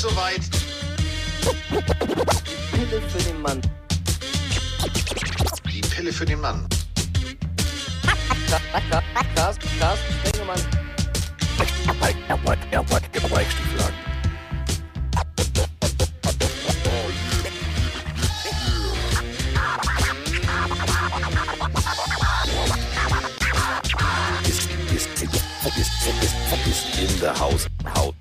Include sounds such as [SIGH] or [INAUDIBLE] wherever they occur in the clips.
es soweit. Pille für den Mann. Die Pille für den Mann. Carsten, Carsten Spengemann. ist, ist, ist, ist, ist, ist in the house. Haut,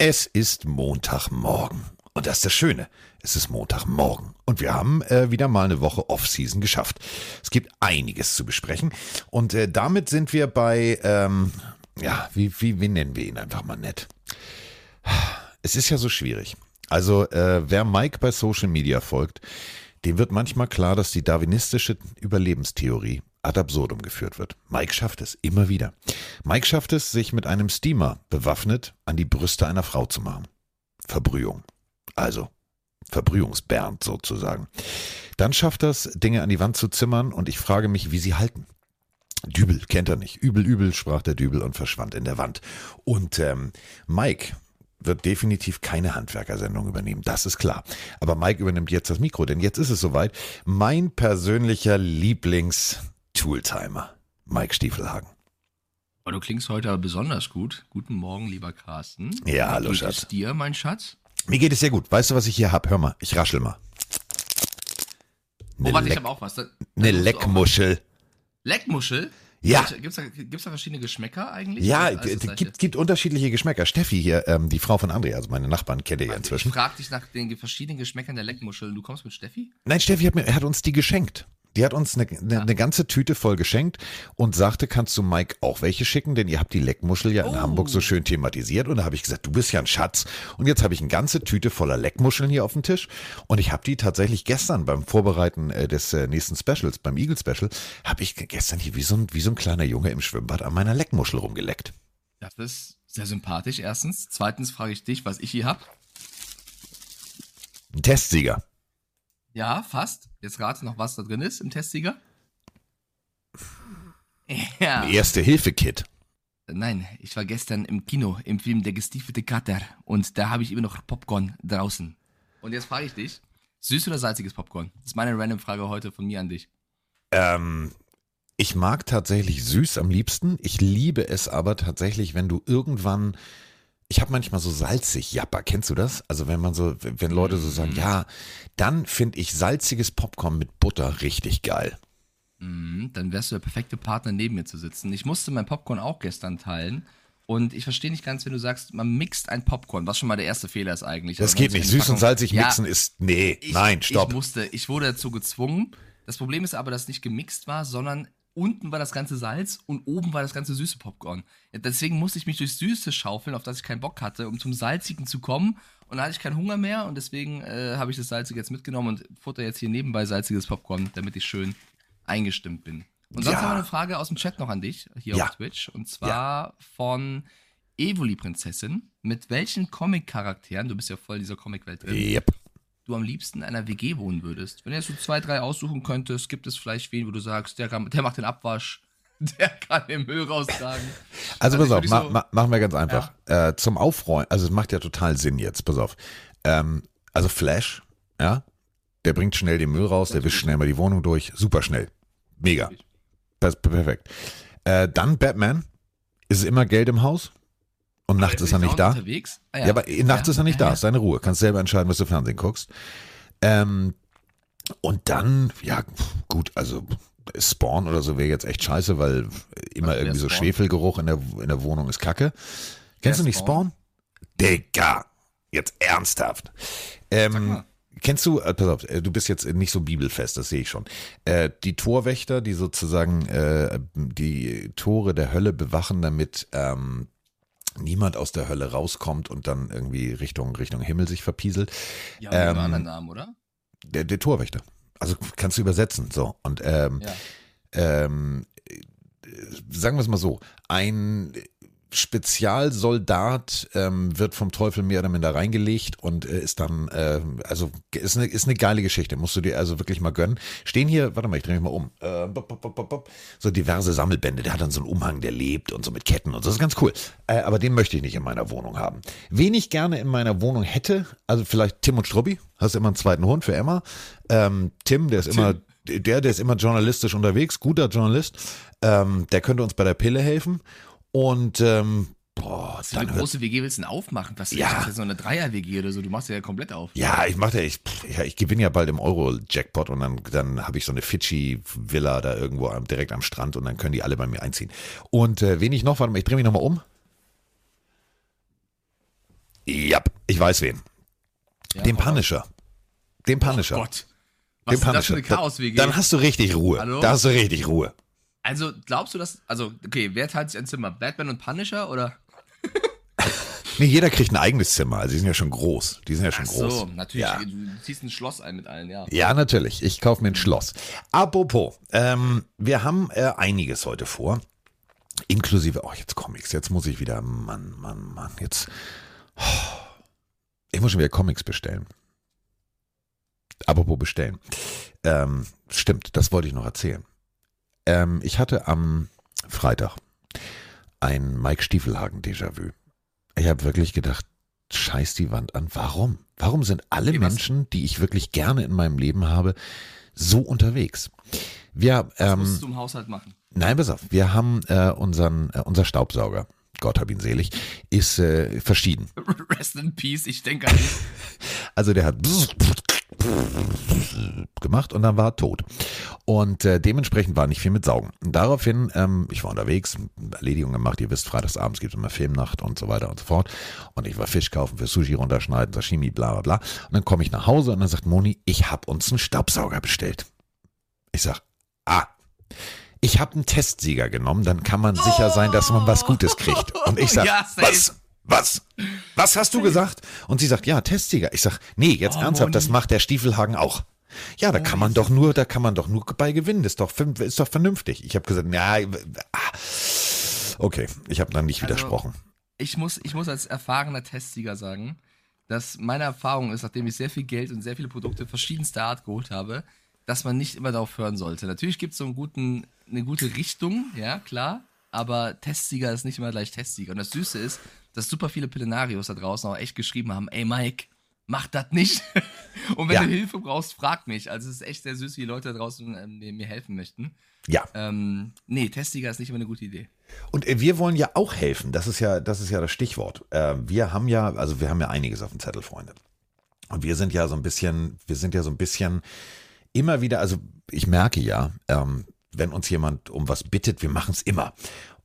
Es ist Montagmorgen. Und das ist das Schöne. Es ist Montagmorgen. Und wir haben äh, wieder mal eine Woche Off-Season geschafft. Es gibt einiges zu besprechen. Und äh, damit sind wir bei, ähm, ja, wie, wie, wie nennen wir ihn einfach mal nett? Es ist ja so schwierig. Also, äh, wer Mike bei Social Media folgt, dem wird manchmal klar, dass die darwinistische Überlebenstheorie ad absurdum geführt wird. Mike schafft es immer wieder. Mike schafft es, sich mit einem Steamer bewaffnet an die Brüste einer Frau zu machen. Verbrühung. Also Verbrühungsbernd sozusagen. Dann schafft er es, Dinge an die Wand zu zimmern und ich frage mich, wie sie halten. Dübel kennt er nicht. Übel, übel, sprach der Dübel und verschwand in der Wand. Und ähm, Mike wird definitiv keine Handwerkersendung übernehmen, das ist klar. Aber Mike übernimmt jetzt das Mikro, denn jetzt ist es soweit. Mein persönlicher Lieblings-Tooltimer, Mike Stiefelhagen. Oh, du klingst heute aber besonders gut. Guten Morgen, lieber Carsten. Ja, Wie hallo, geht Schatz. es dir, mein Schatz? Mir geht es sehr gut. Weißt du, was ich hier hab? Hör mal, ich raschel mal. Oh, warte, ich habe auch was. Da, da eine Leckmuschel. Leckmuschel? Ja. Gibt's da, gibt's da verschiedene Geschmäcker eigentlich? Ja, es gibt, gibt unterschiedliche Geschmäcker. Steffi hier, ähm, die Frau von Andrea, also meine Nachbarn, kennt ihr ja Ich inzwischen. frag dich nach den verschiedenen Geschmäckern der Leckmuschel. Du kommst mit Steffi? Nein, Steffi hat, mir, hat uns die geschenkt. Die hat uns eine, eine, eine ganze Tüte voll geschenkt und sagte, kannst du Mike auch welche schicken, denn ihr habt die Leckmuschel ja in Oh. Hamburg so schön thematisiert. Und da habe ich gesagt, du bist ja ein Schatz. Und jetzt habe ich eine ganze Tüte voller Leckmuscheln hier auf dem Tisch. Und ich habe die tatsächlich gestern beim Vorbereiten äh, des äh, nächsten Specials, beim Eagle Special, habe ich gestern hier wie so, ein, wie so ein kleiner Junge im Schwimmbad an meiner Leckmuschel rumgeleckt. Das ist sehr sympathisch, erstens. Zweitens frage ich dich, was ich hier hab. Ein Testsieger. Ja, fast. Jetzt rate noch, was da drin ist im Testsieger. Ja. Erste Hilfe-Kit. Nein, ich war gestern im Kino im Film Der gestiefelte Kater und da habe ich immer noch Popcorn draußen. Und jetzt frage ich dich, süß oder salziges Popcorn? Das ist meine random Frage heute von mir an dich. Ähm, ich mag tatsächlich süß am liebsten. Ich liebe es aber tatsächlich, wenn du irgendwann. Ich habe manchmal so salzig Japper, kennst du das? Also wenn man so, wenn Leute so sagen, ja, dann finde ich salziges Popcorn mit Butter richtig geil. Mhm, dann wärst du der perfekte Partner, neben mir zu sitzen. Ich musste mein Popcorn auch gestern teilen. Und ich verstehe nicht ganz, wenn du sagst, man mixt ein Popcorn, was schon mal der erste Fehler ist eigentlich. Das Also geht nicht. Süß und salzig Ja, mixen ist, nee, Ich, nein, stopp. Ich musste, ich wurde dazu gezwungen. Das Problem ist aber, dass es nicht gemixt war, sondern unten war das ganze Salz und oben war das ganze süße Popcorn. Ja, Deswegen musste ich mich durchs Süße schaufeln, auf das ich keinen Bock hatte, um zum Salzigen zu kommen. Und da hatte ich keinen Hunger mehr und deswegen äh, habe ich das Salzige jetzt mitgenommen und futter jetzt hier nebenbei salziges Popcorn, damit ich schön eingestimmt bin. Und sonst Ja. haben wir eine Frage aus dem Chat noch an dich, hier Ja. auf Twitch. Und zwar von Evoli Prinzessin. Mit welchen Comic-Charakteren, du bist ja voll in dieser Comic-Welt drin, Yep. Du am liebsten in einer WG wohnen würdest. Wenn du jetzt so zwei, drei aussuchen könntest, gibt es vielleicht wen, wo du sagst, der, kann, der macht den Abwasch, [LAUGHS] der kann den Müll raustragen. Also, Also pass auf, ma, so- ma, machen wir ganz einfach. Äh, zum Aufräumen, also es macht ja total Sinn jetzt, pass auf. Ähm, also Flash, ja, der bringt schnell den Müll raus, der wischt schnell mal die Wohnung durch, super schnell. Mega. Das, perfekt. Äh, dann Batman. Ist immer Geld im Haus? Und nachts ist er nicht da? Unterwegs? Ah, Ja, aber nachts Ja, ist er nicht ja, da, ja. ist seine Ruhe. Kannst selber entscheiden, was du Fernsehen guckst. Ähm, und dann, ja, gut, also Spawn oder so wäre jetzt echt scheiße, weil immer wer irgendwie so Spawn? Schwefelgeruch in der, in der Wohnung ist kacke. Kennst Wer du nicht Spawn? Spawn? Digga, jetzt ernsthaft. Ähm. Kennst du, äh, pass auf, äh, du bist jetzt nicht so bibelfest, das sehe ich schon. Äh, die Torwächter, die sozusagen äh, die Tore der Hölle bewachen, damit ähm, niemand aus der Hölle rauskommt und dann irgendwie Richtung, Richtung Himmel sich verpieselt. Ja, ähm, anderen Namen, oder? Der, der Torwächter. Also kannst du übersetzen. So. Und ähm, Ja. ähm, äh, sagen wir es mal so, ein Spezialsoldat ähm, wird vom Teufel mehr oder minder reingelegt und äh, ist dann, äh, also ist eine, ist eine geile Geschichte, musst du dir also wirklich mal gönnen. Stehen hier, warte mal, ich drehe mich mal um, äh, bop, bop, bop, bop, so diverse Sammelbände, der hat dann so einen Umhang, der lebt und so mit Ketten und so, das ist ganz cool. Äh, aber den möchte ich nicht in meiner Wohnung haben. Wen ich gerne in meiner Wohnung hätte, also vielleicht Tim und Strubbi, hast immer einen zweiten Hund für Emma. Ähm, Tim, der ist immer, der, der ist immer journalistisch unterwegs, guter Journalist, ähm, der könnte uns bei der Pille helfen. Und ähm, boah, So eine große WG willst du denn aufmachen? Was Ja. ist das so eine Dreier-WG oder so? Du machst ja komplett auf. ja, ich mache ja, ich, ja, ich gewinne ja bald im Euro-Jackpot und dann, dann habe ich so eine Fidschi-Villa da irgendwo am, direkt am Strand und dann können die alle bei mir einziehen. Und äh, wen ich noch, warte mal, ich drehe mich nochmal um. Ja, ich weiß wen. Ja, Den. Punisher. Den Punisher. Oh Gott. Was Den ist das für eine Punisher. Chaos-WG? Dann hast du richtig Ruhe. Hallo? Da hast du richtig Ruhe. Also, glaubst du, dass. Also, okay, wer teilt sich ein Zimmer? Batman und Punisher oder? [LAUGHS] Nee, jeder kriegt ein eigenes Zimmer. Also die sind ja schon groß. Die sind ja schon Ach groß. so, natürlich. Ja. Du ziehst ein Schloss ein mit allen, ja. Ja, natürlich. Ich kaufe mir ein Schloss. Apropos, ähm, wir haben äh, einiges heute vor. Inklusive, oh, jetzt Comics. Jetzt muss ich wieder, Mann, Mann, Mann, jetzt. Oh, ich muss schon wieder Comics bestellen. Apropos bestellen. Ähm, stimmt, das wollte ich noch erzählen. Ähm, ich hatte am Freitag ein Mike Stiefelhagen Déjà-vu. Ich habe wirklich gedacht, scheiß die Wand an. Warum? Warum sind alle was- Menschen, die ich wirklich gerne in meinem Leben habe, so unterwegs? Wir, Was ähm, musst du im Haushalt machen? Nein, pass auf, wir haben äh, unseren, äh, unser Staubsauger, Gott hab ihn selig, ist äh, verschieden. [LAUGHS] Rest in Peace, ich denke an dich. Also der hat gemacht und dann war er tot. Und äh, dementsprechend war nicht viel mit Saugen. Und daraufhin, ähm, ich war unterwegs, Erledigung gemacht, ihr wisst, freitagsabends gibt es immer Filmnacht und so weiter und so fort. Und ich war Fisch kaufen, für Sushi runterschneiden, Sashimi, bla bla bla. Und dann komme ich nach Hause und dann sagt Moni, ich habe uns einen Staubsauger bestellt. Ich sag, ah, ich habe einen Testsieger genommen, dann kann man sicher sein, dass man was Gutes kriegt. Und ich sag, Ja, was? Was? Was hast du gesagt? Und sie sagt, ja, Testsieger. Ich sag, nee, jetzt Oh, ernsthaft, das Moni. macht der Stiefelhagen auch. Ja, da kann man doch nur, da kann man doch nur bei gewinnen. Das ist doch, ist doch vernünftig. Ich habe gesagt, na, ah. okay, ich habe dann nicht Also, widersprochen. Ich muss, ich muss als erfahrener Testsieger sagen, dass meine Erfahrung ist, nachdem ich sehr viel Geld und sehr viele Produkte verschiedenster Art geholt habe, dass man nicht immer darauf hören sollte. Natürlich gibt es so einen guten, eine gute Richtung, ja, klar, aber Testsieger ist nicht immer gleich Testsieger. Und das Süße ist, dass super viele Pillenarios da draußen auch echt geschrieben haben, ey Mike, mach das nicht. [LAUGHS] und wenn Ja. du Hilfe brauchst, frag mich. Also es ist echt sehr süß, wie Leute da draußen ähm, mir helfen möchten. Ja. Ähm, nee, Testsieger ist nicht immer eine gute Idee. Und äh, wir wollen ja auch helfen. Das ist ja, das ist ja das Stichwort. Äh, wir haben ja, also wir haben ja einiges auf dem Zettel, Freunde. Und wir sind ja so ein bisschen, wir sind ja so ein bisschen immer wieder, also ich merke ja, ähm, wenn uns jemand um was bittet, wir machen es immer.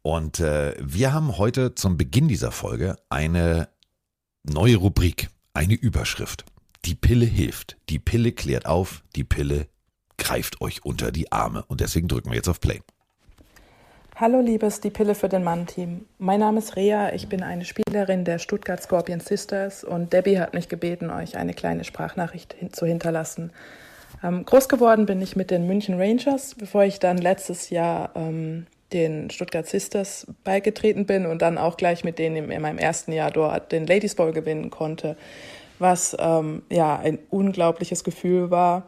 Und äh, wir haben heute zum Beginn dieser Folge eine neue Rubrik, eine Überschrift. Die Pille hilft, die Pille klärt auf, die Pille greift euch unter die Arme. Und deswegen drücken wir jetzt auf Play. Hallo liebes Die Pille für den Mann-Team. Mein Name ist Rea, ich bin eine Spielerin der Stuttgart Scorpion Sisters und Debbie hat mich gebeten, euch eine kleine Sprachnachricht hin zu hinterlassen. Ähm, groß geworden bin ich mit den München Rangers, bevor ich dann letztes Jahr ähm, den Stuttgart Sisters beigetreten bin und dann auch gleich mit denen in, in meinem ersten Jahr dort den Ladies Bowl gewinnen konnte, was ähm, ja ein unglaubliches Gefühl war.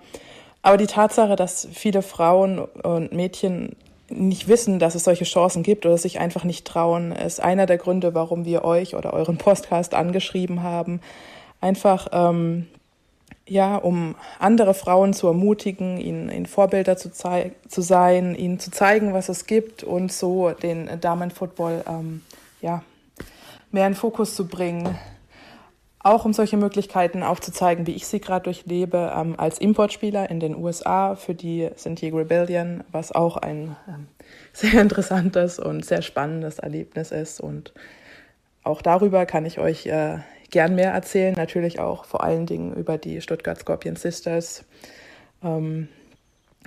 Aber die Tatsache, dass viele Frauen und Mädchen nicht wissen, dass es solche Chancen gibt oder sich einfach nicht trauen, ist einer der Gründe, warum wir euch oder euren Podcast angeschrieben haben. Einfach, ähm, ja, um andere Frauen zu ermutigen, ihnen, ihnen Vorbilder zu, zu sein, ihnen zu zeigen, was es gibt und so den Damenfootball, ähm, ja, mehr in Fokus zu bringen. Auch um solche Möglichkeiten aufzuzeigen, wie ich sie gerade durchlebe, ähm, als Importspieler in den USA für die San Diego Rebellion, was auch ein ähm, sehr interessantes und sehr spannendes Erlebnis ist. Und auch darüber kann ich euch äh, gern mehr erzählen, natürlich auch vor allen Dingen über die Stuttgart Scorpion Sisters, ähm,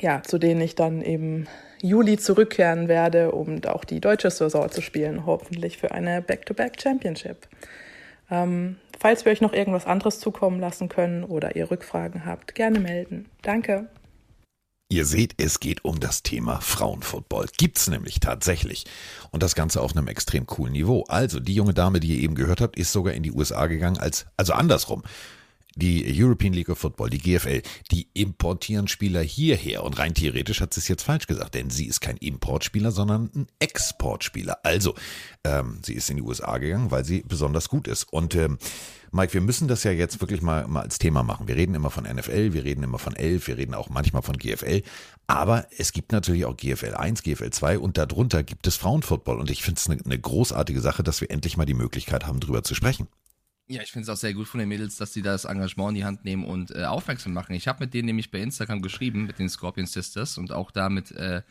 ja, zu denen ich dann im Juli zurückkehren werde, um auch die deutsche Saison zu spielen, hoffentlich für eine Back-to-Back Championship. Ähm, falls wir euch noch irgendwas anderes zukommen lassen können oder ihr Rückfragen habt, gerne melden. Danke. Ihr seht, es geht um das Thema Frauenfootball. Gibt's nämlich tatsächlich. Und das Ganze auf einem extrem coolen Niveau. Also, die junge Dame, die ihr eben gehört habt, ist sogar in die USA gegangen als, also andersrum. Die European League of Football, die GFL, die importieren Spieler hierher. Und rein theoretisch hat sie es jetzt falsch gesagt, denn sie ist kein Importspieler, sondern ein Exportspieler. Also, ähm, sie ist in die USA gegangen, weil sie besonders gut ist. Und ähm, Mike, wir müssen das ja jetzt wirklich mal, mal als Thema machen. Wir reden immer von NFL, wir reden immer von 11, wir reden auch manchmal von GFL. Aber es gibt natürlich auch GFL 1, GFL 2 und darunter gibt es Frauenfootball. Und ich finde es eine, eine großartige Sache, dass wir endlich mal die Möglichkeit haben, drüber zu sprechen. Ja, ich finde es auch sehr gut von den Mädels, dass sie das Engagement in die Hand nehmen und äh, aufmerksam machen. Ich habe mit denen nämlich bei Instagram geschrieben, mit den Scorpion Sisters und auch da mit äh,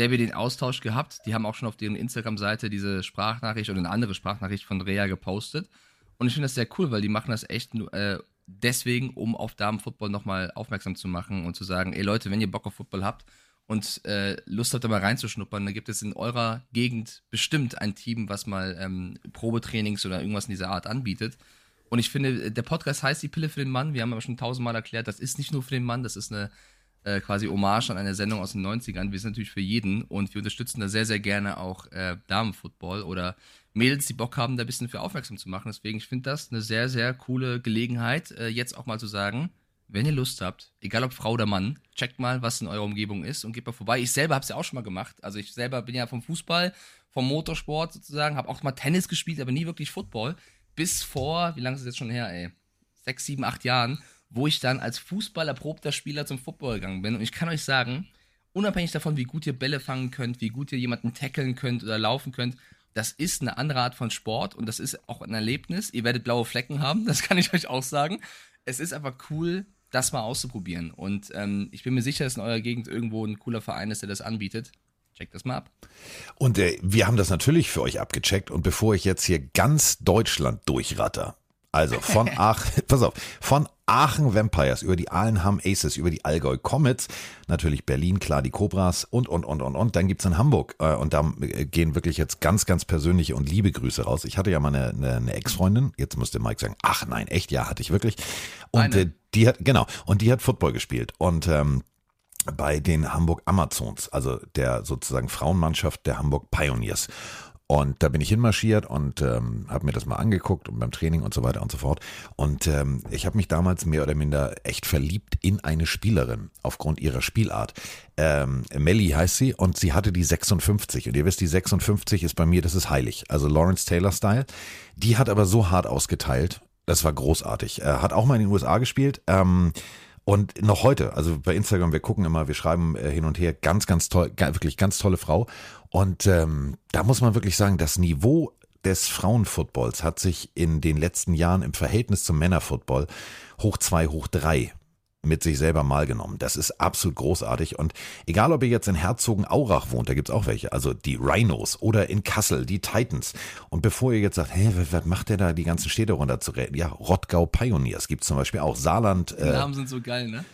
Debbie den Austausch gehabt. Die haben auch schon auf deren Instagram-Seite diese Sprachnachricht oder eine andere Sprachnachricht von Rea gepostet. Und ich finde das sehr cool, weil die machen das echt äh, deswegen, um auf Damenfootball nochmal aufmerksam zu machen und zu sagen, ey Leute, wenn ihr Bock auf Football habt und äh, Lust habt, da mal reinzuschnuppern, dann gibt es in eurer Gegend bestimmt ein Team, was mal ähm, Probetrainings oder irgendwas in dieser Art anbietet. Und ich finde, der Podcast heißt Die Pille für den Mann. Wir haben aber schon tausendmal erklärt, das ist nicht nur für den Mann, das ist eine äh, quasi Hommage an eine Sendung aus den 90ern. Wir sind natürlich für jeden und wir unterstützen da sehr, sehr gerne auch äh, Damenfootball oder Mädels, die Bock haben, da ein bisschen für aufmerksam zu machen. Deswegen, ich finde das eine sehr, sehr coole Gelegenheit, äh, jetzt auch mal zu sagen, wenn ihr Lust habt, egal ob Frau oder Mann, checkt mal, was in eurer Umgebung ist und geht mal vorbei. Ich selber habe es ja auch schon mal gemacht. Also ich selber bin ja vom Fußball, vom Motorsport sozusagen, habe auch mal Tennis gespielt, aber nie wirklich Football. Bis vor, wie lange ist es jetzt schon her, ey? Sechs, sieben, acht Jahren, wo ich dann als Fußballerprobter Spieler zum Football gegangen bin. Und ich kann euch sagen, unabhängig davon, wie gut ihr Bälle fangen könnt, wie gut ihr jemanden tackeln könnt oder laufen könnt, das ist eine andere Art von Sport und das ist auch ein Erlebnis. Ihr werdet blaue Flecken haben, [LAUGHS] das kann ich euch auch sagen. Es ist einfach cool, das mal auszuprobieren. Und ähm, ich bin mir sicher, dass in eurer Gegend irgendwo ein cooler Verein ist, der das anbietet. Checkt das mal ab. Und äh, wir haben das natürlich für euch abgecheckt. Und bevor ich jetzt hier ganz Deutschland durchratter, also von [LAUGHS] Aachen, pass auf, von Aachen Vampires über die Ahlenham Aces, über die Allgäu Comets, natürlich Berlin, klar, die Cobras und, und, und, und, und. Dann gibt's in Hamburg äh, und da äh, gehen wirklich jetzt ganz, ganz persönliche und liebe Grüße raus. Ich hatte ja mal eine, eine, eine Ex-Freundin, jetzt musste Mike sagen, ach nein, echt, ja, hatte ich wirklich. Und äh, die hat, genau, und die hat Football gespielt und ähm, bei den Hamburg Amazons, also der sozusagen Frauenmannschaft der Hamburg Pioneers. Und da bin ich hinmarschiert und ähm, habe mir das mal angeguckt und beim Training und so weiter und so fort. Und ähm, ich habe mich damals mehr oder minder echt verliebt in eine Spielerin aufgrund ihrer Spielart. Ähm, Melly heißt sie und sie hatte die 56. Und ihr wisst, die 56 ist bei mir, das ist heilig. Also Lawrence Taylor Style. Die hat aber so hart ausgeteilt. Das war großartig. Er hat auch mal in den USA gespielt. Ähm, und noch heute, also bei Instagram, wir gucken immer, wir schreiben äh, hin und her, ganz, ganz toll, wirklich ganz tolle Frau. Und ähm, da muss man wirklich sagen, das Niveau des Frauenfootballs hat sich in den letzten Jahren im Verhältnis zum Männerfootball hoch zwei, hoch drei mit sich selber mal genommen. Das ist absolut großartig. Und egal, ob ihr jetzt in Herzogenaurach wohnt, da gibt's auch welche, also die Rhinos oder in Kassel, die Titans. Und bevor ihr jetzt sagt, hä, was macht der da, die ganzen Städte runter zu reden? Ja, Rottgau Pioneers gibt's zum Beispiel auch. Saarland. Die Namen äh, sind so geil, ne?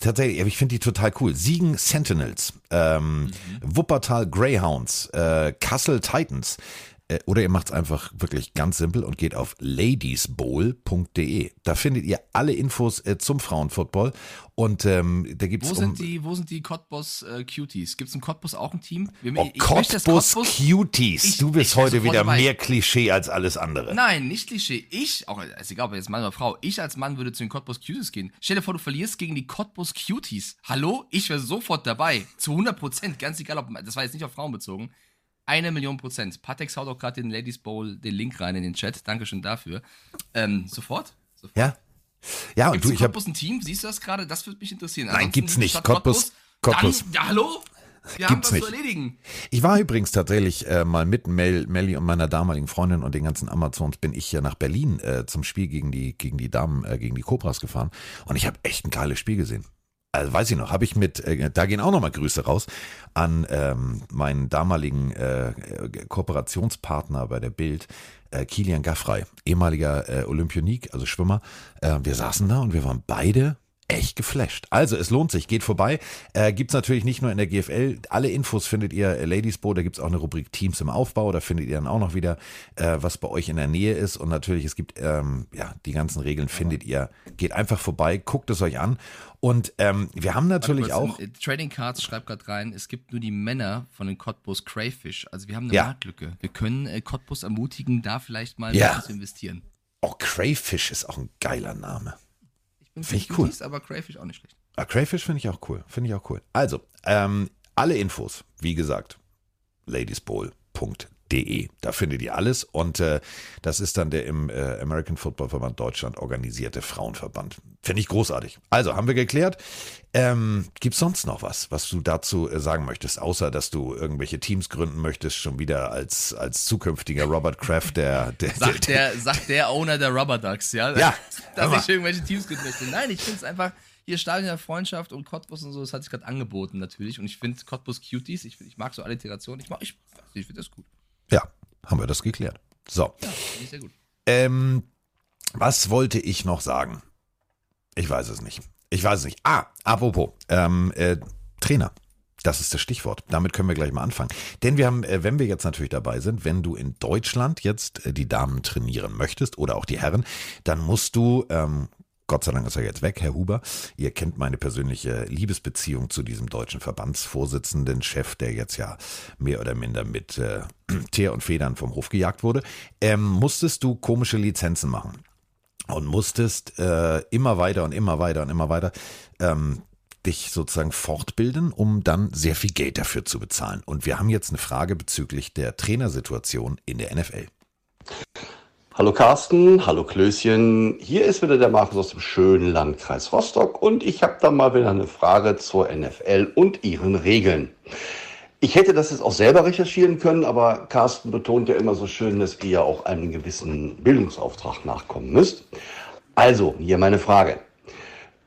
Tatsächlich, ich finde die total cool. Siegen Sentinels, ähm, mhm. Wuppertal Greyhounds, äh, Kassel Titans. Äh, oder ihr macht es einfach wirklich ganz simpel und geht auf ladiesbowl.de. Da findet ihr alle Infos äh, zum Frauenfootball. Und ähm, da gibt es. Wo, um, die, wo sind die Cottbus äh, Cuties? Gibt es in Cottbus auch ein Team? Wir, oh, Cottbus, Cottbus Cuties. Ich, du bist heute wieder dabei. mehr Klischee als alles andere. Nein, nicht Klischee. Ich, auch ist egal, ob jetzt Mann oder Frau, ich als Mann würde zu den Cottbus Cuties gehen. Stell dir vor, du verlierst gegen die Cottbus Cuties. Hallo? Ich wäre sofort dabei. Zu 100 Prozent. Ganz egal, ob. Das war jetzt nicht auf Frauen bezogen. Eine Million Prozent. Patex haut auch gerade den Ladies Bowl den Link rein in den Chat. Dankeschön dafür. Ähm, sofort? sofort? Ja. Ja, Gibt's und du, ich habe ein Team, siehst du das gerade? Das würde mich interessieren. Nein, Ansonsten gibt's nicht. Cottbus, Cottbus. Dann, ja, hallo? Wir Gibt's haben was nicht. zu erledigen. Ich war übrigens tatsächlich äh, mal mit Mel, Melly und meiner damaligen Freundin und den ganzen Amazons bin ich ja nach Berlin äh, zum Spiel gegen die gegen die Damen äh, gegen die Cobras gefahren und ich habe echt ein geiles Spiel gesehen also weiß ich noch, habe ich mit, äh, da gehen auch nochmal Grüße raus an ähm, meinen damaligen äh, Kooperationspartner bei der Bild, äh, Kilian Gaffrey, ehemaliger äh, Olympionik, also Schwimmer. Äh, wir saßen da und wir waren beide echt geflasht. Also es lohnt sich, geht vorbei. Äh, gibt's natürlich nicht nur in der GFL. Alle Infos findet ihr äh, Ladies Bow, da gibt's auch eine Rubrik Teams im Aufbau. Da findet ihr dann auch noch wieder, äh, was bei euch in der Nähe ist. Und natürlich, es gibt, ähm, ja, die ganzen Regeln findet ihr. Geht einfach vorbei, guckt es euch an. Und ähm, wir haben natürlich kurz, auch. in- äh, Trading Cards schreibt gerade rein, es gibt nur die Männer von den Cottbus Crayfish. Also wir haben eine Ja. Marktlücke. Wir können äh, Cottbus ermutigen, da vielleicht mal ja. zu investieren. Oh, Crayfish ist auch ein geiler Name. Ich bin Find ich cool. Cuties, aber Crayfish auch nicht schlecht. Ah, Crayfish finde ich auch cool. Finde ich auch cool. Also, ähm, alle Infos, wie gesagt, ladiesbowl.de. Da findet ihr alles. Und äh, das ist dann der im äh, American Football Verband Deutschland organisierte Frauenverband. Finde ich großartig. Also, haben wir geklärt. Ähm, Gibt es sonst noch was, was du dazu äh, sagen möchtest, außer dass du irgendwelche Teams gründen möchtest, schon wieder als, als zukünftiger Robert Kraft, der, der, Sagt der, sagt der Owner der Rubber Ducks, ja? Ja, [LAUGHS] Dass ich irgendwelche Teams gründen möchte. Nein, ich finde es einfach, hier Stadion der Freundschaft und Cottbus und so, das hat sich gerade angeboten natürlich. Und ich finde Cottbus Cuties, ich, ich mag so Alliteration, ich, mag- ich, ich finde das gut. Ja, haben wir das geklärt. So. Ja, sehr gut. Ähm, was wollte ich noch sagen? Ich weiß es nicht. Ich weiß es nicht. Ah, apropos, ähm, äh, Trainer. Das ist das Stichwort. Damit können wir gleich mal anfangen. Denn wir haben, äh, wenn wir jetzt natürlich dabei sind, wenn du in Deutschland jetzt äh, die Damen trainieren möchtest oder auch die Herren, dann musst du, ähm, Gott sei Dank ist er jetzt weg, Herr Huber. Ihr kennt meine persönliche Liebesbeziehung zu diesem deutschen Verbandsvorsitzenden, Chef, der jetzt ja mehr oder minder mit äh, [CLEARS THROAT] Teer und Federn vom Hof gejagt wurde. Ähm, musstest du komische Lizenzen machen und musstest äh, immer weiter und immer weiter und immer weiter ähm, dich sozusagen fortbilden, um dann sehr viel Geld dafür zu bezahlen. Und wir haben jetzt eine Frage bezüglich der Trainersituation in der NFL. Hallo Carsten, hallo Klößchen. Hier ist wieder der Markus aus dem schönen Landkreis Rostock und ich habe da mal wieder eine Frage zur NFL und ihren Regeln. Ich hätte das jetzt auch selber recherchieren können, aber Carsten betont ja immer so schön, dass ihr ja auch einem gewissen Bildungsauftrag nachkommen müsst. Also, hier meine Frage.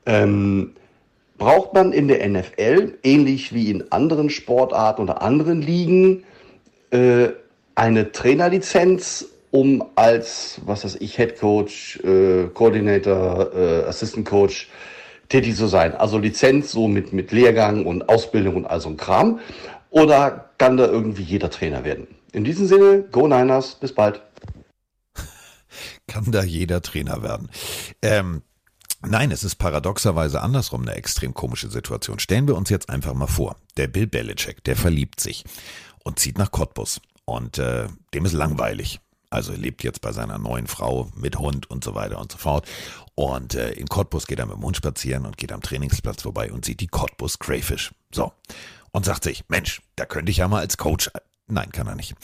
Ähm, braucht man in der NFL, ähnlich wie in anderen Sportarten oder anderen Ligen, äh, eine Trainerlizenz, um als, was weiß ich, Head Coach, äh, Coordinator, äh, Assistant Coach tätig zu sein. Also Lizenz so mit, mit Lehrgang und Ausbildung und all so ein Kram. Oder kann da irgendwie jeder Trainer werden? In diesem Sinne, Go Niners, bis bald. [LAUGHS] Kann da jeder Trainer werden? Ähm, nein, es ist paradoxerweise andersrum eine extrem komische Situation. Stellen wir uns jetzt einfach mal vor, der Bill Belichick, der verliebt sich und zieht nach Cottbus. Und äh, dem ist langweilig. Also er lebt jetzt bei seiner neuen Frau mit Hund und so weiter und so fort. Und äh, in Cottbus geht er mit dem Hund spazieren und geht am Trainingsplatz vorbei und sieht die Cottbus Crayfish. So. Und sagt sich, Mensch, da könnte ich ja mal als Coach. Nein, kann er nicht.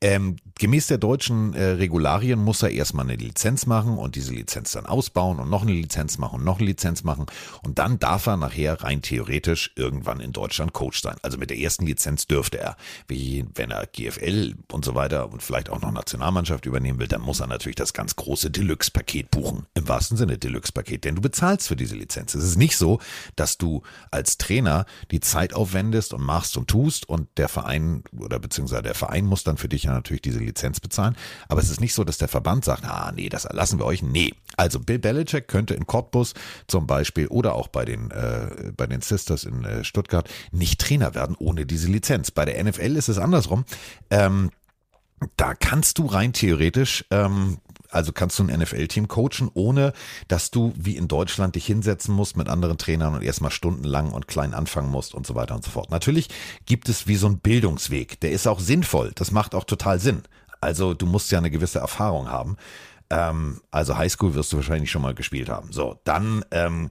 Ähm, gemäß der deutschen äh, Regularien muss er erstmal eine Lizenz machen und diese Lizenz dann ausbauen und noch eine Lizenz machen und noch eine Lizenz machen. Und dann darf er nachher rein theoretisch irgendwann in Deutschland Coach sein. Also mit der ersten Lizenz dürfte er. Wie wenn er GFL und so weiter und vielleicht auch noch Nationalmannschaft übernehmen will, dann muss er natürlich das ganz große Deluxe-Paket buchen. Im wahrsten Sinne Deluxe-Paket, denn du bezahlst für diese Lizenz. Es ist nicht so, dass du als Trainer die Zeit aufwendest und machst und tust und der Verein oder beziehungsweise der Verein muss dann für dich ja natürlich diese Lizenz bezahlen. Aber es ist nicht so, dass der Verband sagt, ah nee, das erlassen wir euch. Nee. Also Bill Belichick könnte in Cottbus zum Beispiel oder auch bei den, äh, bei den Sisters in äh, Stuttgart nicht Trainer werden ohne diese Lizenz. Bei der NFL ist es andersrum. Ähm, da kannst du rein theoretisch, ähm, also kannst du ein NFL-Team coachen, ohne dass du wie in Deutschland dich hinsetzen musst mit anderen Trainern und erstmal stundenlang und klein anfangen musst und so weiter und so fort. Natürlich gibt es wie so einen Bildungsweg, der ist auch sinnvoll, das macht auch total Sinn. Also du musst ja eine gewisse Erfahrung haben. Ähm, also Highschool wirst du wahrscheinlich schon mal gespielt haben. So, dann ähm,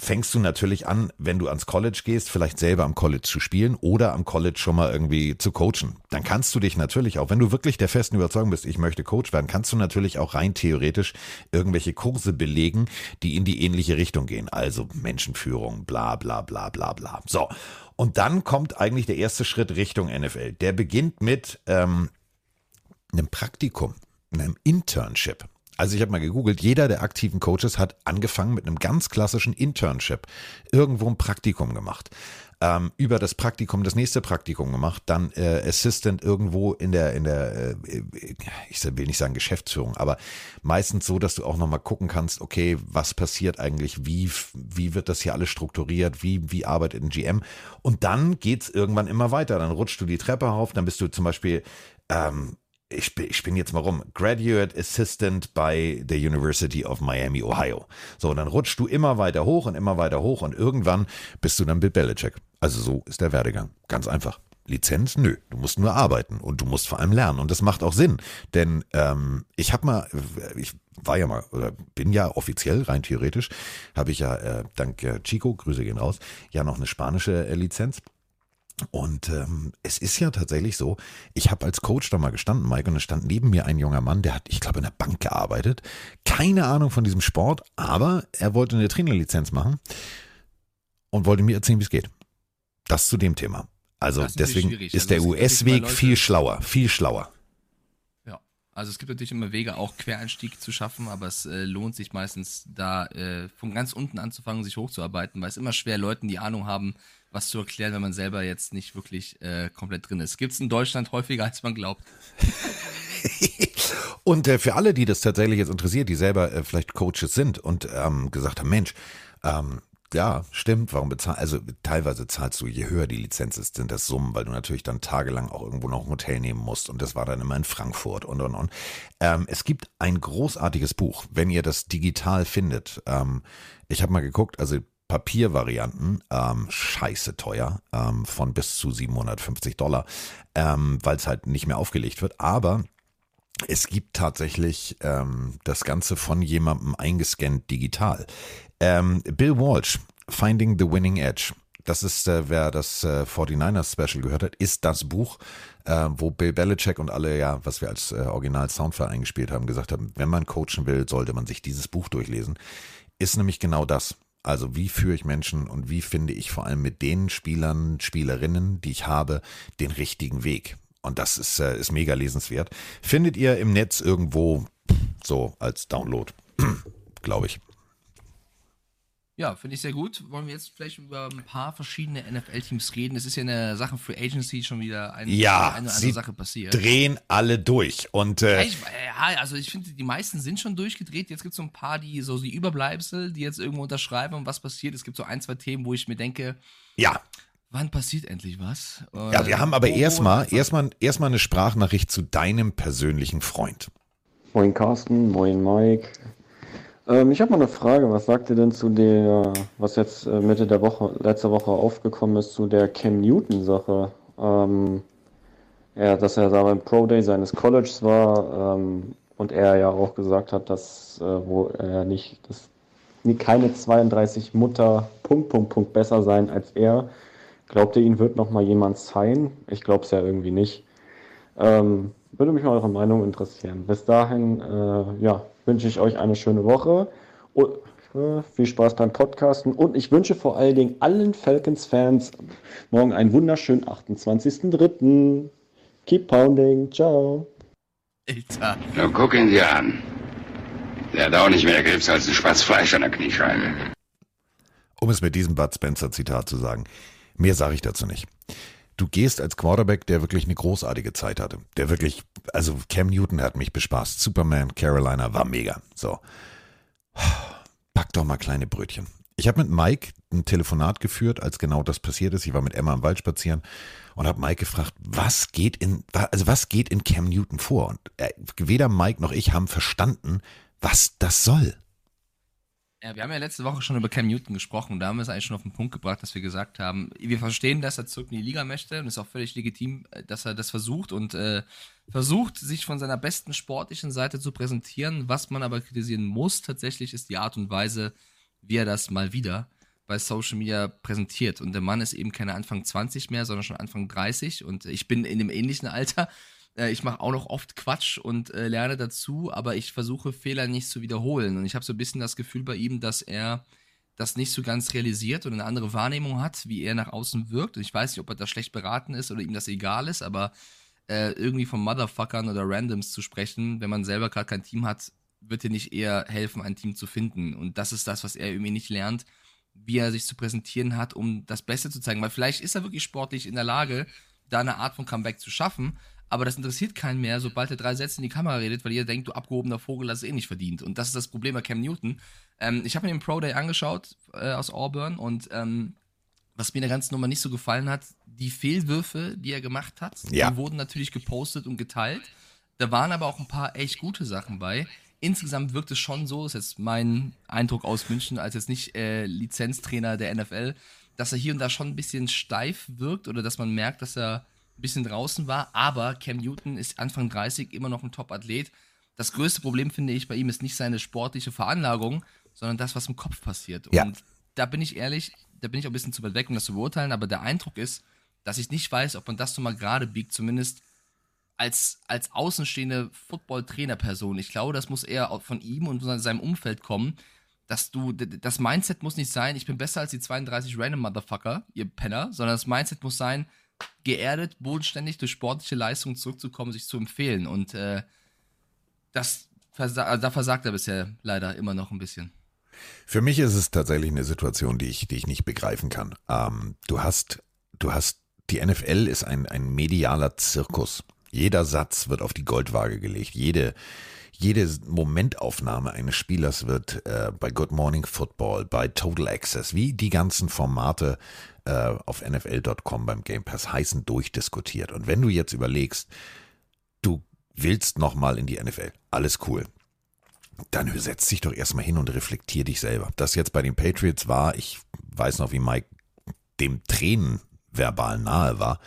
fängst du natürlich an, wenn du ans College gehst, vielleicht selber am College zu spielen oder am College schon mal irgendwie zu coachen. Dann kannst du dich natürlich auch, wenn du wirklich der festen Überzeugung bist, ich möchte Coach werden, kannst du natürlich auch rein theoretisch irgendwelche Kurse belegen, die in die ähnliche Richtung gehen. Also Menschenführung, bla bla bla bla bla. So. Und dann kommt eigentlich der erste Schritt Richtung NFL. Der beginnt mit ähm, einem Praktikum, einem Internship. Also ich habe mal gegoogelt, jeder der aktiven Coaches hat angefangen mit einem ganz klassischen Internship, irgendwo ein Praktikum gemacht. ähm, über das Praktikum das nächste Praktikum gemacht, dann äh, Assistant irgendwo in der, in der, äh, ich will nicht sagen Geschäftsführung, aber meistens so, dass du auch nochmal gucken kannst, okay, was passiert eigentlich, wie, wie wird das hier alles strukturiert, wie, wie arbeitet ein GM und dann geht's irgendwann immer weiter, dann rutschst du die Treppe auf, dann bist du zum Beispiel ähm, ich bin, ich bin jetzt mal rum, Graduate Assistant bei der University of Miami, Ohio. So, und dann rutschst du immer weiter hoch und immer weiter hoch und irgendwann bist du dann Bill Belichick. Also so ist der Werdegang. Ganz einfach. Lizenz? Nö, du musst nur arbeiten und du musst vor allem lernen. Und das macht auch Sinn. Denn ähm, ich habe mal, ich war ja mal, oder bin ja offiziell, rein theoretisch, habe ich ja äh, dank äh, Chico, Grüße gehen raus, ja noch eine spanische äh, Lizenz. Und ähm, es ist ja tatsächlich so, ich habe als Coach da mal gestanden, Mike, und es stand neben mir ein junger Mann, der hat, ich glaube, in der Bank gearbeitet. Keine Ahnung von diesem Sport, aber er wollte eine Trainerlizenz machen und wollte mir erzählen, wie es geht. Das zu dem Thema. Also ist deswegen schwierig. ist Also der US-Weg viel schlauer, viel schlauer. Also es gibt natürlich immer Wege, auch Quereinstieg zu schaffen, aber es äh, lohnt sich meistens da äh, von ganz unten anzufangen, sich hochzuarbeiten, weil es immer schwer Leuten, die Ahnung haben, was zu erklären, wenn man selber jetzt nicht wirklich äh, komplett drin ist. Gibt es in Deutschland häufiger, als man glaubt. [LAUGHS] Und äh, für alle, die das tatsächlich jetzt interessiert, die selber äh, vielleicht Coaches sind und ähm, gesagt haben, Mensch, ähm, ja, stimmt, warum bezahlst also teilweise zahlst du, je höher die Lizenz ist, sind das Summen, weil du natürlich dann tagelang auch irgendwo noch ein Hotel nehmen musst und das war dann immer in Frankfurt und und und. Ähm, es gibt ein großartiges Buch, wenn ihr das digital findet. Ähm, ich habe mal geguckt, also Papiervarianten, ähm, scheiße teuer, ähm, von bis zu 750 Dollar, ähm, weil es halt nicht mehr aufgelegt wird, aber es gibt tatsächlich ähm, das Ganze von jemandem eingescannt digital. Ähm, Bill Walsh, Finding the Winning Edge. Das ist, äh, wer das äh, 49ers Special gehört hat, ist das Buch, äh, wo Bill Belichick und alle, ja, was wir als äh, Original Soundfile eingespielt haben, gesagt haben, wenn man coachen will, sollte man sich dieses Buch durchlesen. Ist nämlich genau das. Also wie führe ich Menschen und wie finde ich vor allem mit den Spielern, Spielerinnen, die ich habe, den richtigen Weg. Und das ist, äh, ist mega lesenswert. Findet ihr im Netz irgendwo so als Download, [CLEARS THROAT] glaube ich. Ja, finde ich sehr gut. Wollen wir jetzt vielleicht über ein paar verschiedene NFL-Teams reden? Es ist ja in der Sache Free Agency schon wieder eine, Ja, eine oder sie andere Sache passiert. Drehen alle durch. Und Ja, äh, ich, ja, also ich finde, die meisten sind schon durchgedreht. Jetzt gibt es so ein paar, die so die Überbleibsel, die jetzt irgendwo unterschreiben und was passiert. Es gibt so ein, zwei Themen, wo ich mir denke, ja, wann passiert endlich was? ja, wir haben aber erstmal erstmal erstmal eine Sprachnachricht zu deinem persönlichen Freund. Moin Carsten, moin Mike. Ähm, ich habe mal eine Frage. Was sagt ihr denn zu der, was jetzt äh, Mitte der Woche, letzte Woche aufgekommen ist, zu der Cam Newton-Sache? Ähm, ja, dass er da beim Pro Day seines Colleges war ähm, und er ja auch gesagt hat, dass äh, wo er nicht, dass nie- keine 32 Mutter Punkt Punkt Punkt besser sein als er. Glaubt ihr, ihn wird noch mal jemand sein? Ich glaube es ja irgendwie nicht. Ähm, würde mich mal eure Meinung interessieren. Bis dahin, äh, ja, wünsche ich euch eine schöne Woche. Und, äh, viel Spaß beim Podcasten. Und ich wünsche vor allen Dingen allen Falcons-Fans morgen einen wunderschönen 28.03. Keep pounding. Ciao. Alter. Nur guck ihn dir an. Der hat auch nicht mehr Krebs als ein Spatz Fleisch an der Kniescheibe. Um es mit diesem Bud Spencer Zitat zu sagen, mehr sage ich dazu nicht. Du gehst als Quarterback, der wirklich eine großartige Zeit hatte. Der wirklich, also Cam Newton hat mich bespaßt. Superman, Carolina war mega. So. Pack doch mal kleine Brötchen. Ich habe mit Mike ein Telefonat geführt, als genau das passiert ist. Ich war mit Emma im Wald spazieren und habe Mike gefragt, was geht in, also was geht in Cam Newton vor? Und äh, weder Mike noch ich haben verstanden, was das soll. Ja, wir haben ja letzte Woche schon über Cam Newton gesprochen. Da haben wir es eigentlich schon auf den Punkt gebracht, dass wir gesagt haben, wir verstehen, dass er zurück in die Liga möchte und es ist auch völlig legitim, äh, dass er das versucht und äh, versucht, sich von seiner besten sportlichen Seite zu präsentieren. Was man aber kritisieren muss tatsächlich, ist die Art und Weise, wie er das mal wieder bei Social Media präsentiert. Und der Mann ist eben keine Anfang 20 mehr, sondern schon Anfang 30 und ich bin in dem ähnlichen Alter. Äh, Ich mache auch noch oft Quatsch und äh, lerne dazu, aber ich versuche Fehler nicht zu wiederholen. Und ich habe so ein bisschen das Gefühl bei ihm, dass er das nicht so ganz realisiert und eine andere Wahrnehmung hat, wie er nach außen wirkt. Und ich weiß nicht, ob er da schlecht beraten ist oder ihm das egal ist, aber äh, irgendwie von Motherfuckern oder Randoms zu sprechen, wenn man selber gerade kein Team hat, wird dir nicht eher helfen, ein Team zu finden. Und das ist das, was er irgendwie nicht lernt, wie er sich zu präsentieren hat, um das Beste zu zeigen. Weil vielleicht ist er wirklich sportlich in der Lage, da eine Art von Comeback zu schaffen, aber das interessiert keinen mehr, sobald er drei Sätze in die Kamera redet, weil ihr denkt, du abgehobener Vogel, das ist eh nicht verdient. Und das ist das Problem bei Cam Newton. Ähm, ich habe mir den Pro Day angeschaut äh, aus Auburn und ähm, was mir in der ganzen Nummer nicht so gefallen hat, die Fehlwürfe, die er gemacht hat, Ja. die wurden natürlich gepostet und geteilt. Da waren aber auch ein paar echt gute Sachen bei. Insgesamt wirkt es schon so, ist jetzt mein Eindruck aus München, als jetzt nicht äh, Lizenztrainer der NFL, dass er hier und da schon ein bisschen steif wirkt oder dass man merkt, dass er ein bisschen draußen war. Aber Cam Newton ist Anfang 30 immer noch ein Top-Athlet. Das größte Problem, finde ich, bei ihm ist nicht seine sportliche Veranlagung, sondern das, was im Kopf passiert. Ja. Und da bin ich ehrlich, da bin ich auch ein bisschen zu weit weg, um das zu beurteilen, aber der Eindruck ist, dass ich nicht weiß, ob man das so mal gerade biegt, zumindest als, als außenstehende Football-Trainer-Person. Ich glaube, das muss eher von ihm und von seinem Umfeld kommen, dass du, das Mindset muss nicht sein, ich bin besser als die 32 random Motherfucker, ihr Penner, sondern das Mindset muss sein, geerdet, bodenständig durch sportliche Leistungen zurückzukommen, sich zu empfehlen. Und äh, das versa also da versagt er bisher leider immer noch ein bisschen. Für mich ist es tatsächlich eine Situation, die ich, die ich nicht begreifen kann. Ähm, du hast, du hast, die NFL ist ein, ein medialer Zirkus. Jeder Satz wird auf die Goldwaage gelegt. Jede, jede Momentaufnahme eines Spielers wird äh, bei Good Morning Football, bei Total Access, wie die ganzen Formate äh, auf NFL.com beim Game Pass heißen, durchdiskutiert. Und wenn du jetzt überlegst, du willst nochmal in die NFL, alles cool dann setz dich doch erstmal hin und reflektier dich selber. Das jetzt bei den Patriots war, ich weiß noch, wie Mike dem Tränen verbal nahe war,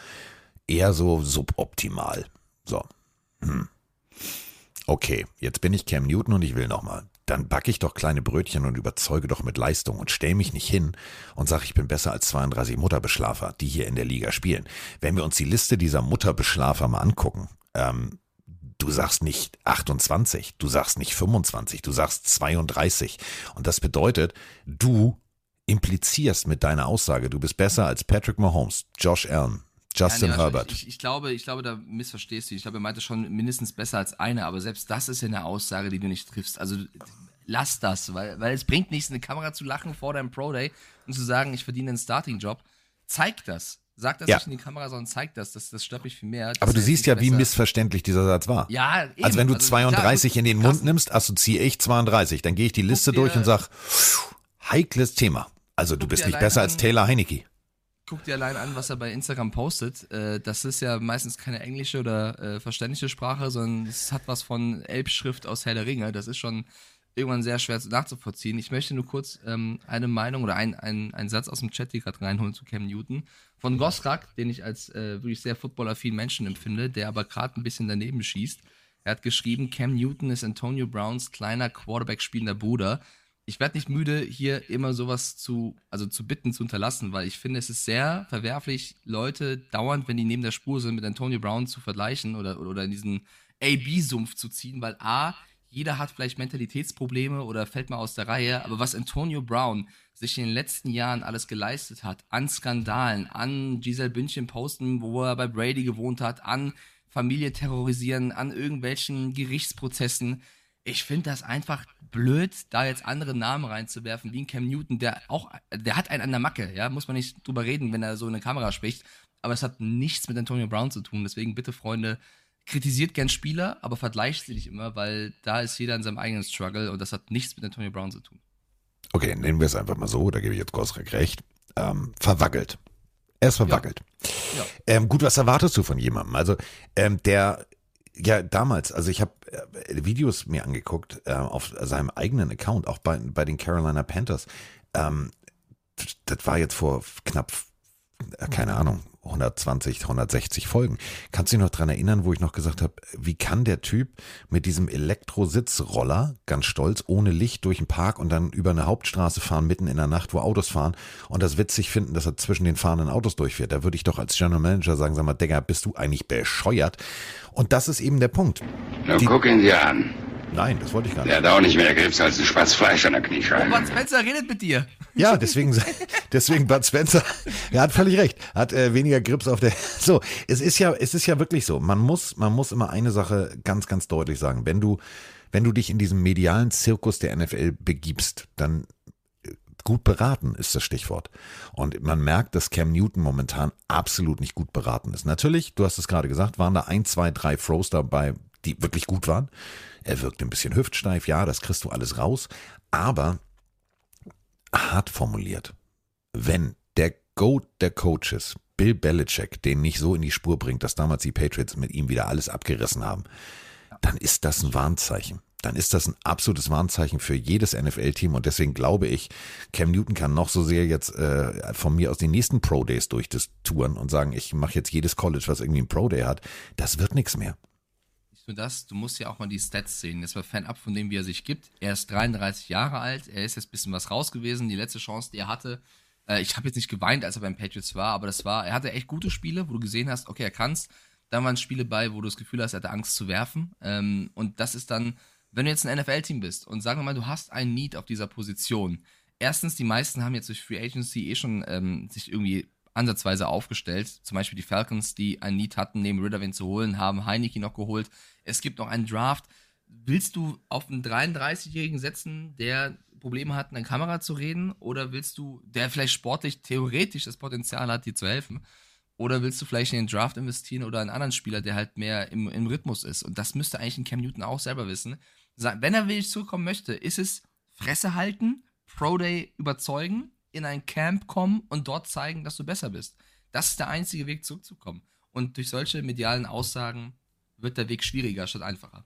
eher so suboptimal. So. Hm. Okay, jetzt bin ich Cam Newton und ich will nochmal. Dann backe ich doch kleine Brötchen und überzeuge doch mit Leistung und stell mich nicht hin und sage, ich bin besser als 32 Mutterbeschlafer, die hier in der Liga spielen. Wenn wir uns die Liste dieser Mutterbeschlafer mal angucken, ähm, Du sagst nicht 28, du sagst nicht 25, du sagst 32. Und das bedeutet, du implizierst mit deiner Aussage, du bist besser als Patrick Mahomes, Josh Allen, Justin Ja, nee, Herbert. Ich, ich, glaube, ich glaube, da missverstehst du. Ich glaube, er meinte schon mindestens besser als eine, aber selbst das ist ja eine Aussage, die du nicht triffst. Also lass das, weil, weil es bringt nichts, in die Kamera zu lachen vor deinem Pro Day und zu sagen, ich verdiene einen Starting-Job. Zeig das. Sag das Ja. nicht in die Kamera, sondern zeig das. Das, das stört mich viel mehr. Aber du siehst ja, wie besser- missverständlich dieser Satz war. Ja, eben. Also wenn du Also, 32 klar, in den Mund nimmst, assoziiere ich 32. Dann gehe ich die Liste durch und sag, heikles Thema. Also du bist nicht besser als Taylor Heinecke. Guck dir allein an, was er bei Instagram postet. Äh, das ist ja meistens keine englische oder äh, verständliche Sprache, sondern es hat was von Elbschrift aus Herr der Ringe. Das ist schon irgendwann sehr schwer nachzuvollziehen. Ich möchte nur kurz ähm, eine Meinung oder ein, ein, einen Satz aus dem Chat hier gerade reinholen zu Cam Newton. Von Gosrak, den ich als äh, wirklich sehr footballaffinen Menschen empfinde, der aber gerade ein bisschen daneben schießt. Er hat geschrieben, Cam Newton ist Antonio Browns kleiner Quarterback spielender Bruder ich werde nicht müde, hier immer sowas zu, also zu bitten, zu unterlassen, weil ich finde, es ist sehr verwerflich, Leute dauernd, wenn die neben der Spur sind, mit Antonio Brown zu vergleichen oder, oder in diesen AB-Sumpf zu ziehen, weil A, jeder hat vielleicht Mentalitätsprobleme oder fällt mal aus der Reihe, aber was Antonio Brown sich in den letzten Jahren alles geleistet hat, an Skandalen, an Giselle Bündchen posten, wo er bei Brady gewohnt hat, an Familie terrorisieren, an irgendwelchen Gerichtsprozessen, ich finde das einfach blöd, da jetzt andere Namen reinzuwerfen, wie ein Cam Newton, der auch, der hat einen an der Macke, ja, muss man nicht drüber reden, wenn er so in eine Kamera spricht, aber es hat nichts mit Antonio Brown zu tun, deswegen bitte, Freunde, kritisiert gern Spieler, aber vergleicht sie nicht immer, weil da ist jeder in seinem eigenen Struggle und das hat nichts mit Antonio Brown zu tun. Okay, nennen wir es einfach mal so, da gebe ich jetzt Gosrek recht. Ähm, verwackelt. Er ist verwackelt. Ja. Ähm, gut, was erwartest du von jemandem? Also, ähm, der, ja, damals, also ich habe Videos mir angeguckt äh, auf seinem eigenen Account, auch bei, bei den Carolina Panthers. Ähm, das, war jetzt vor knapp, äh, keine Ahnung, 120, 160 Folgen. Kannst du dich noch dran erinnern, wo ich noch gesagt habe, wie kann der Typ mit diesem Elektrositzroller, ganz stolz, ohne Licht durch den Park und dann über eine Hauptstraße fahren, mitten in der Nacht, wo Autos fahren und das witzig finden, dass er zwischen den fahrenden Autos durchfährt. Da würde ich doch als General Manager sagen, sag mal, Digga, bist du eigentlich bescheuert? Und das ist eben der Punkt. Nun Die- guck ihn dir an. Nein, das wollte ich gar Der nicht. hat auch nicht mehr Grips als ein Spatz Fleisch an der Kniescheibe. Bud Spencer redet mit dir. Ja, deswegen, [LAUGHS] deswegen Bud Spencer, er hat völlig recht, hat äh, weniger Grips auf der. [LAUGHS] So, es ist ja, es ist ja wirklich so. Man muss, man muss immer eine Sache ganz, ganz deutlich sagen. Wenn du, wenn du dich in diesem medialen Zirkus der NFL begibst, dann Gut beraten ist das Stichwort. Und man merkt, dass Cam Newton momentan absolut nicht gut beraten ist. Natürlich, du hast es gerade gesagt, waren da ein, zwei, drei Throws dabei, die wirklich gut waren. Er wirkt ein bisschen hüftsteif, ja, das kriegst du alles raus. Aber hart formuliert, wenn der Goat der Coaches, Bill Belichick, den nicht so in die Spur bringt, dass damals die Patriots mit ihm wieder alles abgerissen haben, dann ist das ein Warnzeichen dann ist das ein absolutes Warnzeichen für jedes NFL-Team und deswegen glaube ich, Cam Newton kann noch so sehr jetzt äh, von mir aus den nächsten Pro Days durch das touren und sagen, ich mache jetzt jedes College, was irgendwie ein Pro Day hat. Das wird nichts mehr. Nicht nur das, du musst ja auch mal die Stats sehen. Das war fernab von dem, wie er sich gibt. Er ist 33 Jahre alt, er ist jetzt ein bisschen was raus gewesen. Die letzte Chance, die er hatte, äh, ich habe jetzt nicht geweint, als er beim Patriots war, aber das war, er hatte echt gute Spiele, wo du gesehen hast, okay, er kann's. Dann waren Spiele bei, wo du das Gefühl hast, er hatte Angst zu werfen. Ähm, und das ist dann wenn du jetzt ein NFL-Team bist und sagen wir mal, du hast einen Need auf dieser Position. Erstens, die meisten haben jetzt durch Free Agency eh schon ähm, sich irgendwie ansatzweise aufgestellt. Zum Beispiel die Falcons, die einen Need hatten, neben Ridderwin zu holen, haben Heineke noch geholt. Es gibt noch einen Draft. Willst du auf einen 33-Jährigen setzen, der Probleme hat, in der Kamera zu reden? Oder willst du, der vielleicht sportlich, theoretisch das Potenzial hat, dir zu helfen? Oder willst du vielleicht in den Draft investieren oder einen anderen Spieler, der halt mehr im, im Rhythmus ist? Und das müsste eigentlich ein Cam Newton auch selber wissen wenn er wirklich zurückkommen möchte, ist es Fresse halten, Pro Day überzeugen, in ein Camp kommen und dort zeigen, dass du besser bist. Das ist der einzige Weg zurückzukommen. Und durch solche medialen Aussagen wird der Weg schwieriger statt einfacher.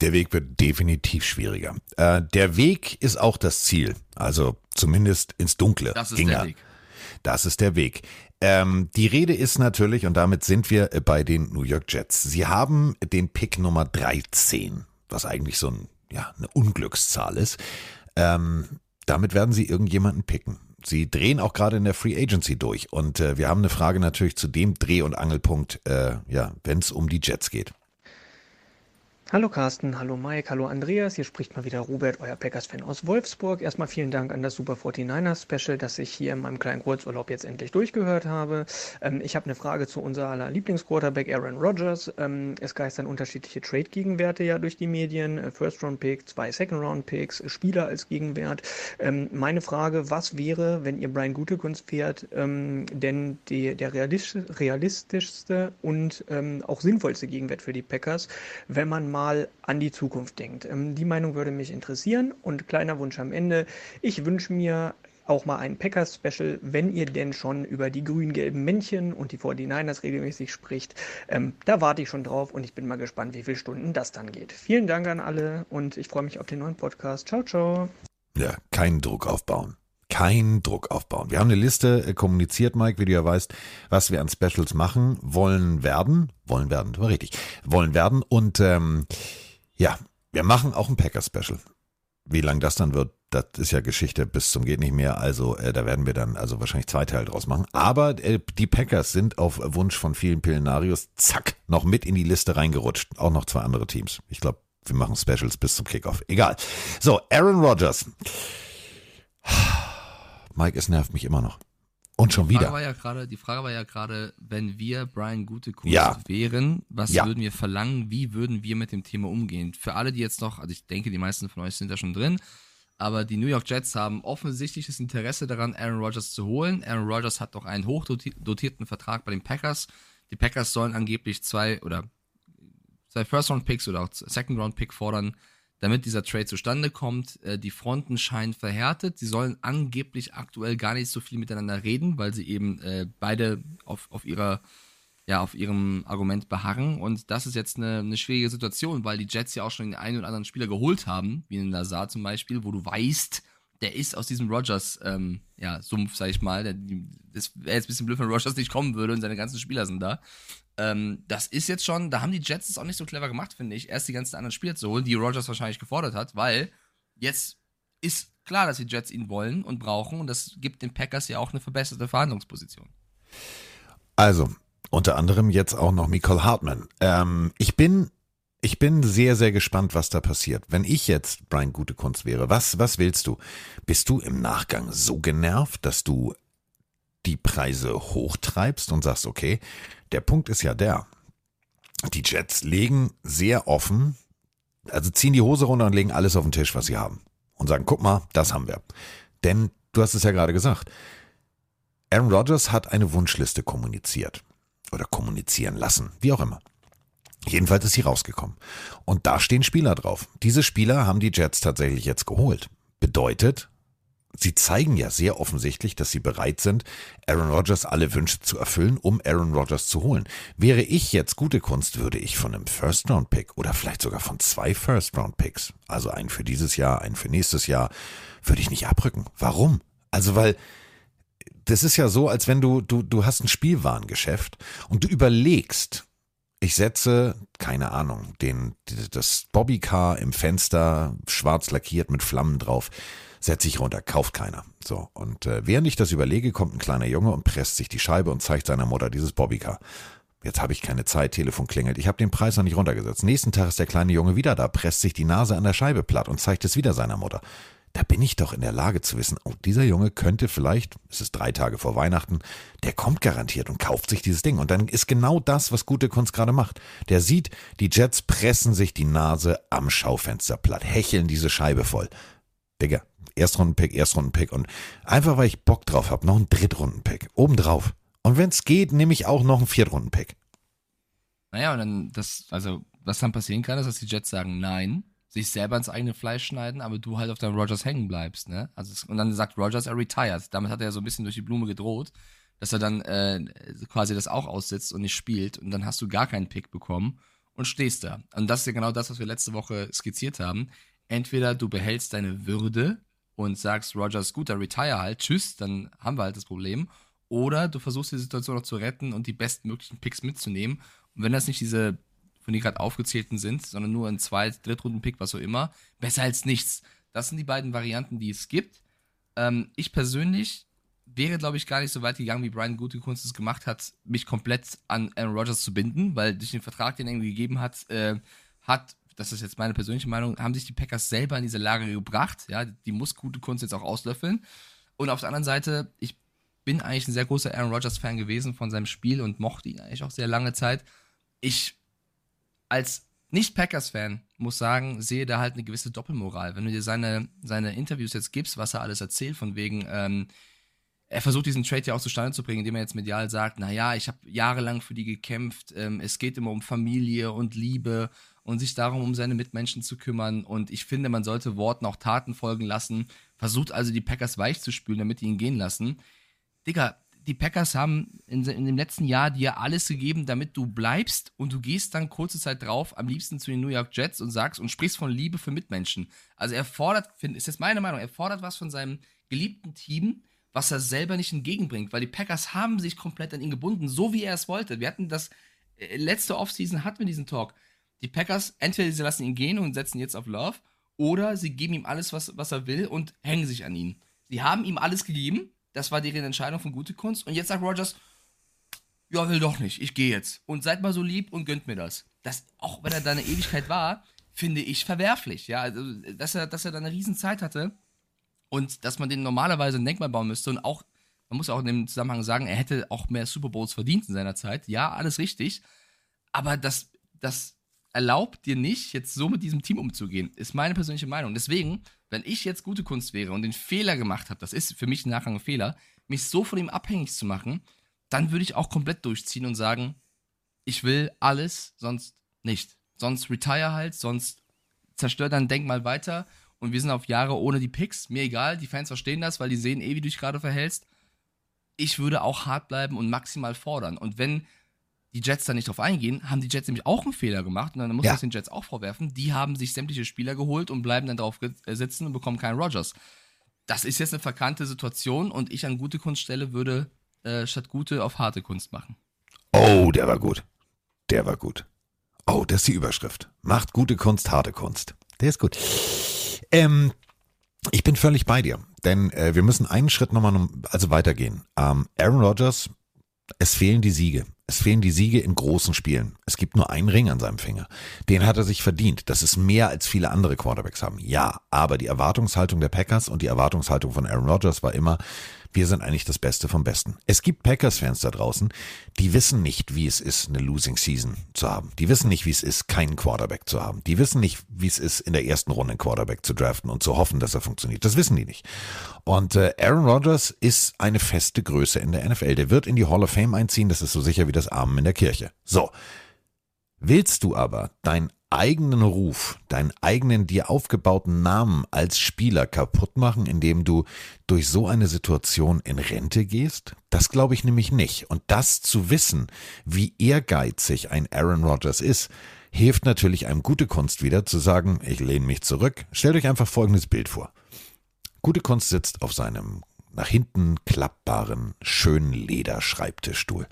Der Weg wird definitiv schwieriger. Äh, der Weg ist auch das Ziel. Also zumindest ins Dunkle. Das ist der er. Weg. Das ist der Weg. Ähm, die Rede ist natürlich, und damit sind wir bei den New York Jets. Sie haben den Pick Nummer 13 was eigentlich so ein, ja, eine Unglückszahl ist. Ähm, damit werden sie irgendjemanden picken. Sie drehen auch gerade in der Free Agency durch. Und äh, wir haben eine Frage natürlich zu dem Dreh- und Angelpunkt, äh, ja, wenn es um die Jets geht. Hallo Carsten, hallo Mike, hallo Andreas. Hier spricht mal wieder Robert, euer Packers-Fan aus Wolfsburg. Erstmal vielen Dank an das Super 49ers Special, das ich hier in meinem kleinen Kurzurlaub jetzt endlich durchgehört habe. Ähm, ich habe eine Frage zu unser aller Lieblingsquarterback Aaron Rodgers. Ähm, es geistern unterschiedliche Trade-Gegenwerte ja durch die Medien. Äh, First-Round-Pick, zwei Second-Round-Picks, Spieler als Gegenwert. Ähm, meine Frage, was wäre, wenn ihr Brian Gutekunst fährt, ähm, denn die, der realistischste und ähm, auch sinnvollste Gegenwert für die Packers, wenn man mal mal an die Zukunft denkt. Ähm, die Meinung würde mich interessieren und kleiner Wunsch am Ende. Ich wünsche mir auch mal ein Packers-Special, wenn ihr denn schon über die grün-gelben Männchen und die 49ers regelmäßig spricht. Ähm, da warte ich schon drauf und ich bin mal gespannt, wie viele Stunden das dann geht. Vielen Dank an alle und ich freue mich auf den neuen Podcast. Ciao, ciao. Ja, keinen Druck aufbauen keinen Druck aufbauen. Wir haben eine Liste äh, kommuniziert, Mike, wie du ja weißt, was wir an Specials machen wollen werden. Wollen werden, war richtig. Wollen werden. Und ähm, ja, wir machen auch ein Packer-Special. Wie lang das dann wird, das ist ja Geschichte bis zum geht nicht mehr. Also äh, da werden wir dann also wahrscheinlich zwei Teile draus machen. Aber äh, die Packers sind auf Wunsch von vielen Pillenarios zack noch mit in die Liste reingerutscht. Auch noch zwei andere Teams. Ich glaube, wir machen Specials bis zum Kickoff. Egal. So, Aaron Rodgers. Mike, es nervt mich immer noch. Und schon die wieder. War ja grade, die Frage war ja gerade, wenn wir Brian Gutekunst ja. wären, was ja. würden wir verlangen, wie würden wir mit dem Thema umgehen? Für alle, die jetzt noch, also ich denke, die meisten von euch sind da schon drin, aber die New York Jets haben offensichtliches Interesse daran, Aaron Rodgers zu holen. Aaron Rodgers hat doch einen hochdotierten Vertrag bei den Packers. Die Packers sollen angeblich zwei oder zwei First-Round-Picks oder auch Second-Round-Pick fordern damit dieser Trade zustande kommt. Äh, die Fronten scheinen verhärtet. Sie sollen angeblich aktuell gar nicht so viel miteinander reden, weil sie eben äh, beide auf, auf ihrer ja, auf ihrem Argument beharren. Und das ist jetzt eine, eine schwierige Situation, weil die Jets ja auch schon den einen oder anderen Spieler geholt haben, wie in Lazar zum Beispiel, wo du weißt, der ist aus diesem Rogers, ähm, ja, sag ich mal. Der, das wäre jetzt ein bisschen blöd, wenn Rogers nicht kommen würde und seine ganzen Spieler sind da. Ähm, das ist jetzt schon, da haben die Jets es auch nicht so clever gemacht, finde ich, erst die ganzen anderen Spieler zu holen, die Rogers wahrscheinlich gefordert hat, weil jetzt ist klar, dass die Jets ihn wollen und brauchen und das gibt den Packers ja auch eine verbesserte Verhandlungsposition. Also, unter anderem jetzt auch noch Michael Hartman. Ähm, ich bin ich bin sehr, sehr gespannt, was da passiert. Wenn ich jetzt Brian Gutekunst wäre, was, was willst du? Bist du im Nachgang so genervt, dass du die Preise hochtreibst und sagst, okay, der Punkt ist ja der. Die Jets legen sehr offen, also ziehen die Hose runter und legen alles auf den Tisch, was sie haben. Und sagen, guck mal, das haben wir. Denn du hast es ja gerade gesagt. Aaron Rodgers hat eine Wunschliste kommuniziert oder kommunizieren lassen, wie auch immer. Jedenfalls ist sie rausgekommen. Und da stehen Spieler drauf. Diese Spieler haben die Jets tatsächlich jetzt geholt. Bedeutet, sie zeigen ja sehr offensichtlich, dass sie bereit sind, Aaron Rodgers alle Wünsche zu erfüllen, um Aaron Rodgers zu holen. Wäre ich jetzt gute Kunst, würde ich von einem First-Round-Pick oder vielleicht sogar von zwei First-Round-Picks, also einen für dieses Jahr, einen für nächstes Jahr, würde ich nicht abrücken. Warum? Also weil das ist ja so, als wenn du, du, du hast ein Spielwarengeschäft und du überlegst, ich setze, keine Ahnung, den, das Bobbycar im Fenster, schwarz lackiert mit Flammen drauf, setze ich runter, kauft keiner. So, und äh, während ich das überlege, kommt ein kleiner Junge und presst sich die Scheibe und zeigt seiner Mutter dieses Bobbycar. Jetzt habe ich keine Zeit, Telefon klingelt. Ich habe den Preis noch nicht runtergesetzt. Nächsten Tag ist der kleine Junge wieder da, presst sich die Nase an der Scheibe platt und zeigt es wieder seiner Mutter da bin ich doch in der Lage zu wissen, oh, dieser Junge könnte vielleicht, es ist drei Tage vor Weihnachten, der kommt garantiert und kauft sich dieses Ding. Und dann ist genau das, was gute Kunst gerade macht. Der sieht, die Jets pressen sich die Nase am Schaufenster platt, hecheln diese Scheibe voll. Digga, Erstrundenpick, Erstrundenpick. Und einfach, weil ich Bock drauf habe, noch ein Drittrundenpick. Obendrauf. Und wenn es geht, nehme ich auch noch einen Viertrundenpick. Naja, und dann, das, also, was dann passieren kann, ist, dass die Jets sagen Nein sich selber ins eigene Fleisch schneiden, aber du halt auf deinem Rogers hängen bleibst, ne? Also und dann sagt Rogers, er retired. Damit hat er ja so ein bisschen durch die Blume gedroht, dass er dann äh, quasi das auch aussitzt und nicht spielt und dann hast du gar keinen Pick bekommen und stehst da. Und das ist ja genau das, was wir letzte Woche skizziert haben. Entweder du behältst deine Würde und sagst, Rogers, gut, dann retire halt, tschüss, dann haben wir halt das Problem. Oder du versuchst die Situation noch zu retten und die bestmöglichen Picks mitzunehmen. Und wenn das nicht diese von den gerade aufgezählten sind, sondern nur ein Zweit-, Drittrunden-Pick, was auch immer. Besser als nichts. Das sind die beiden Varianten, die es gibt. Ähm, ich persönlich wäre, glaube ich, gar nicht so weit gegangen, wie Brian Gutekunst es gemacht hat, mich komplett an Aaron Rodgers zu binden, weil durch den Vertrag, den er irgendwie gegeben hat, äh, hat, das ist jetzt meine persönliche Meinung, haben sich die Packers selber in diese Lage gebracht. Ja, die muss Gutekunst jetzt auch auslöffeln. Und auf der anderen Seite, ich bin eigentlich ein sehr großer Aaron Rodgers-Fan gewesen von seinem Spiel und mochte ihn eigentlich auch sehr lange Zeit. Ich als nicht-Packers-Fan muss sagen, sehe da halt eine gewisse Doppelmoral. Wenn du dir seine, seine Interviews jetzt gibst, was er alles erzählt, von wegen, ähm, er versucht diesen Trade ja auch zustande zu bringen, indem er jetzt medial sagt, naja, ich habe jahrelang für die gekämpft, ähm, es geht immer um Familie und Liebe und sich darum, um seine Mitmenschen zu kümmern und ich finde, man sollte Worten auch Taten folgen lassen, versucht also die Packers weich zu spülen, damit die ihn gehen lassen. Digga, die Packers haben in, in, dem letzten Jahr dir alles gegeben, damit du bleibst und du gehst dann kurze Zeit drauf, am liebsten zu den New York Jets und sagst und sprichst von Liebe für Mitmenschen. Also er fordert, ist jetzt meine Meinung, er fordert was von seinem geliebten Team, was er selber nicht entgegenbringt, weil die Packers haben sich komplett an ihn gebunden, so wie er es wollte. Wir hatten das äh, letzte Offseason hatten wir diesen Talk. Die Packers, entweder sie lassen ihn gehen und setzen jetzt auf Love, oder sie geben ihm alles, was, was er will und hängen sich an ihn. Sie haben ihm alles gegeben, das war deren Entscheidung von gute Kunst. Und jetzt sagt Rogers, ja, will doch nicht, ich gehe jetzt. Und seid mal so lieb und gönnt mir das. Das, auch wenn er da eine Ewigkeit war, finde ich verwerflich. Ja, also, dass er, dass er da eine Riesenzeit hatte und dass man den normalerweise ein Denkmal bauen müsste und auch, man muss auch in dem Zusammenhang sagen, er hätte auch mehr Super Bowls verdient in seiner Zeit. Ja, alles richtig. Aber das, das erlaubt dir nicht, jetzt so mit diesem Team umzugehen, ist meine persönliche Meinung. Deswegen wenn ich jetzt gute Kunst wäre und den Fehler gemacht habe, das ist für mich ein Fehler, mich so von ihm abhängig zu machen, dann würde ich auch komplett durchziehen und sagen, ich will alles, sonst nicht. Sonst retire halt, sonst zerstör dein Denkmal weiter und wir sind auf Jahre ohne die Picks. Mir egal, die Fans verstehen das, weil die sehen eh, wie du dich gerade verhältst. Ich würde auch hart bleiben und maximal fordern. Und wenn die Jets da nicht drauf eingehen, haben die Jets nämlich auch einen Fehler gemacht und dann muss ja. das den Jets auch vorwerfen. Die haben sich sämtliche Spieler geholt und bleiben dann drauf äh, sitzen und bekommen keinen Rogers. Das ist jetzt eine verkannte Situation und ich an gute Kunststelle würde äh, statt gute auf harte Kunst machen. Oh, der war gut. Der war gut. Oh, das ist die Überschrift. Macht gute Kunst, harte Kunst. Der ist gut. Ähm, ich bin völlig bei dir, denn äh, wir müssen einen Schritt nochmal also weitergehen. Ähm, Aaron Rodgers es fehlen die Siege. Es fehlen die Siege in großen Spielen. Es gibt nur einen Ring an seinem Finger. Den hat er sich verdient. Das ist mehr als viele andere Quarterbacks haben. Ja, aber die Erwartungshaltung der Packers und die Erwartungshaltung von Aaron Rodgers war immer, wir sind eigentlich das Beste vom Besten. Es gibt Packers-Fans da draußen, die wissen nicht, wie es ist, eine Losing Season zu haben. Die wissen nicht, wie es ist, keinen Quarterback zu haben. Die wissen nicht, wie es ist, in der ersten Runde einen Quarterback zu draften und zu hoffen, dass er funktioniert. Das wissen die nicht. Und äh, Aaron Rodgers ist eine feste Größe in der NFL. Der wird in die Hall of Fame einziehen. Das ist so sicher wie das Amen in der Kirche. So. Willst du aber deinen eigenen Ruf, deinen eigenen dir aufgebauten Namen als Spieler kaputt machen, indem du durch so eine Situation in Rente gehst? Das glaube ich nämlich nicht. Und das zu wissen, wie ehrgeizig ein Aaron Rodgers ist, hilft natürlich einem gute Kunst wieder zu sagen, ich lehne mich zurück. Stellt euch einfach folgendes Bild vor. Gute Kunst sitzt auf seinem nach hinten klappbaren, schönen Lederschreibtischstuhl,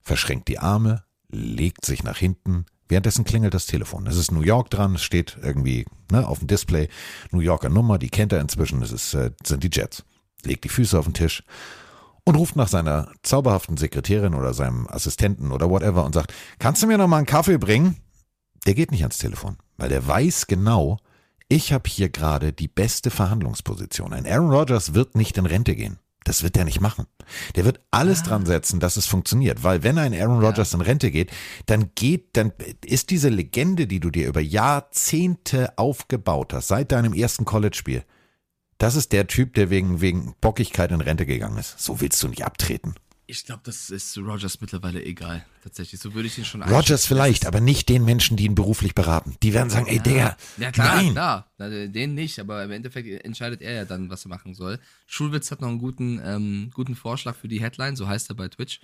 verschränkt die Arme, legt sich nach hinten, Währenddessen klingelt das Telefon. Es ist New York dran, es steht irgendwie ne, auf dem Display. New Yorker Nummer, die kennt er inzwischen, es ist, äh, sind die Jets. Legt die Füße auf den Tisch und ruft nach seiner zauberhaften Sekretärin oder seinem Assistenten oder whatever und sagt, kannst du mir noch mal einen Kaffee bringen? Der geht nicht ans Telefon, weil der weiß genau, ich habe hier gerade die beste Verhandlungsposition. Ein Aaron Rodgers wird nicht in Rente gehen. Das wird der nicht machen. Der wird alles ah. dran setzen, dass es funktioniert. Weil wenn ein Aaron Rodgers ja. in Rente geht, dann geht, dann ist diese Legende, die du dir über Jahrzehnte aufgebaut hast, seit deinem ersten College-Spiel, das ist der Typ, der wegen, wegen Bockigkeit in Rente gegangen ist. So willst du nicht abtreten. Ich glaube, das ist Rogers mittlerweile egal. Tatsächlich, so würde ich ihn schon Rogers vielleicht, aber nicht den Menschen, die ihn beruflich beraten. Die werden sagen, ey, der. Ja, klar, nein. klar. Den nicht, aber im Endeffekt entscheidet er ja dann, was er machen soll. Schulwitz hat noch einen guten, ähm, guten Vorschlag für die Headline, so heißt er bei Twitch.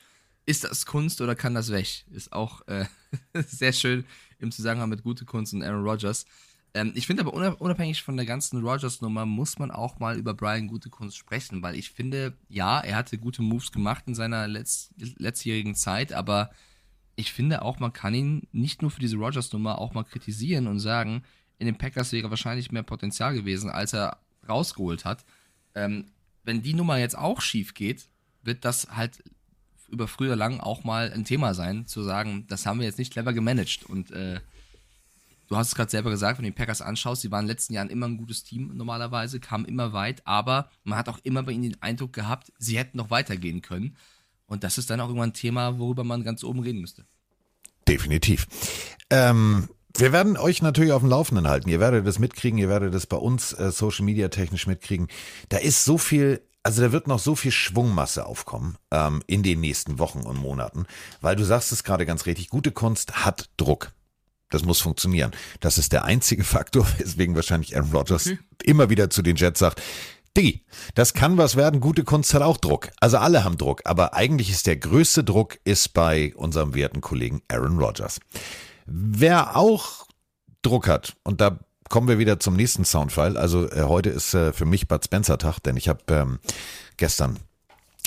Ist das Kunst oder kann das weg? Ist auch äh, [LAUGHS] sehr schön im Zusammenhang mit gute Kunst und Aaron Rodgers. Ähm, ich finde aber unabhängig von der ganzen Rogers-Nummer muss man auch mal über Brian Gutekunst sprechen, weil ich finde, ja, er hatte gute Moves gemacht in seiner letzt, letztjährigen Zeit, aber ich finde auch, man kann ihn nicht nur für diese Rogers-Nummer auch mal kritisieren und sagen, in den Packers wäre wahrscheinlich mehr Potenzial gewesen, als er rausgeholt hat. Ähm, wenn die Nummer jetzt auch schief geht, wird das halt über früher lang auch mal ein Thema sein, zu sagen, das haben wir jetzt nicht clever gemanagt und äh, du hast es gerade selber gesagt, wenn du die Packers anschaust, sie waren in den letzten Jahren immer ein gutes Team normalerweise, kamen immer weit, aber man hat auch immer bei ihnen den Eindruck gehabt, sie hätten noch weitergehen können. Und das ist dann auch irgendwann ein Thema, worüber man ganz oben reden müsste. Definitiv. Ähm, wir werden euch natürlich auf dem Laufenden halten. Ihr werdet das mitkriegen, ihr werdet das bei uns äh, Social Media technisch mitkriegen. Da ist so viel also da wird noch so viel Schwungmasse aufkommen ähm, in den nächsten Wochen und Monaten, weil du sagst es gerade ganz richtig, gute Kunst hat Druck. Das muss funktionieren. Das ist der einzige [LAUGHS] Faktor, weswegen wahrscheinlich Aaron Rodgers okay. immer wieder zu den Jets sagt, Diggi, das kann was werden, gute Kunst hat auch Druck. Also alle haben Druck, aber eigentlich ist der größte Druck ist bei unserem werten Kollegen Aaron Rodgers. Wer auch Druck hat, und da kommen wir wieder zum nächsten Soundfile, also äh, heute ist äh, für mich Bud Spencer Tag, denn ich habe ähm, gestern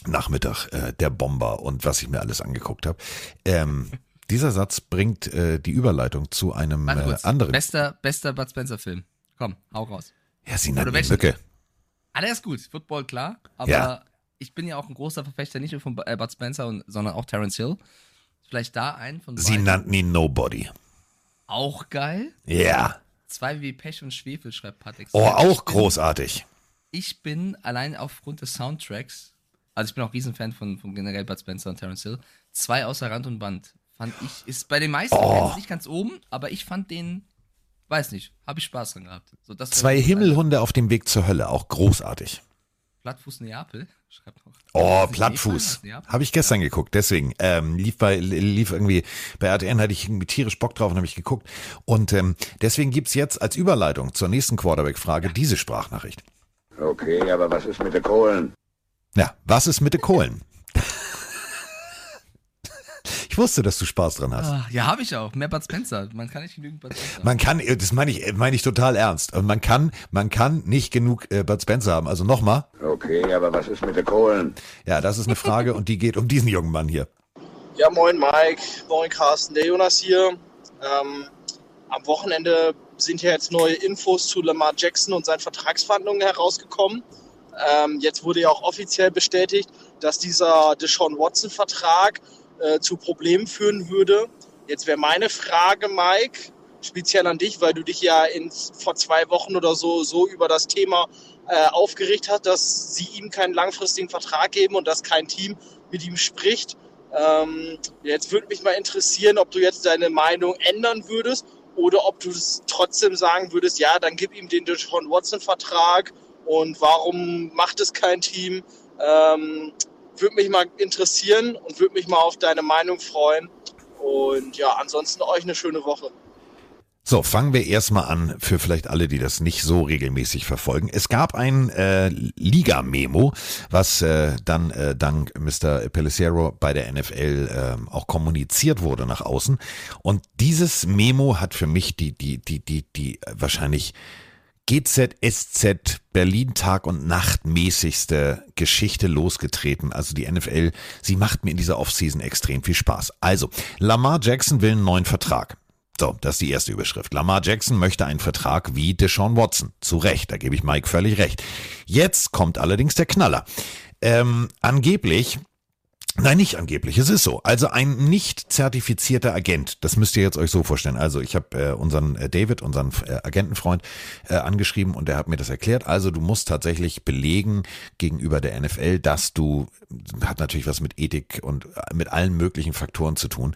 Nachmittag äh, der Bomber und was ich mir alles angeguckt habe. Ähm, dieser Satz bringt äh, die Überleitung zu einem äh, anderen. Bester, bester Bud Spencer-Film. Komm, hau raus. Ja, sie nannten die Mücke. Ah, der ist gut. Football, klar. Aber ja. ich bin ja auch ein großer Verfechter nicht nur von äh, Bud Spencer, und, sondern auch Terence Hill. Vielleicht da ein von Sie beiden. nannten ihn Nobody. Auch geil. Ja. Zwei wie Pech und Schwefel, schreibt Patrick. Oh, auch bin, großartig. Ich bin allein aufgrund des Soundtracks, also ich bin auch Riesenfan von, von generell Bud Spencer und Terence Hill, zwei außer Rand und Band Fand ich, ist bei den meisten oh. nicht ganz oben, aber ich fand den, weiß nicht, habe ich Spaß dran gehabt. So, Zwei Himmelhunde auf dem Weg zur Hölle, auch großartig. Plattfuß Neapel, [LAUGHS] schreibt noch. Oh, Plattfuß. Habe ich gestern ja. geguckt, deswegen. Ähm, lief bei, lief irgendwie, bei RTN hatte ich irgendwie tierisch Bock drauf und habe ich geguckt. Und ähm, deswegen gibt's jetzt als Überleitung zur nächsten Quarterback-Frage ja. diese Sprachnachricht. Okay, aber was ist mit den Kohlen? Ja, was ist mit den Kohlen? Ich wusste, dass du Spaß dran hast. Ah, ja, habe ich auch. Mehr Bud Spencer. Man kann nicht genügend Bud Spencer. Man kann, das meine ich, meine ich total ernst. Man kann, man kann nicht genug äh, Bud Spencer haben. Also nochmal. Okay, aber was ist mit den Kohlen? Ja, das ist eine Frage und die geht um diesen jungen Mann hier. Ja, moin Mike, moin Carsten, der Jonas hier. Ähm, am Wochenende sind ja jetzt neue Infos zu Lamar Jackson und seinen Vertragsverhandlungen herausgekommen. Ähm, jetzt wurde ja auch offiziell bestätigt, dass dieser Deshaun Watson-Vertrag äh, zu Problemen führen würde. Jetzt wäre meine Frage, Mike, speziell an dich, weil du dich ja in, vor zwei Wochen oder so, so über das Thema äh, aufgeregt hast, dass sie ihm keinen langfristigen Vertrag geben und dass kein Team mit ihm spricht. Ähm, jetzt würde mich mal interessieren, ob du jetzt deine Meinung ändern würdest oder ob du es trotzdem sagen würdest, ja, dann gib ihm den Deshaun Watson-Vertrag und warum macht es kein Team? Ähm, würde mich mal interessieren und würde mich mal auf deine Meinung freuen. Und ja, ansonsten euch eine schöne Woche. So, fangen wir erstmal an für vielleicht alle, die das nicht so regelmäßig verfolgen. Es gab ein äh, Liga-Memo, was äh, dann äh, dank Mr. Pellicero bei der NFL äh, auch kommuniziert wurde nach außen. Und dieses Memo hat für mich die, die, die, die, die wahrscheinlich GZSZ Berlin Tag und Nacht mäßigste Geschichte losgetreten. Also die NFL, sie macht mir in dieser Offseason extrem viel Spaß. Also, Lamar Jackson will einen neuen Vertrag. So, das ist die erste Überschrift. Lamar Jackson möchte einen Vertrag wie Deshaun Watson. Zu Recht, da gebe ich Mike völlig recht. Jetzt kommt allerdings der Knaller. Ähm, angeblich Nein, nicht angeblich. Es ist so. Also ein nicht zertifizierter Agent. Das müsst ihr jetzt euch so vorstellen. Also ich habe äh, unseren äh, David, unseren äh, Agentenfreund, äh, angeschrieben und der hat mir das erklärt. Also du musst tatsächlich belegen gegenüber der NFL, dass du hat natürlich was mit Ethik und äh, mit allen möglichen Faktoren zu tun.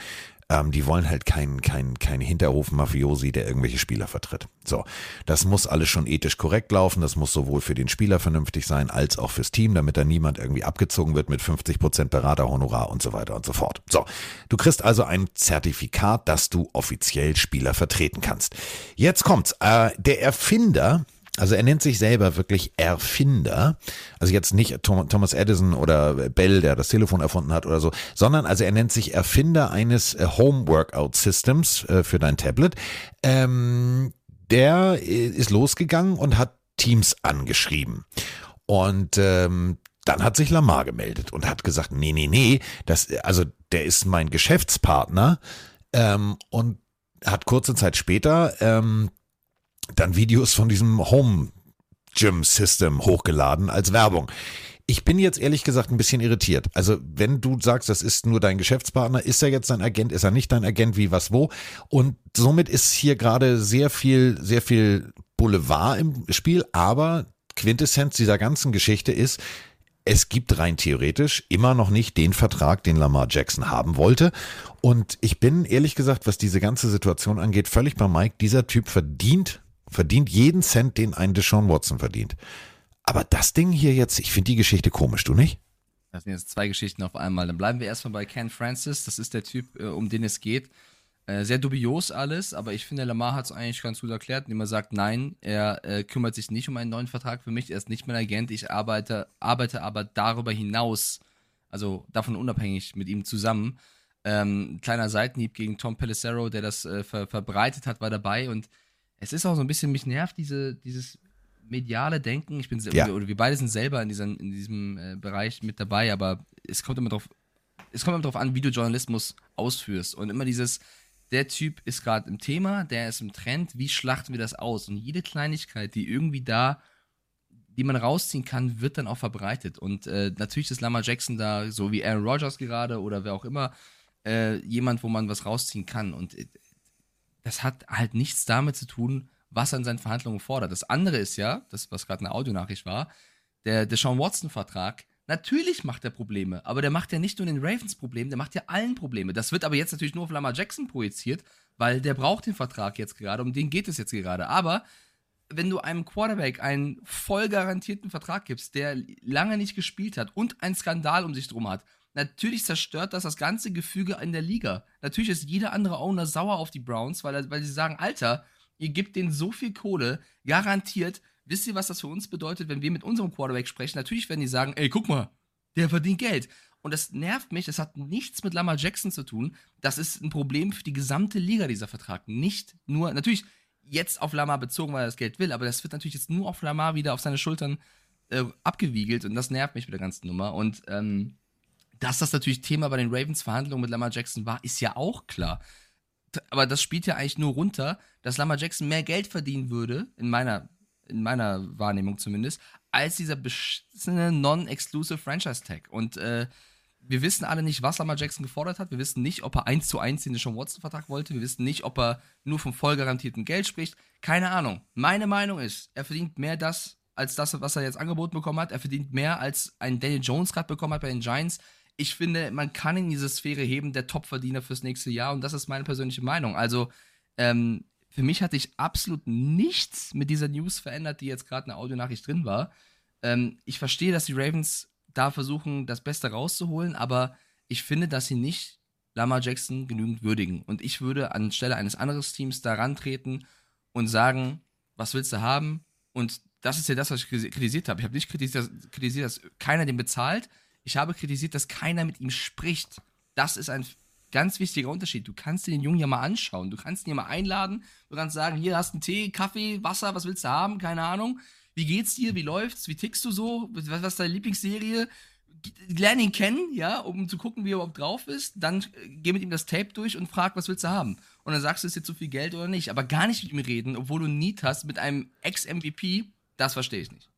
Ähm, die wollen halt keinen kein, kein Hinterhof-Mafiosi, der irgendwelche Spieler vertritt. So, das muss alles schon ethisch korrekt laufen. Das muss sowohl für den Spieler vernünftig sein, als auch fürs Team, damit da niemand irgendwie abgezogen wird mit 50 Prozent Beraterhonorar und so weiter und so fort. So, du kriegst also ein Zertifikat, dass du offiziell Spieler vertreten kannst. Jetzt kommt's. Äh, der Erfinder also er nennt sich selber wirklich Erfinder. Also jetzt nicht Thomas Edison oder Bell, der das Telefon erfunden hat oder so, sondern also er nennt sich Erfinder eines äh, Home Workout Systems äh, für dein Tablet. Ähm, der äh, ist losgegangen und hat Teams angeschrieben. Und ähm, dann hat sich Lamar gemeldet und hat gesagt, nee, nee, nee, das, also der ist mein Geschäftspartner ähm, und hat kurze Zeit später ähm, dann Videos von diesem Home Gym System hochgeladen als Werbung. Ich bin jetzt ehrlich gesagt ein bisschen irritiert. Also, wenn du sagst, das ist nur dein Geschäftspartner, ist er jetzt dein Agent, ist er nicht dein Agent, wie, was, wo? Und somit ist hier gerade sehr viel, sehr viel Boulevard im Spiel, aber Quintessenz dieser ganzen Geschichte ist, es gibt rein theoretisch immer noch nicht den Vertrag, den Lamar Jackson haben wollte. Und ich bin ehrlich gesagt, was diese ganze Situation angeht, völlig bei Mike. Dieser Typ verdient verdient jeden Cent, den ein Deshaun Watson verdient. Aber das Ding hier jetzt, ich finde die Geschichte komisch, du nicht? Das sind jetzt zwei Geschichten auf einmal. Dann bleiben wir erstmal bei Ken Francis. Das ist der Typ, äh, um den es geht. Äh, sehr dubios alles, aber ich finde, Lamar hat es eigentlich ganz gut erklärt, indem er sagt, nein, er äh, kümmert sich nicht um einen neuen Vertrag für mich, er ist nicht mein Agent, ich arbeite, arbeite aber darüber hinaus, also davon unabhängig mit ihm zusammen. Ähm, kleiner Seitenhieb gegen Tom Pelissero, der das äh, ver verbreitet hat, war dabei und es ist auch so ein bisschen, mich nervt diese, dieses mediale Denken. Ich bin, ja. oder wir beide sind selber in diesem, in diesem äh, Bereich mit dabei, aber es kommt immer drauf, es kommt immer drauf an, wie du Journalismus ausführst. Und immer dieses, der Typ ist gerade im Thema, der ist im Trend, wie schlachten wir das aus? Und jede Kleinigkeit, die irgendwie da, die man rausziehen kann, wird dann auch verbreitet. Und äh, natürlich ist Lamar Jackson da, so wie Aaron Rodgers gerade oder wer auch immer, äh, jemand, wo man was rausziehen kann. Und äh, das hat halt nichts damit zu tun, was er in seinen Verhandlungen fordert. Das andere ist ja, das, was gerade eine Audionachricht war, der, der Sean Watson-Vertrag. Natürlich macht er Probleme, aber der macht ja nicht nur den Ravens Probleme, der macht ja allen Probleme. Das wird aber jetzt natürlich nur auf Lamar Jackson projiziert, weil der braucht den Vertrag jetzt gerade, um den geht es jetzt gerade. Aber wenn du einem Quarterback einen voll garantierten Vertrag gibst, der lange nicht gespielt hat und einen Skandal um sich drum hat, Natürlich zerstört das das ganze Gefüge in der Liga. Natürlich ist jeder andere Owner sauer auf die Browns, weil, weil sie sagen, Alter, ihr gebt denen so viel Kohle, garantiert. Wisst ihr, was das für uns bedeutet, wenn wir mit unserem Quarterback sprechen? Natürlich werden die sagen, ey, guck mal, der verdient Geld. Und das nervt mich, das hat nichts mit Lamar Jackson zu tun. Das ist ein Problem für die gesamte Liga, dieser Vertrag. Nicht nur, natürlich jetzt auf Lamar bezogen, weil er das Geld will, aber das wird natürlich jetzt nur auf Lamar wieder auf seine Schultern äh, abgewiegelt und das nervt mich mit der ganzen Nummer. Und ähm, dass das natürlich Thema bei den Ravens Verhandlungen mit Lamar Jackson war, ist ja auch klar. Aber das spielt ja eigentlich nur runter, dass Lamar Jackson mehr Geld verdienen würde, in meiner, in meiner Wahrnehmung zumindest, als dieser beschissene Non-Exclusive Franchise Tag. Und äh, wir wissen alle nicht, was Lamar Jackson gefordert hat. Wir wissen nicht, ob er eins zu eins den Sean Watson-Vertrag wollte. Wir wissen nicht, ob er nur vom voll garantierten Geld spricht. Keine Ahnung. Meine Meinung ist, er verdient mehr das, als das, was er jetzt angeboten bekommen hat. Er verdient mehr, als ein Daniel Jones gerade bekommen hat bei den Giants. Ich finde, man kann in diese Sphäre heben, der Topverdiener fürs nächste Jahr. Und das ist meine persönliche Meinung. Also, ähm, für mich hatte ich absolut nichts mit dieser News verändert, die jetzt gerade in der Audionachricht drin war. Ähm, ich verstehe, dass die Ravens da versuchen, das Beste rauszuholen, aber ich finde, dass sie nicht Lamar Jackson genügend würdigen. Und ich würde anstelle eines anderen Teams da rantreten und sagen, was willst du haben? Und das ist ja das, was ich kritisiert habe. Ich habe nicht kritisiert, kritisiert, dass keiner den bezahlt. Ich habe kritisiert, dass keiner mit ihm spricht. Das ist ein ganz wichtiger Unterschied. Du kannst dir den Jungen ja mal anschauen. Du kannst ihn ja mal einladen. Du kannst sagen, hier hast du einen Tee, Kaffee, Wasser, was willst du haben? Keine Ahnung. Wie geht's dir? Wie läuft's? Wie tickst du so? Was, was ist deine Lieblingsserie? Lern ihn kennen, ja, um zu gucken, wie er überhaupt drauf ist. Dann äh, geh mit ihm das Tape durch und frag, was willst du haben? Und dann sagst du, ist jetzt zu viel Geld oder nicht. Aber gar nicht mit ihm reden, obwohl du Need hast mit einem Ex-MVP, das verstehe ich nicht.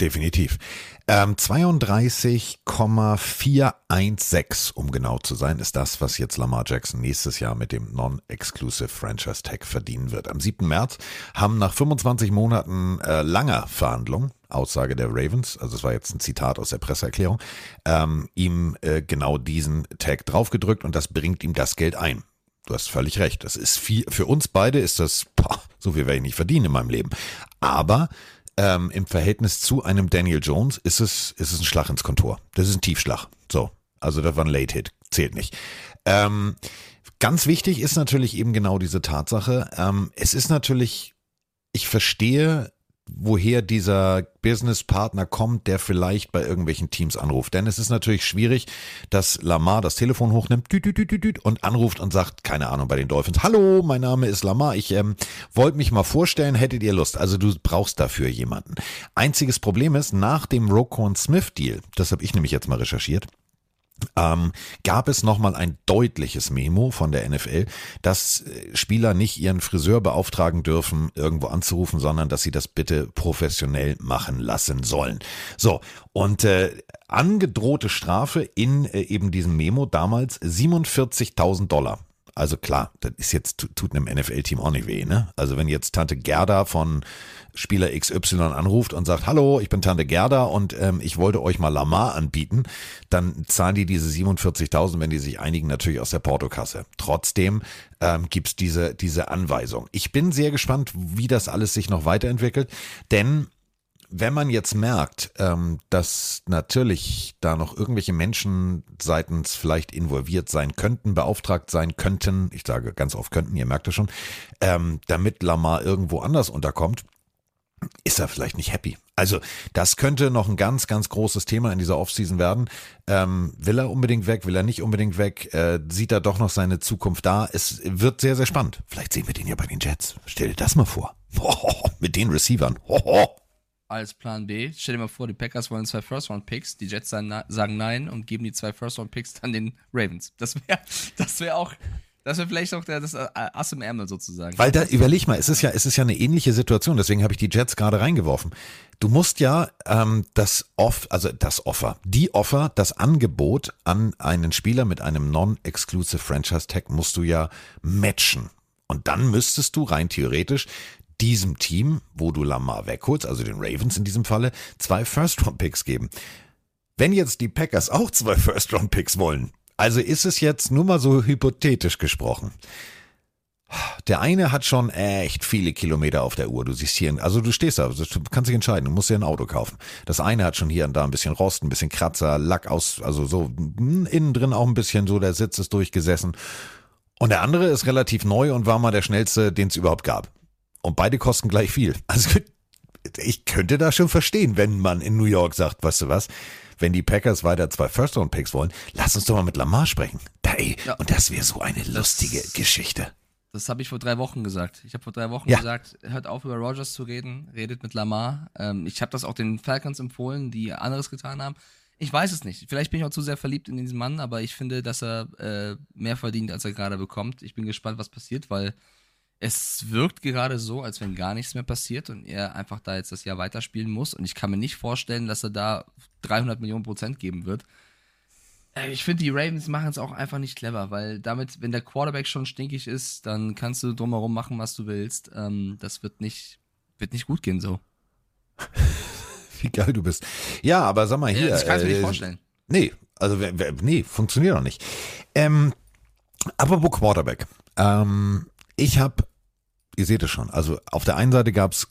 Definitiv. Ähm, 32,416, um genau zu sein, ist das, was jetzt Lamar Jackson nächstes Jahr mit dem Non-Exclusive Franchise Tag verdienen wird. Am 7. März haben nach 25 Monaten äh, langer Verhandlungen, Aussage der Ravens, also es war jetzt ein Zitat aus der Presseerklärung, ähm, ihm äh, genau diesen Tag draufgedrückt und das bringt ihm das Geld ein. Du hast völlig recht. Das ist viel, für uns beide ist das, boah, so viel werde ich nicht verdienen in meinem Leben. Aber ähm, im Verhältnis zu einem Daniel Jones ist es, ist es ein Schlag ins Kontor. Das ist ein Tiefschlag. So. Also das war ein Late Hit. Zählt nicht. Ähm, ganz wichtig ist natürlich eben genau diese Tatsache. Ähm, es ist natürlich, ich verstehe woher dieser Businesspartner kommt, der vielleicht bei irgendwelchen Teams anruft. Denn es ist natürlich schwierig, dass Lamar das Telefon hochnimmt und anruft und sagt, keine Ahnung, bei den Dolphins, hallo, mein Name ist Lamar, ich ähm, wollte mich mal vorstellen, hättet ihr Lust? Also du brauchst dafür jemanden. Einziges Problem ist, nach dem Roquan Smith Deal, das habe ich nämlich jetzt mal recherchiert, ähm, gab es nochmal ein deutliches Memo von der NFL, dass äh, Spieler nicht ihren Friseur beauftragen dürfen, irgendwo anzurufen, sondern dass sie das bitte professionell machen lassen sollen. So, und äh, angedrohte Strafe in äh, eben diesem Memo damals 47.000 Dollar. Also klar, das ist jetzt, tut einem NFL-Team auch nicht weh, ne? Also wenn jetzt Tante Gerda von Spieler XY anruft und sagt, hallo, ich bin Tante Gerda und ähm, ich wollte euch mal Lamar anbieten, dann zahlen die diese 47.000, wenn die sich einigen, natürlich aus der Portokasse. Trotzdem ähm, gibt's diese, diese Anweisung. Ich bin sehr gespannt, wie das alles sich noch weiterentwickelt, denn wenn man jetzt merkt, ähm, dass natürlich da noch irgendwelche Menschen seitens vielleicht involviert sein könnten, beauftragt sein könnten, ich sage ganz oft könnten, ihr merkt es schon, ähm, damit Lamar irgendwo anders unterkommt, ist er vielleicht nicht happy. Also das könnte noch ein ganz, ganz großes Thema in dieser Offseason werden. Ähm, will er unbedingt weg, will er nicht unbedingt weg? Äh, sieht er doch noch seine Zukunft da? Es wird sehr, sehr spannend. Vielleicht sehen wir den ja bei den Jets. Stell dir das mal vor. Hoho, [LAUGHS] mit den Receivern. Hoho als Plan B. Stell dir mal vor, die Packers wollen zwei First-Round-Picks, die Jets sagen nein und geben die zwei First-Round-Picks dann den Ravens. Das wäre [LAUGHS] das wär auch, das wäre vielleicht auch der, das Ass im Ärmel sozusagen. Weil da, überleg mal, es ist ja, es ist ja eine ähnliche Situation, deswegen habe ich die Jets gerade reingeworfen. Du musst ja ähm, das Off, also das Offer, die Offer, das Angebot an einen Spieler mit einem Non-Exclusive Franchise Tag musst du ja matchen. Und dann müsstest du rein theoretisch diesem Team, wo du Lamar wegholst, also den Ravens in diesem Falle, zwei First-Round-Picks geben. Wenn jetzt die Packers auch zwei First-Round-Picks wollen, also ist es jetzt nur mal so hypothetisch gesprochen. Der eine hat schon echt viele Kilometer auf der Uhr. Du siehst hier, also du stehst da, du kannst dich entscheiden, du musst dir ein Auto kaufen. Das eine hat schon hier und da ein bisschen Rost, ein bisschen Kratzer, Lack aus, also so hm, innen drin auch ein bisschen so, der Sitz ist durchgesessen. Und der andere ist relativ neu und war mal der schnellste, den es überhaupt gab. Und beide kosten gleich viel. Also ich könnte das schon verstehen, wenn man in New York sagt, weißt du was, wenn die Packers weiter zwei First-Round-Picks wollen, lass uns doch mal mit Lamar sprechen. Ey, ja. Und das wäre so eine lustige das, Geschichte. Das habe ich vor drei Wochen gesagt. Ich habe vor drei Wochen ja. gesagt, hört auf über Rogers zu reden, redet mit Lamar. Ähm, ich habe das auch den Falcons empfohlen, die anderes getan haben. Ich weiß es nicht. Vielleicht bin ich auch zu sehr verliebt in diesen Mann, aber ich finde, dass er äh, mehr verdient, als er gerade bekommt. Ich bin gespannt, was passiert, weil es wirkt gerade so, als wenn gar nichts mehr passiert und er einfach da jetzt das Jahr weiterspielen muss. Und ich kann mir nicht vorstellen, dass er da 300 Millionen Prozent geben wird. Äh, Ich finde, die Ravens machen es auch einfach nicht clever, weil damit, wenn der Quarterback schon stinkig ist, dann kannst du drumherum machen, was du willst. Ähm, das wird nicht, wird nicht gut gehen so. [LAUGHS] Wie geil du bist. Ja, aber sag mal hier. Ja, das kannst du mir äh, nicht vorstellen. Nee, also nee, funktioniert doch nicht. Ähm, apropos Quarterback. Ähm, ich habe, ihr seht es schon, also auf der einen Seite gab's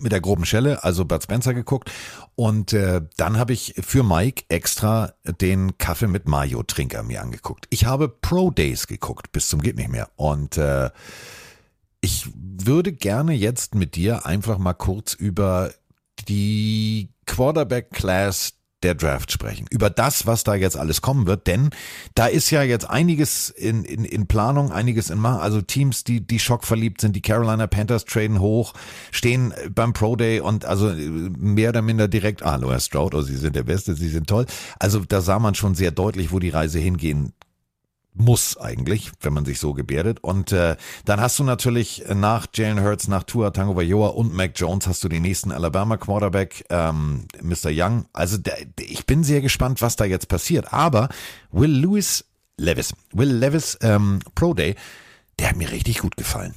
mit der groben Schelle, also Bud Spencer geguckt. Und äh, dann habe ich für Mike extra den Kaffee mit Mayo Trinker mir angeguckt. Ich habe Pro Days geguckt, bis zum geht nicht mehr. Und äh, ich würde gerne jetzt mit dir einfach mal kurz über die Quarterback Class der Draft sprechen. Über das, was da jetzt alles kommen wird, denn da ist ja jetzt einiges in, in, in Planung, einiges in Ma also Teams, die, die schockverliebt sind, die Carolina Panthers traden hoch, stehen beim Pro Day und also mehr oder minder direkt, ah, Loa Stroud, oh, sie sind der Beste, sie sind toll. Also da sah man schon sehr deutlich, wo die Reise hingehen muss eigentlich, wenn man sich so gebärdet. Und äh, dann hast du natürlich nach Jalen Hurts, nach Tua Tagovailoa und Mac Jones hast du den nächsten Alabama Quarterback, ähm, Mr. Young. Also der, ich bin sehr gespannt, was da jetzt passiert. Aber Will Lewis Levis, Will Levis ähm, Pro Day, der hat mir richtig gut gefallen.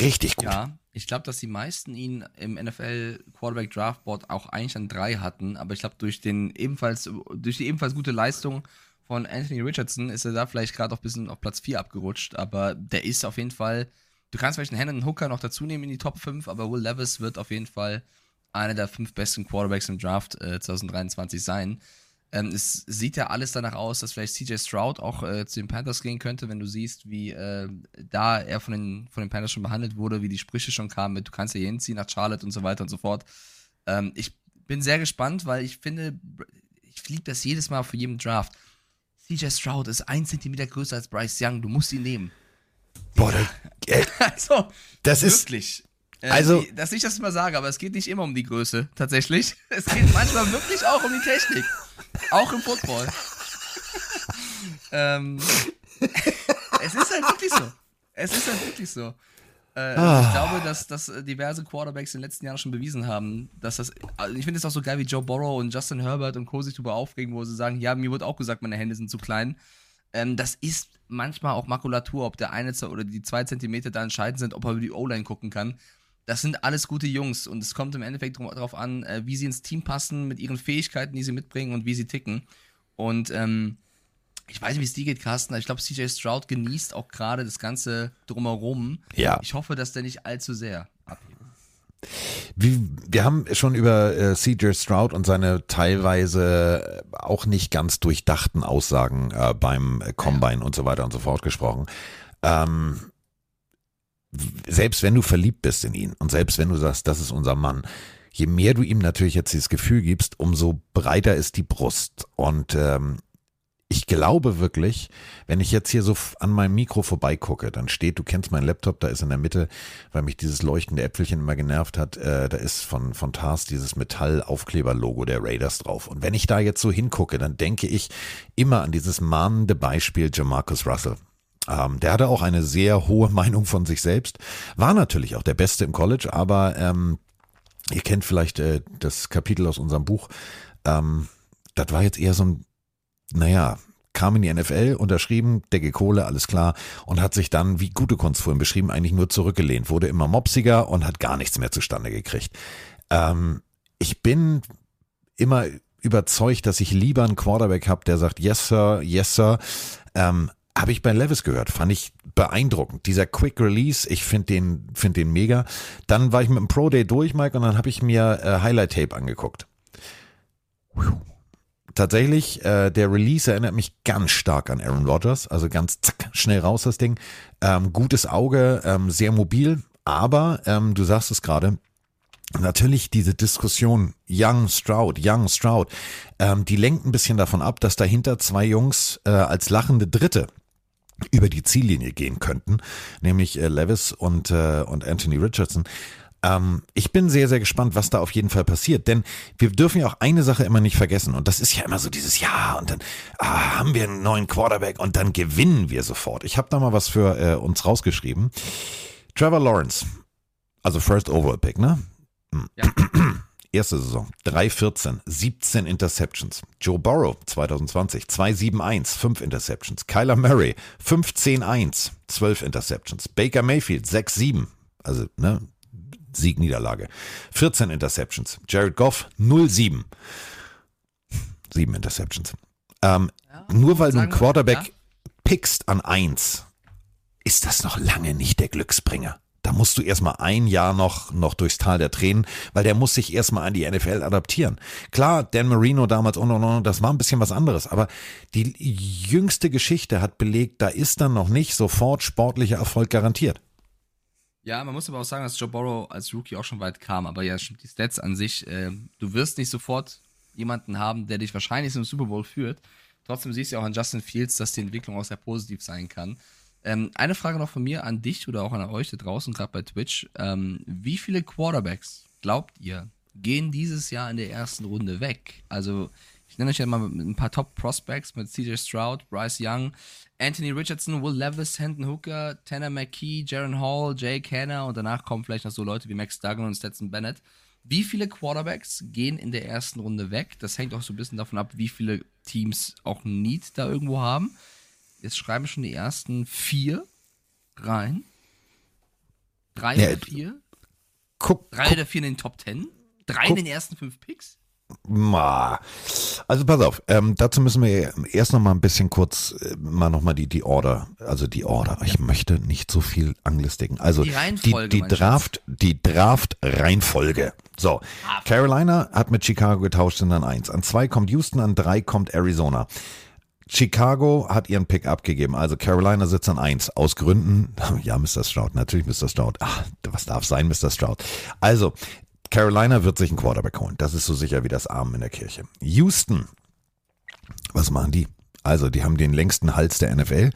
Richtig gut. Ja, ich glaube, dass die meisten ihn im NFL Quarterback Draft Board auch eigentlich an drei hatten, aber ich glaube, durch den ebenfalls, durch die ebenfalls gute Leistung von Anthony Richardson ist er da vielleicht gerade auch ein bisschen auf Platz 4 abgerutscht, aber der ist auf jeden Fall, du kannst vielleicht einen Hendon Hooker noch dazu nehmen in die Top 5, aber Will Levis wird auf jeden Fall einer der fünf besten Quarterbacks im Draft äh, 2023 sein. Ähm, es sieht ja alles danach aus, dass vielleicht CJ Stroud auch äh, zu den Panthers gehen könnte, wenn du siehst, wie äh, da er von den, von den Panthers schon behandelt wurde, wie die Sprüche schon kamen mit, du kannst ja hier hinziehen nach Charlotte und so weiter und so fort. Ähm, ich bin sehr gespannt, weil ich finde, ich liebe das jedes Mal für jeden Draft. CJ Stroud ist ein Zentimeter größer als Bryce Young, du musst ihn nehmen. Boah, der, äh, [LAUGHS] Also, das ist wirklich. Äh, also- dass ich das mal sage, aber es geht nicht immer um die Größe, tatsächlich. [LAUGHS] Es geht manchmal wirklich auch um die Technik. Auch im Football. [LAUGHS] ähm, es ist halt wirklich so. Es ist halt wirklich so. Also. Ich glaube, dass, dass äh, diverse Quarterbacks in den letzten Jahren schon bewiesen haben, dass das. Also ich finde es auch so geil, wie Joe Burrow und Justin Herbert und Co. sich darüber aufregen, wo sie sagen: Ja, mir wurde auch gesagt, meine Hände sind zu klein. Ähm, das ist manchmal auch Makulatur, ob der eine oder die zwei Zentimeter da entscheidend sind, ob er über die O-Line gucken kann. Das sind alles gute Jungs und es kommt im Endeffekt darauf an, äh, wie sie ins Team passen, mit ihren Fähigkeiten, die sie mitbringen und wie sie ticken. Und ähm, ich weiß nicht, wie es dir geht, Carsten, ich glaube, CJ Stroud genießt auch gerade das Ganze drumherum. Ja. Ich hoffe, dass der nicht allzu sehr abhebt. Wir, wir haben schon über äh, CJ Stroud und seine teilweise äh, auch nicht ganz durchdachten Aussagen äh, beim Combine und so weiter und so fort gesprochen. Ähm, selbst wenn du verliebt bist in ihn und selbst wenn du sagst, das ist unser Mann, je mehr du ihm natürlich jetzt dieses Gefühl gibst, umso breiter ist die Brust. Und ähm, ich glaube wirklich, wenn ich jetzt hier so an meinem Mikro vorbeigucke, dann steht, du kennst meinen Laptop, da ist in der Mitte, weil mich dieses leuchtende Äpfelchen immer genervt hat, äh, da ist von, von Tars dieses Metall-Aufkleber-Logo der Raiders drauf. Und wenn ich da jetzt so hingucke, dann denke ich immer an dieses mahnende Beispiel Jamarcus Russell. Ähm, der hatte auch eine sehr hohe [LAUGHS] Meinung von sich selbst, war natürlich auch der Beste im College, aber ähm, ihr kennt vielleicht äh, das Kapitel aus unserem Buch. Ähm, das war jetzt eher so ein naja, kam in die NFL, unterschrieben, Decke Kohle, alles klar, und hat sich dann, wie gute Kunst vorhin beschrieben, eigentlich nur zurückgelehnt, wurde immer mopsiger und hat gar nichts mehr zustande gekriegt. Ähm, ich bin immer überzeugt, dass ich lieber einen Quarterback habe, der sagt, yes, sir, yes, sir. Ähm, habe ich bei Levis gehört, fand ich beeindruckend. Dieser Quick Release, ich finde den, find den mega. Dann war ich mit dem Pro Day durch, Mike, und dann habe ich mir äh, Highlight Tape angeguckt. Puh tatsächlich, äh, der Release erinnert mich ganz stark an Aaron Rodgers, also ganz zack, schnell raus das Ding. Ähm, gutes Auge, ähm, sehr mobil, aber ähm, du sagst es gerade, Natürlich diese Diskussion Young Stroud, Young Stroud, ähm, die lenkt ein bisschen davon ab, dass dahinter zwei Jungs äh, als lachende Dritte über die Ziellinie gehen könnten, nämlich äh, Levis und, äh, und Anthony Richardson. Ähm, ich bin sehr, sehr gespannt, was da auf jeden Fall passiert, denn wir dürfen ja auch eine Sache immer nicht vergessen und das ist ja immer so dieses Ja und dann ah, haben wir einen neuen Quarterback und dann gewinnen wir sofort. Ich habe da mal was für äh, uns rausgeschrieben. Trevor Lawrence, also First Overall Pick, ne? Ja. [CLEARS THROAT] erste Saison 3,14, 17 Interceptions. Joe Burrow 2020 2,71, 5 Interceptions. Kyler Murray 15,1, 12 Interceptions. Baker Mayfield 6,7, also ne, Sieg, Niederlage. 14 Interceptions. Jared Goff 0,7. 7 Interceptions. Ähm, nur weil du einen wir, Quarterback ja. pickst an 1, ist das noch lange nicht der Glücksbringer. Da musst du erstmal ein Jahr noch, noch durchs Tal der Tränen, weil der muss sich erstmal an die NFL adaptieren. Klar, Dan Marino damals und und und, das war ein bisschen was anderes, aber die jüngste Geschichte hat belegt, da ist dann noch nicht sofort sportlicher Erfolg garantiert. Ja, man muss aber auch sagen, dass Joe Burrow als Rookie auch schon weit kam. Aber ja, die Stats an sich, äh, du wirst nicht sofort jemanden haben, der dich wahrscheinlich zum Super Bowl führt. Trotzdem siehst du ja auch an Justin Fields, dass die Entwicklung auch sehr positiv sein kann. Ähm, eine Frage noch von mir an dich oder auch an euch da draußen, gerade bei Twitch. Ähm, wie viele Quarterbacks glaubt ihr, gehen dieses Jahr in der ersten Runde weg? Also, ich nenne euch ja mal ein paar Top-Prospects mit CJ Stroud, Bryce Young, Anthony Richardson, Will Levis, Hendon Hooker, Tanner McKee, Jaron Hall, Jake Hanna und danach kommen vielleicht noch so Leute wie Max Duggan und Stetson Bennett. Wie viele Quarterbacks gehen in der ersten Runde weg? Das hängt auch so ein bisschen davon ab, wie viele Teams auch Need da irgendwo haben. Jetzt schreiben schon die ersten vier rein. Drei Ja, oder vier? Guck, Drei oder vier in den Top Ten? Drei in den ersten fünf Picks? Also pass auf, ähm, dazu müssen wir erst noch mal ein bisschen kurz äh, mal noch mal die die Order, also die Order. Ich möchte nicht so viel anglistiken. Also Die die, Reihenfolge, die Draft, die Draft Reihenfolge. So, Carolina hat mit Chicago getauscht sind an eins. An zwei kommt Houston, an drei kommt Arizona. Chicago hat ihren Pick abgegeben, also Carolina sitzt an eins aus Gründen. [LAUGHS] Ja, Mr. Stroud, natürlich Mr. Stroud. Ach, was darf sein, Mr. Stroud? Also, Carolina wird sich einen Quarterback holen. Das ist so sicher wie das Armen in der Kirche. Houston, was machen die? Also, die haben den längsten Hals der NFL.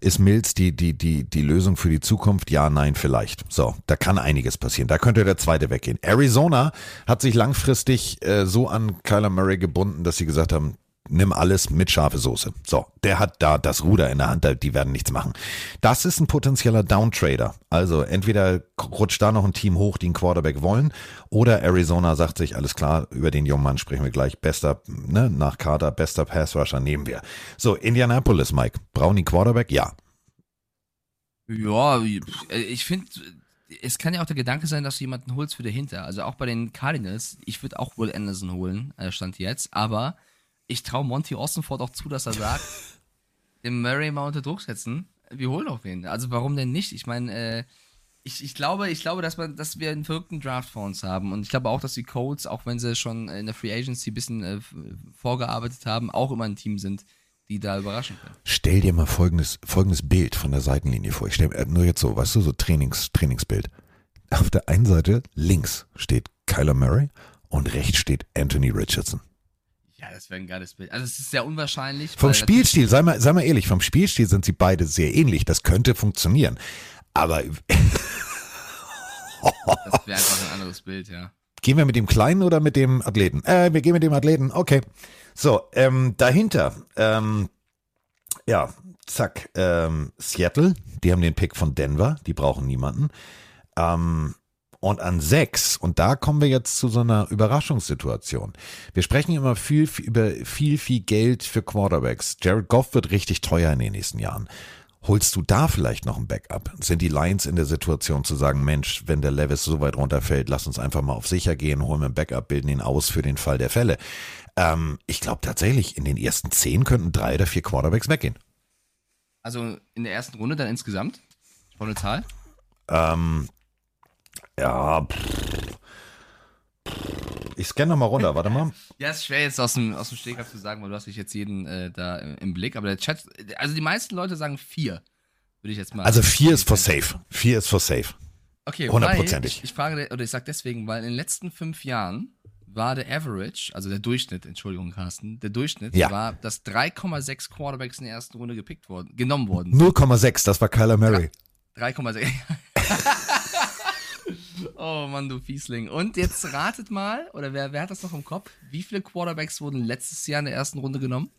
Ist Mills die, die, die, die Lösung für die Zukunft? Ja, nein, vielleicht. So, da kann einiges passieren. Da könnte der zweite weggehen. Arizona hat sich langfristig äh, so an Kyler Murray gebunden, dass sie gesagt haben, nimm alles mit scharfe Soße. So, der hat da das Ruder in der Hand, die werden nichts machen. Das ist ein potenzieller Downtrader. Also entweder rutscht da noch ein Team hoch, die einen Quarterback wollen, oder Arizona sagt sich, alles klar, über den jungen Mann sprechen wir gleich, bester, ne, nach Carter, bester Pass-Rusher nehmen wir. So, Indianapolis, Mike, brauchen die Quarterback? Ja. Ja, ich finde, es kann ja auch der Gedanke sein, dass du jemanden holst für dahinter. Also auch bei den Cardinals, ich würde auch Will Anderson holen, äh, stand jetzt, aber ich traue Monty Ossenford auch zu, dass er sagt, den Murray mal unter Druck setzen, wir holen auch wen. Also warum denn nicht? Ich meine, äh, ich, ich glaube, ich glaube, dass man, dass wir einen verrückten Draft vor uns haben. Und ich glaube auch, dass die Colts, auch wenn sie schon in der Free Agency ein bisschen äh, vorgearbeitet haben, auch immer ein Team sind, die da überraschen können. Stell dir mal folgendes, folgendes Bild von der Seitenlinie vor. Ich stelle mir nur jetzt so, weißt du, so Trainings, Trainingsbild. Auf der einen Seite links steht Kyler Murray und rechts steht Anthony Richardson. Ja, das wäre ein geiles Bild. Also es ist sehr unwahrscheinlich. Vom Spielstil, sei mal, sei mal ehrlich, vom Spielstil sind sie beide sehr ähnlich. Das könnte funktionieren. Aber [LAUGHS] Das wäre einfach ein anderes Bild, ja. gehen wir mit dem Kleinen oder mit dem Athleten? Äh, wir gehen mit dem Athleten. Okay. So, ähm, dahinter, ähm, ja, zack, ähm, Seattle, die haben den Pick von Denver, die brauchen niemanden. Ähm, und an sechs, und da kommen wir jetzt zu so einer Überraschungssituation. Wir sprechen immer viel, viel über viel, viel Geld für Quarterbacks. Jared Goff wird richtig teuer in den nächsten Jahren. Holst du da vielleicht noch ein Backup? Sind die Lions in der Situation zu sagen, Mensch, wenn der Levis so weit runterfällt, lass uns einfach mal auf sicher gehen, holen wir ein Backup, bilden ihn aus für den Fall der Fälle. Ähm, ich glaube tatsächlich, in den ersten zehn könnten drei oder vier Quarterbacks weggehen. Also in der ersten Runde dann insgesamt? Volle Zahl? Ähm, ja, pff, ich scanne nochmal runter, warte mal. [LAUGHS] Ja, ist schwer jetzt aus dem, aus dem Stegreif zu sagen, weil du hast nicht jetzt jeden äh, da im, Blick. Aber der Chat, also die meisten Leute sagen vier, würde ich jetzt mal. Also vier ist for safe. Vier ist for safe. Okay, Hundertprozentig. Ich, ich frage, oder ich sag deswegen, weil in den letzten fünf Jahren war der Average, also der Durchschnitt, Entschuldigung, Carsten, der Durchschnitt Ja. war, dass 3,6 Quarterbacks in der ersten Runde gepickt wurden, genommen wurden. 0,6, das war Kyler Murray. 3,6. [LAUGHS] oh Mann, du Fiesling. Und jetzt ratet mal, oder wer, wer hat das noch im Kopf? Wie viele Quarterbacks wurden letztes Jahr in der ersten Runde genommen?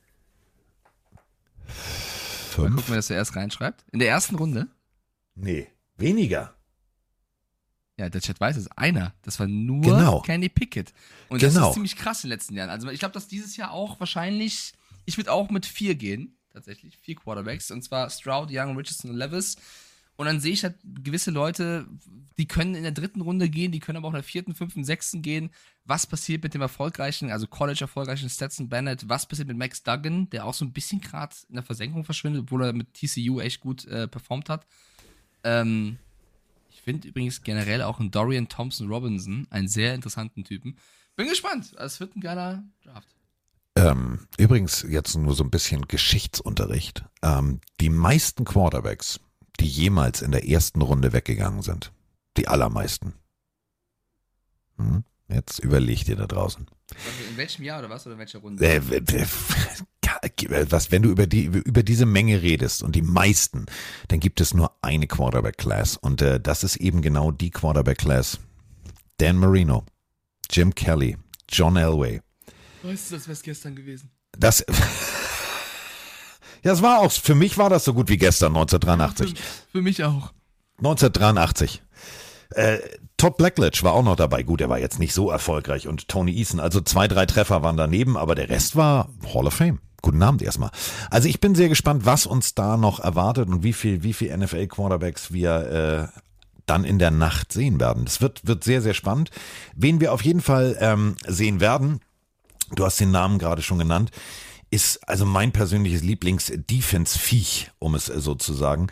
Mal Fünf? gucken, wer das zuerst reinschreibt. In der ersten Runde? Nee, weniger. Ja, der Chat weiß es. Einer. Das war nur Genau. Kenny Pickett. Und das Genau. ist ziemlich krass in den letzten Jahren. Also ich glaube, dass dieses Jahr auch wahrscheinlich, ich würde auch mit vier gehen, tatsächlich. Vier Quarterbacks. Und zwar Stroud, Young, Richardson und Levis. Und dann sehe ich halt gewisse Leute, die können in der dritten Runde gehen, die können aber auch in der vierten, fünften, sechsten gehen. Was passiert mit dem erfolgreichen, also College-erfolgreichen Stetson Bennett? Was passiert mit Max Duggan, der auch so ein bisschen gerade in der Versenkung verschwindet, obwohl er mit TCU echt gut äh, performt hat? Ähm, ich finde übrigens generell auch einen Dorian Thompson Robinson einen sehr interessanten Typen. Bin gespannt. Es wird ein geiler Draft. Ähm, übrigens jetzt nur so ein bisschen Geschichtsunterricht. Ähm, die meisten Quarterbacks, die jemals in der ersten Runde weggegangen sind, die allermeisten. Hm? Jetzt überlegt ihr da draußen. In welchem Jahr oder was? Oder in welcher Runde? Äh, w- [LAUGHS] Was, wenn du über die über diese Menge redest und die meisten, dann gibt es nur eine Quarterback Class und äh, das ist eben genau die Quarterback Class. Dan Marino, Jim Kelly, John Elway. Weißt du, das wäre gestern gewesen. Das [LAUGHS] Ja, es war auch für mich war das so gut wie gestern 1983. Für mich auch. 1983. Äh, Todd Blackledge war auch noch dabei. Gut, er war jetzt nicht so erfolgreich und Tony Eason. Also zwei, drei Treffer waren daneben, aber der Rest war Hall of Fame. Guten Abend erstmal. Also ich bin sehr gespannt, was uns da noch erwartet und wie viel, wie viel NFL Quarterbacks wir äh, dann in der Nacht sehen werden. Das wird, wird sehr, sehr spannend. Wen wir auf jeden Fall ähm, sehen werden, du hast den Namen gerade schon genannt, ist also mein persönliches Lieblings-Defense-Viech, um es so zu sagen.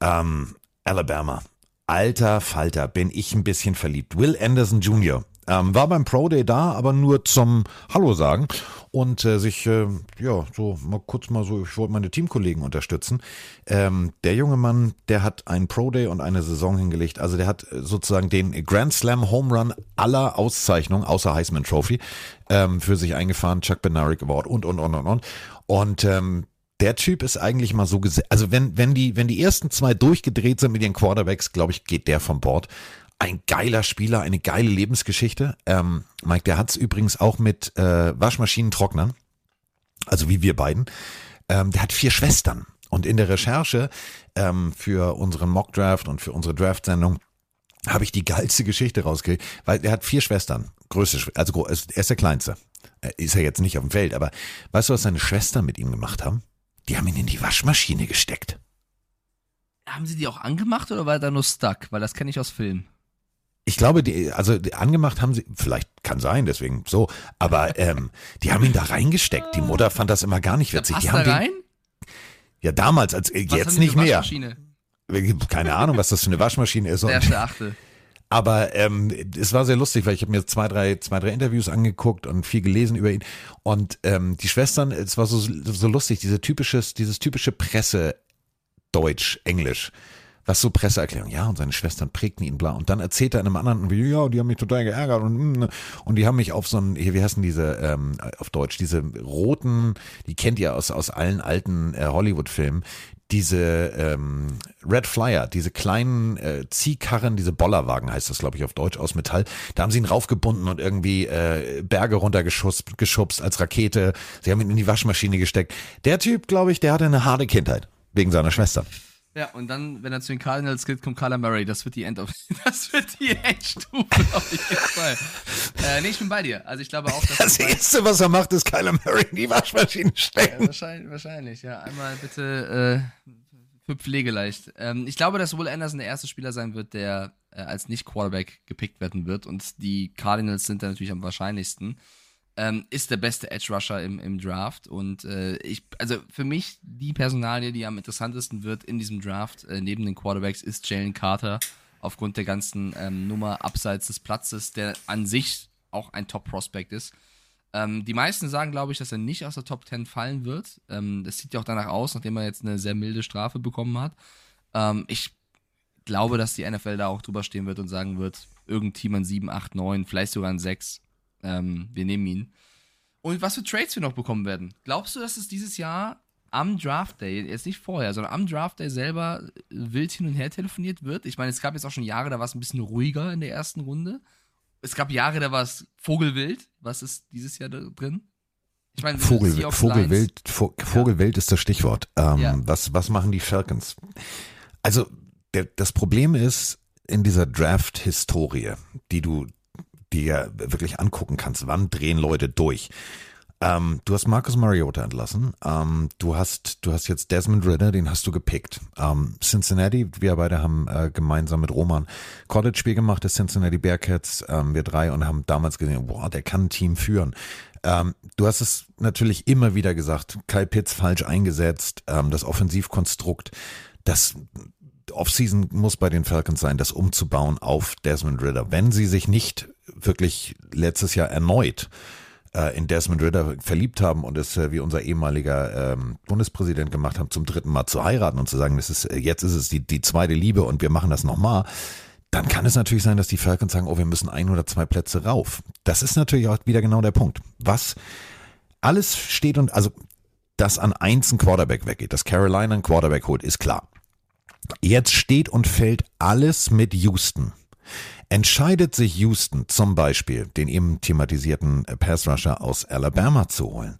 Ähm, Alabama. Alter Falter, bin ich ein bisschen verliebt. Will Anderson Jr. Ähm, war beim Pro Day da, aber nur zum Hallo sagen und äh, sich, äh, ja, so mal kurz mal so, ich wollte meine Teamkollegen unterstützen. Ähm, der junge Mann, der hat einen Pro Day und eine Saison hingelegt. Also der hat äh, sozusagen den Grand Slam Home Run aller Auszeichnungen, außer Heisman Trophy, ähm, für sich eingefahren, Chuck Benaric Award und, und, und, und, und. Und ähm, der Typ ist eigentlich mal so gesehen, also wenn, wenn die, wenn die ersten zwei durchgedreht sind mit ihren Quarterbacks, glaube ich, geht der vom Bord. Ein geiler Spieler, eine geile Lebensgeschichte. Ähm, Mike, der hat's übrigens auch mit äh, Waschmaschinentrocknern, also wie wir beiden. Ähm, der hat vier Schwestern. Und in der Recherche ähm, für unseren Mockdraft und für unsere Draft-Sendung habe ich die geilste Geschichte rausgekriegt, weil er hat vier Schwestern. Größte, also gro- er ist der Kleinste. Er Ist er jetzt nicht auf dem Feld, aber weißt du, was seine Schwestern mit ihm gemacht haben? Die haben ihn in die Waschmaschine gesteckt. Haben sie die auch angemacht oder war er da nur stuck? Weil das kenne ich aus Filmen. Ich glaube, die, also die angemacht haben sie, vielleicht kann sein, deswegen so, aber [LAUGHS] ähm, die haben ihn da reingesteckt. Die Mutter fand das immer gar nicht witzig. Die da haben den, rein? ja, damals, als äh, Was jetzt nicht mehr. Waschmaschine? Keine Ahnung, was das für eine Waschmaschine ist. Der erste Achtel. aber ähm, es war sehr lustig, weil ich habe mir zwei drei, zwei, drei Interviews angeguckt und viel gelesen über ihn. Und ähm, die Schwestern, es war so, so lustig, diese typisches, dieses typische Presse Deutsch, Englisch. Was so Presseerklärung, ja, und seine Schwestern prägten ihn bla. Und dann erzählt er einem anderen, irgendwie, ja, die haben mich total geärgert und, mm, und die haben mich auf so ein, hier, wie heißen diese, ähm, auf Deutsch, diese roten, die kennt ihr aus, aus allen alten äh, Hollywood-Filmen, diese ähm, Red Flyer, diese kleinen äh, Ziehkarren, diese Bollerwagen heißt das, glaube ich, auf Deutsch aus Metall. Da haben sie ihn raufgebunden und irgendwie äh, Berge runtergeschubst geschubst als Rakete. Sie haben ihn in die Waschmaschine gesteckt. Der Typ, glaube ich, der hatte eine harte Kindheit. Wegen seiner Schwester. Ja, und dann, wenn er zu den Cardinals geht, kommt Kyler Murray. Das wird die End of, [LAUGHS] das wird die Endstufe auf jeden Fall. Äh, nee, ich bin bei dir. Also ich glaube auch, dass Das Erste, was er macht, ist Kyler Murray in die Waschmaschine Ja, stecken. wahrscheinlich, wahrscheinlich, ja. Einmal bitte äh, für Pflegeleicht. Ähm, ich glaube, dass Will Anderson der erste Spieler sein wird, der äh, als Nicht-Quarterback gepickt werden wird. Und die Cardinals sind da natürlich am wahrscheinlichsten. Ähm, ist der beste Edge-Rusher im, im Draft. Und äh, ich, also für mich die Personalie, die am interessantesten wird in diesem Draft, äh, neben den Quarterbacks, ist Jalen Carter. Aufgrund der ganzen ähm, Nummer abseits des Platzes, der an sich auch ein Top-Prospect ist. Ähm, die meisten sagen, glaube ich, dass er nicht aus der Top 10 fallen wird. Ähm, das sieht ja auch danach aus, nachdem er jetzt eine sehr milde Strafe bekommen hat. Ähm, ich glaube, dass die NFL da auch drüber stehen wird und sagen wird, irgendein Team an 7, 8, 9, vielleicht sogar an 6. Ähm, wir nehmen ihn. Und was für Trades wir noch bekommen werden. Glaubst du, dass es dieses Jahr am Draft Day, jetzt nicht vorher, sondern am Draft Day selber wild hin und her telefoniert wird? Ich meine, es gab jetzt auch schon Jahre, da war es ein bisschen ruhiger in der ersten Runde. Es gab Jahre, da war es Vogelwild. Was ist dieses Jahr drin? Ich meine, Vogelwild, Lions- Vo- Vogelwild ist das Stichwort. Ähm, Ja. was, was machen die Falcons? Also, der, das Problem ist, in dieser Draft-Historie, die du dir wirklich angucken kannst, wann drehen Leute durch? Ähm, du hast Marcus Mariota entlassen. Ähm, du hast, du hast jetzt Desmond Ritter, den hast du gepickt. Ähm, Cincinnati, wir beide haben äh, gemeinsam mit Roman College-Spiel gemacht, des Cincinnati Bearcats, ähm, wir drei und haben damals gesehen, boah, der kann ein Team führen. Ähm, du hast es natürlich immer wieder gesagt, Kyle Pitts falsch eingesetzt, ähm, das Offensivkonstrukt, das Offseason muss bei den Falcons sein, das umzubauen auf Desmond Ritter. Wenn sie sich nicht wirklich letztes Jahr erneut äh, in Desmond Ritter verliebt haben und es, äh, wie unser ehemaliger ähm, Bundespräsident gemacht haben, zum dritten Mal zu heiraten und zu sagen, das ist, äh, jetzt ist es die, die zweite Liebe und wir machen das nochmal, dann kann es natürlich sein, dass die Falcons sagen, oh, wir müssen ein oder zwei Plätze rauf. Das ist natürlich auch wieder genau der Punkt. Was alles steht und, also, dass an eins ein Quarterback weggeht, dass Carolina ein Quarterback holt, ist klar. Jetzt steht und fällt alles mit Houston. Entscheidet sich Houston zum Beispiel, den eben thematisierten Pass Rusher aus Alabama zu holen,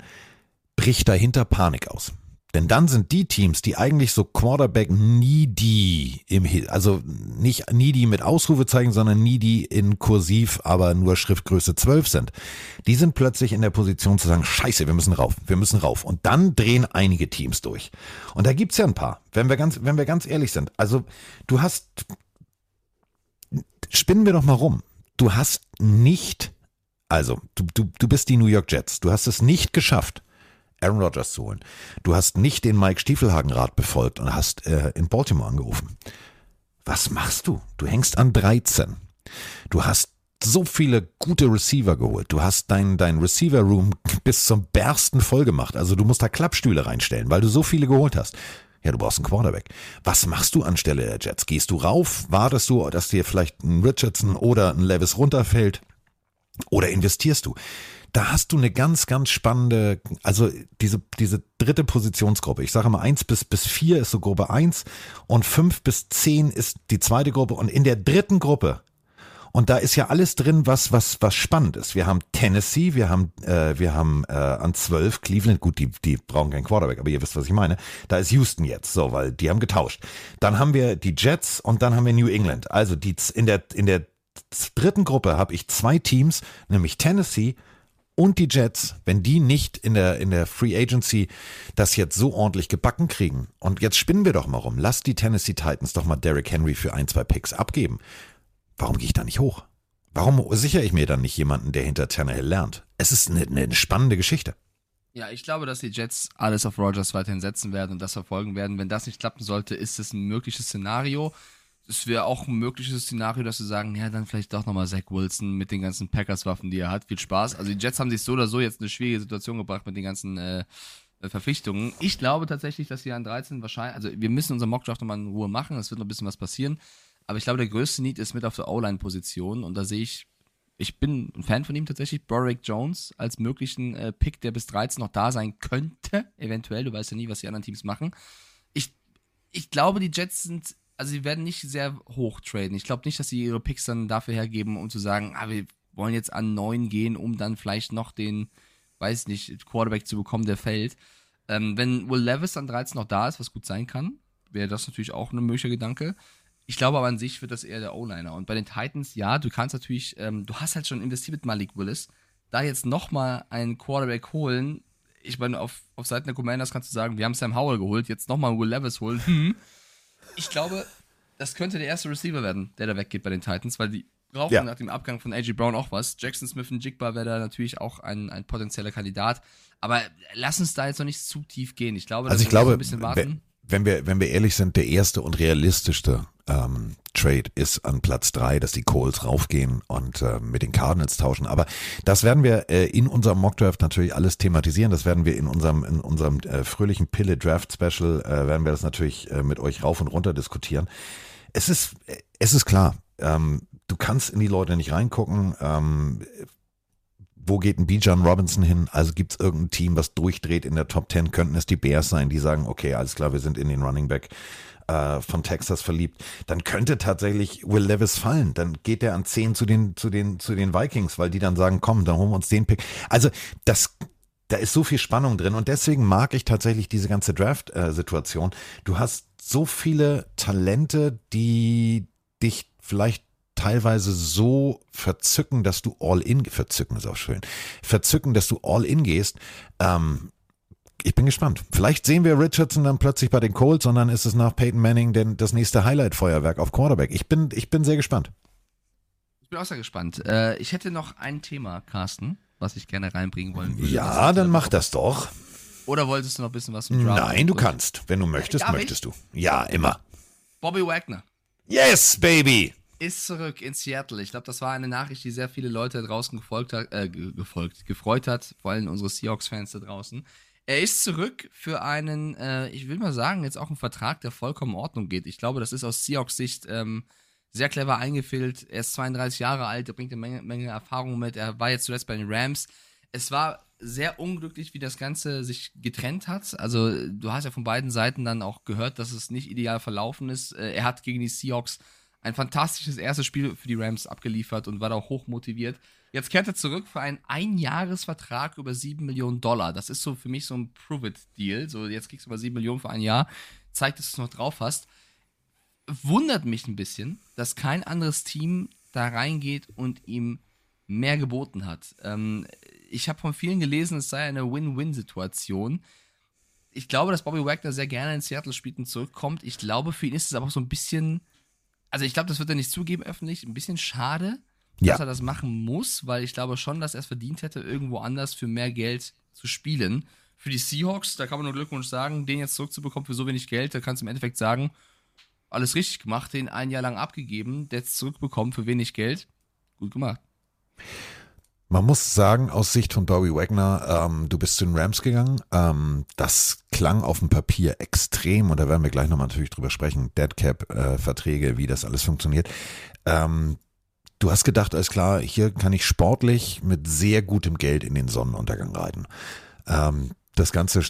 bricht dahinter Panik aus. Denn dann sind die Teams, die eigentlich so Quarterback needy im also nicht needy mit Ausrufezeichen, sondern needy in Kursiv, aber nur Schriftgröße 12 sind. Die sind plötzlich in der Position zu sagen, scheiße, wir müssen rauf, wir müssen rauf. Und dann drehen einige Teams durch. Und da gibt's ja ein paar, wenn wir ganz, wenn wir ganz ehrlich sind. Also du hast, spinnen wir doch mal rum. Du hast nicht, also du, du, du bist die New York Jets. Du hast es nicht geschafft, Aaron Rodgers zu holen. Du hast nicht den Mike Stiefelhagen-Rat befolgt und hast äh, in Baltimore angerufen. Was machst du? Du hängst an 13. Du hast so viele gute Receiver geholt. Du hast dein, dein Receiver-Room [LAUGHS] bis zum Bersten voll gemacht. Also du musst da Klappstühle reinstellen, weil du so viele geholt hast. Ja, du brauchst einen Quarterback. Was machst du anstelle der Jets? Gehst du rauf? Wartest du, dass dir vielleicht ein Richardson oder ein Levis runterfällt? Oder investierst du? Da hast du eine ganz, ganz spannende, also diese, diese dritte Positionsgruppe. Ich sage mal, eins bis, bis vier ist so Gruppe eins und fünf bis zehn ist die zweite Gruppe. Und in der dritten Gruppe, und da ist ja alles drin, was, was, was spannend ist. Wir haben Tennessee, wir haben, äh, wir haben äh, an zwölf Cleveland, gut, die, die brauchen keinen Quarterback, aber ihr wisst, was ich meine. Da ist Houston jetzt, so, weil die haben getauscht. Dann haben wir die Jets und dann haben wir New England. Also die in der, in der dritten Gruppe habe ich zwei Teams, nämlich Tennessee und die Jets, wenn die nicht in der, in der Free Agency das jetzt so ordentlich gebacken kriegen, und jetzt spinnen wir doch mal rum, lass die Tennessee Titans doch mal Derrick Henry für ein, zwei Picks abgeben. Warum gehe ich da nicht hoch? Warum sichere ich mir dann nicht jemanden, der hinter Tannehill lernt? Es ist eine, eine spannende Geschichte. Ja, ich glaube, dass die Jets alles auf Rogers weiterhin setzen werden und das verfolgen werden. Wenn das nicht klappen sollte, ist es ein mögliches Szenario es wäre auch ein mögliches Szenario, dass sie sagen, ja, dann vielleicht doch nochmal Zach Wilson mit den ganzen Packers-Waffen, die er hat. Viel Spaß. Also die Jets haben sich so oder so jetzt eine schwierige Situation gebracht mit den ganzen äh, Verpflichtungen. Ich glaube tatsächlich, dass sie an 13 wahrscheinlich, also wir müssen unseren Mockdraft nochmal in Ruhe machen, es wird noch ein bisschen was passieren. Aber ich glaube, der größte Need ist mit auf der O-Line-Position und da sehe ich, ich bin ein Fan von ihm tatsächlich, Broderick Jones als möglichen äh, Pick, der bis 13 noch da sein könnte, eventuell. Du weißt ja nie, was die anderen Teams machen. Ich, ich glaube, die Jets sind also sie werden nicht sehr hoch traden. Ich glaube nicht, dass sie ihre Picks dann dafür hergeben, um zu sagen, ah, wir wollen jetzt an 9 gehen, um dann vielleicht noch den, weiß nicht, Quarterback zu bekommen, der fällt. Ähm, wenn Will Levis an 13 noch da ist, was gut sein kann, wäre das natürlich auch ein möglicher Gedanke. Ich glaube aber an sich wird das eher der O-Liner. Und bei den Titans, ja, du kannst natürlich, ähm, du hast halt schon investiert mit Malik Willis. Da jetzt nochmal einen Quarterback holen, ich meine, auf, auf Seiten der Commanders kannst du sagen, wir haben Sam Howell geholt, jetzt nochmal Will Levis holen. Ich glaube, das könnte der erste Receiver werden, der da weggeht bei den Titans, weil die brauchen ja. nach dem Abgang von A.J. Brown auch was. Jackson Smith und Jigba wäre da natürlich auch ein, ein potenzieller Kandidat. Aber lass uns da jetzt noch nicht zu tief gehen. Ich glaube, also ich glaube, ein bisschen warten. Wenn wir, wenn wir ehrlich sind, der erste und realistischste ähm, Trade ist an Platz drei, dass die Coles raufgehen und äh, mit den Cardinals tauschen. Aber das werden wir äh, in unserem Mockdraft natürlich alles thematisieren. Das werden wir in unserem, in unserem äh, fröhlichen Pille Draft Special, äh, werden wir das natürlich äh, mit euch rauf und runter diskutieren. Es ist, es ist klar, ähm, du kannst in die Leute nicht reingucken. Ähm, wo geht ein Bijan Robinson hin? Also gibt es irgendein Team, was durchdreht in der Top 10? Könnten es die Bears sein, die sagen, okay, alles klar, wir sind in den Running Back äh, von Texas verliebt, dann könnte tatsächlich Will Levis fallen. Dann geht er an 10 zu den, zu den, zu den Vikings, weil die dann sagen, komm, dann holen wir uns den Pick. Also das, da ist so viel Spannung drin und deswegen mag ich tatsächlich diese ganze Draft-Situation. du hast so viele Talente, die dich vielleicht teilweise so verzücken, dass du all in, verzücken ist auch schön, verzücken, dass du all in gehst. Ähm, ich bin gespannt. Vielleicht sehen wir Richardson dann plötzlich bei den Colts, sondern ist es nach Peyton Manning denn das nächste Highlight-Feuerwerk auf Quarterback. Ich bin, ich bin sehr gespannt. Ich bin auch sehr gespannt. Äh, ich hätte noch ein Thema, Carsten, was ich gerne reinbringen wollen würde. Ja, dann mach das doch. Oder wolltest du noch ein bisschen was zum Draft? Nein, du kannst. Wenn du möchtest, Darf möchtest du. Ja, immer. Bobby Wagner Yes, baby! Ist zurück in Seattle. Ich glaube, das war eine Nachricht, die sehr viele Leute da draußen gefolgt hat, äh, ge- gefolgt, gefreut hat, vor allem unsere Seahawks-Fans da draußen. Er ist zurück für einen, äh, ich will mal sagen, jetzt auch einen Vertrag, der vollkommen in Ordnung geht. Ich glaube, das ist aus Seahawks Sicht ähm, sehr clever eingefüllt. Er ist 32 Jahre alt, er bringt eine Menge, Menge Erfahrung mit. Er war jetzt zuletzt bei den Rams. Es war sehr unglücklich, wie das Ganze sich getrennt hat. Also, du hast ja von beiden Seiten dann auch gehört, dass es nicht ideal verlaufen ist. Äh, Er hat gegen die Seahawks ein fantastisches erstes Spiel für die Rams abgeliefert und war da auch hoch motiviert. Jetzt kehrt er zurück für einen Einjahresvertrag über 7 Millionen Dollar. Das ist so für mich so ein Prove-It-Deal. So, jetzt kriegst du mal 7 Millionen für ein Jahr. Zeigt, dass du es noch drauf hast. Wundert mich ein bisschen, dass kein anderes Team da reingeht und ihm mehr geboten hat. Ähm, ich habe von vielen gelesen, es sei eine Win-Win-Situation. Ich glaube, dass Bobby Wagner sehr gerne in Seattle spielt und zurückkommt. Ich glaube, für ihn ist es aber auch so ein bisschen, also ich glaube, das wird er nicht zugeben öffentlich, ein bisschen schade, Ja. dass er das machen muss, weil ich glaube schon, dass er es verdient hätte, irgendwo anders für mehr Geld zu spielen. Für die Seahawks, da kann man nur Glückwunsch sagen, den jetzt zurückzubekommen für so wenig Geld, da kannst du im Endeffekt sagen, alles richtig gemacht, den ein Jahr lang abgegeben, der jetzt zurückbekommen für wenig Geld. Gut gemacht. Man muss sagen, aus Sicht von Bobby Wagner, ähm, du bist zu den Rams gegangen. Ähm, das klang auf dem Papier extrem und da werden wir gleich nochmal natürlich drüber sprechen. Deadcap-Verträge, wie das alles funktioniert. Ähm, du hast gedacht, alles klar, hier kann ich sportlich mit sehr gutem Geld in den Sonnenuntergang reiten. Ähm, das Ganze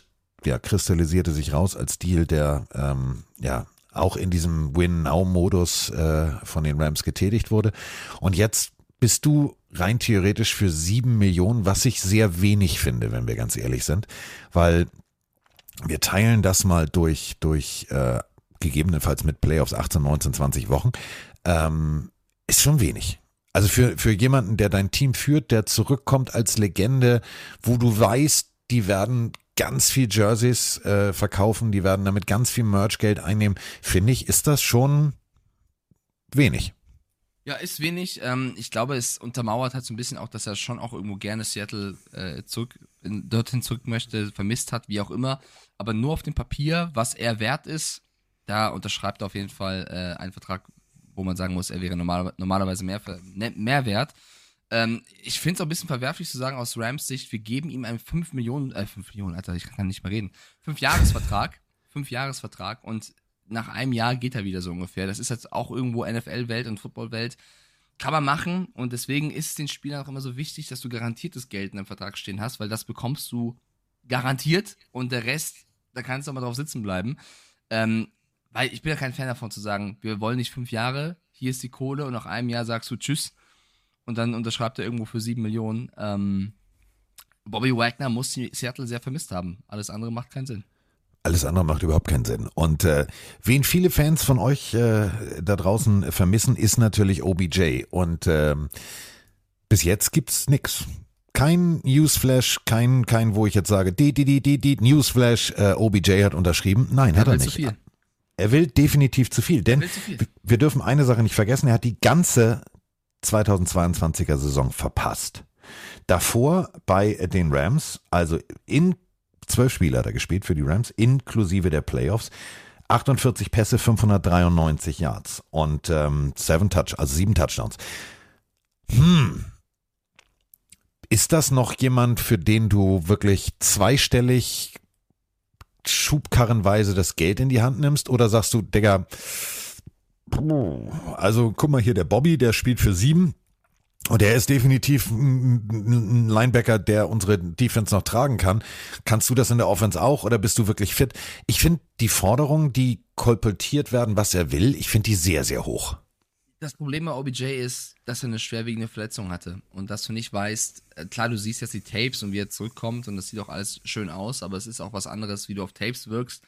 ja, kristallisierte sich raus als Deal, der ähm, ja auch in diesem Win-Now-Modus äh, von den Rams getätigt wurde. Und jetzt bist du rein theoretisch für sieben Millionen, was ich sehr wenig finde, wenn wir ganz ehrlich sind, weil wir teilen das mal durch, durch äh, gegebenenfalls mit Playoffs 18, 19, 20 Wochen, ähm, ist schon wenig. Also für, für jemanden, der dein Team führt, der zurückkommt als Legende, wo du weißt, die werden ganz viel Jerseys äh, verkaufen, die werden damit ganz viel Merchgeld einnehmen, finde ich, ist das schon wenig. Ja, ist wenig. Ähm, ich glaube, es untermauert halt so ein bisschen auch, dass er schon auch irgendwo gerne Seattle äh, zurück, in, dorthin zurück möchte, vermisst hat, wie auch immer. Aber nur auf dem Papier, was er wert ist, da unterschreibt er auf jeden Fall äh, einen Vertrag, wo man sagen muss, er wäre normal, normalerweise mehr, ne- mehr wert. Ähm, ich finde es auch ein bisschen verwerflich zu sagen aus Rams Sicht, wir geben ihm einen 5 Millionen, äh 5 Millionen, Alter, ich kann nicht mehr reden. 5 Jahresvertrag, 5 Jahresvertrag und nach einem Jahr geht er wieder so ungefähr. Das ist jetzt auch irgendwo NFL-Welt und Football-Welt. Kann man machen und deswegen ist es den Spielern auch immer so wichtig, dass du garantiertes Geld in einem Vertrag stehen hast, weil das bekommst du garantiert und der Rest, da kannst du auch mal drauf sitzen bleiben. Ähm, weil ich bin ja kein Fan davon zu sagen, wir wollen nicht fünf Jahre, hier ist die Kohle und nach einem Jahr sagst du Tschüss und dann unterschreibt er irgendwo für sieben Millionen. Ähm, Bobby Wagner muss Seattle sehr vermisst haben. Alles andere macht keinen Sinn. Alles andere macht überhaupt keinen Sinn. Und äh, wen viele Fans von euch äh, da draußen vermissen, ist natürlich OBJ. Und ähm, bis jetzt gibt's nix. Kein Newsflash, kein, kein, wo ich jetzt sage, die, die, die, die, die, Newsflash, äh, OBJ hat unterschrieben. Nein, hat er will nicht. zu viel. Er will definitiv zu viel, denn zu viel. wir- wir dürfen eine Sache nicht vergessen, er hat die ganze 2022er Saison verpasst. Davor bei den Rams, also in zwölf Spiele hat er gespielt für die Rams, inklusive der Playoffs. 48 Pässe, 593 Yards und ähm, seven Touch, also sieben Touchdowns. Hm. Ist das noch jemand, für den du wirklich zweistellig schubkarrenweise das Geld in die Hand nimmst? Oder sagst du, Digga, also guck mal hier, der Bobby, der spielt für sieben. Und er ist definitiv ein Linebacker, der unsere Defense noch tragen kann. Kannst du das in der Offense auch oder bist du wirklich fit? Ich finde die Forderungen, die kolportiert werden, was er will, ich finde die sehr, sehr hoch. Das Problem bei OBJ ist, dass er eine schwerwiegende Verletzung hatte und dass du nicht weißt, äh, klar, du siehst jetzt die Tapes und wie er zurückkommt und das sieht auch alles schön aus, aber es ist auch was anderes, wie du auf Tapes wirkst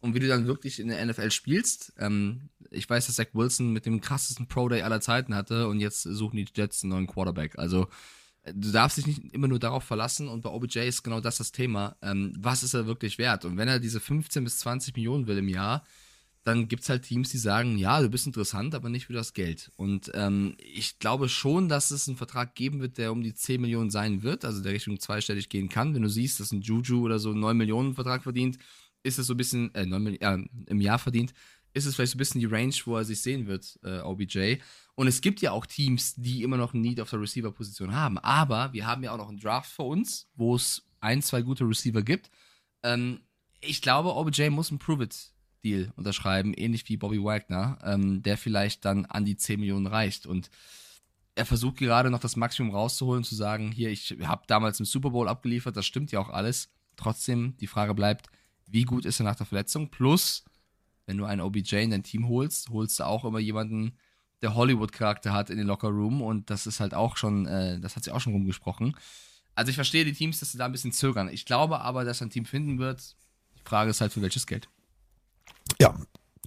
und wie du dann wirklich in der NFL spielst. Ähm, ich weiß, dass Zach Wilson mit dem krassesten Pro Day aller Zeiten hatte und jetzt suchen die Jets einen neuen Quarterback. Also äh, du darfst dich nicht immer nur darauf verlassen und bei OBJ ist genau das das Thema. Ähm, was ist er wirklich wert? Und wenn er diese 15 bis 20 Millionen will im Jahr, dann gibt es halt Teams, die sagen, ja, du bist interessant, aber nicht für das Geld. Und ähm, ich glaube schon, dass es einen Vertrag geben wird, der um die 10 Millionen sein wird, also der Richtung zweistellig gehen kann. Wenn du siehst, dass ein Juju oder so einen 9 Millionen Vertrag verdient, ist es so ein bisschen, äh, 9 Millionen, äh, im Jahr verdient, ist es vielleicht so ein bisschen die Range, wo er sich sehen wird, äh, OBJ. Und es gibt ja auch Teams, die immer noch ein Need auf der Receiver-Position haben. Aber wir haben ja auch noch einen Draft vor uns, wo es ein, zwei gute Receiver gibt. Ähm, ich glaube, OBJ muss ein Prove-It Deal unterschreiben, ähnlich wie Bobby Wagner, ähm, der vielleicht dann an die 10 Millionen reicht. Und er versucht gerade noch das Maximum rauszuholen, zu sagen, hier, ich habe damals im Super Bowl abgeliefert, das stimmt ja auch alles. Trotzdem, die Frage bleibt, wie gut ist er nach der Verletzung? Plus, wenn du einen OBJ in dein Team holst, holst du auch immer jemanden, der Hollywood-Charakter hat in den Locker Room und das ist halt auch schon, äh, das hat sich auch schon rumgesprochen. Also ich verstehe die Teams, dass sie da ein bisschen zögern. Ich glaube aber, dass ein Team finden wird. Die Frage ist halt, für welches Geld. Ja,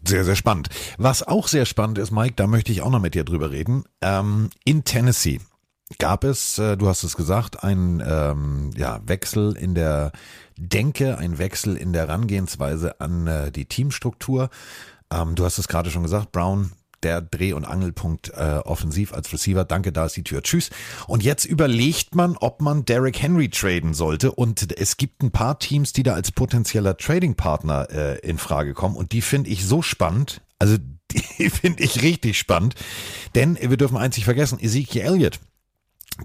sehr, sehr spannend. Was auch sehr spannend ist, Mike, da möchte ich auch noch mit dir drüber reden. Ähm, in Tennessee gab es, äh, du hast es gesagt, einen ähm, ja, Wechsel in der Denke, ein Wechsel in der Herangehensweise an äh, die Teamstruktur. Ähm, du hast es gerade schon gesagt, Brown der Dreh- und Angelpunkt äh, offensiv als Receiver. Danke, da ist die Tür. Tschüss. Und jetzt überlegt man, ob man Derrick Henry traden sollte. Und es gibt ein paar Teams, die da als potenzieller Trading-Partner äh, in Frage kommen. Und die finde ich so spannend. Also [LAUGHS] die finde ich richtig spannend. Denn wir dürfen nicht vergessen, Ezekiel Elliott,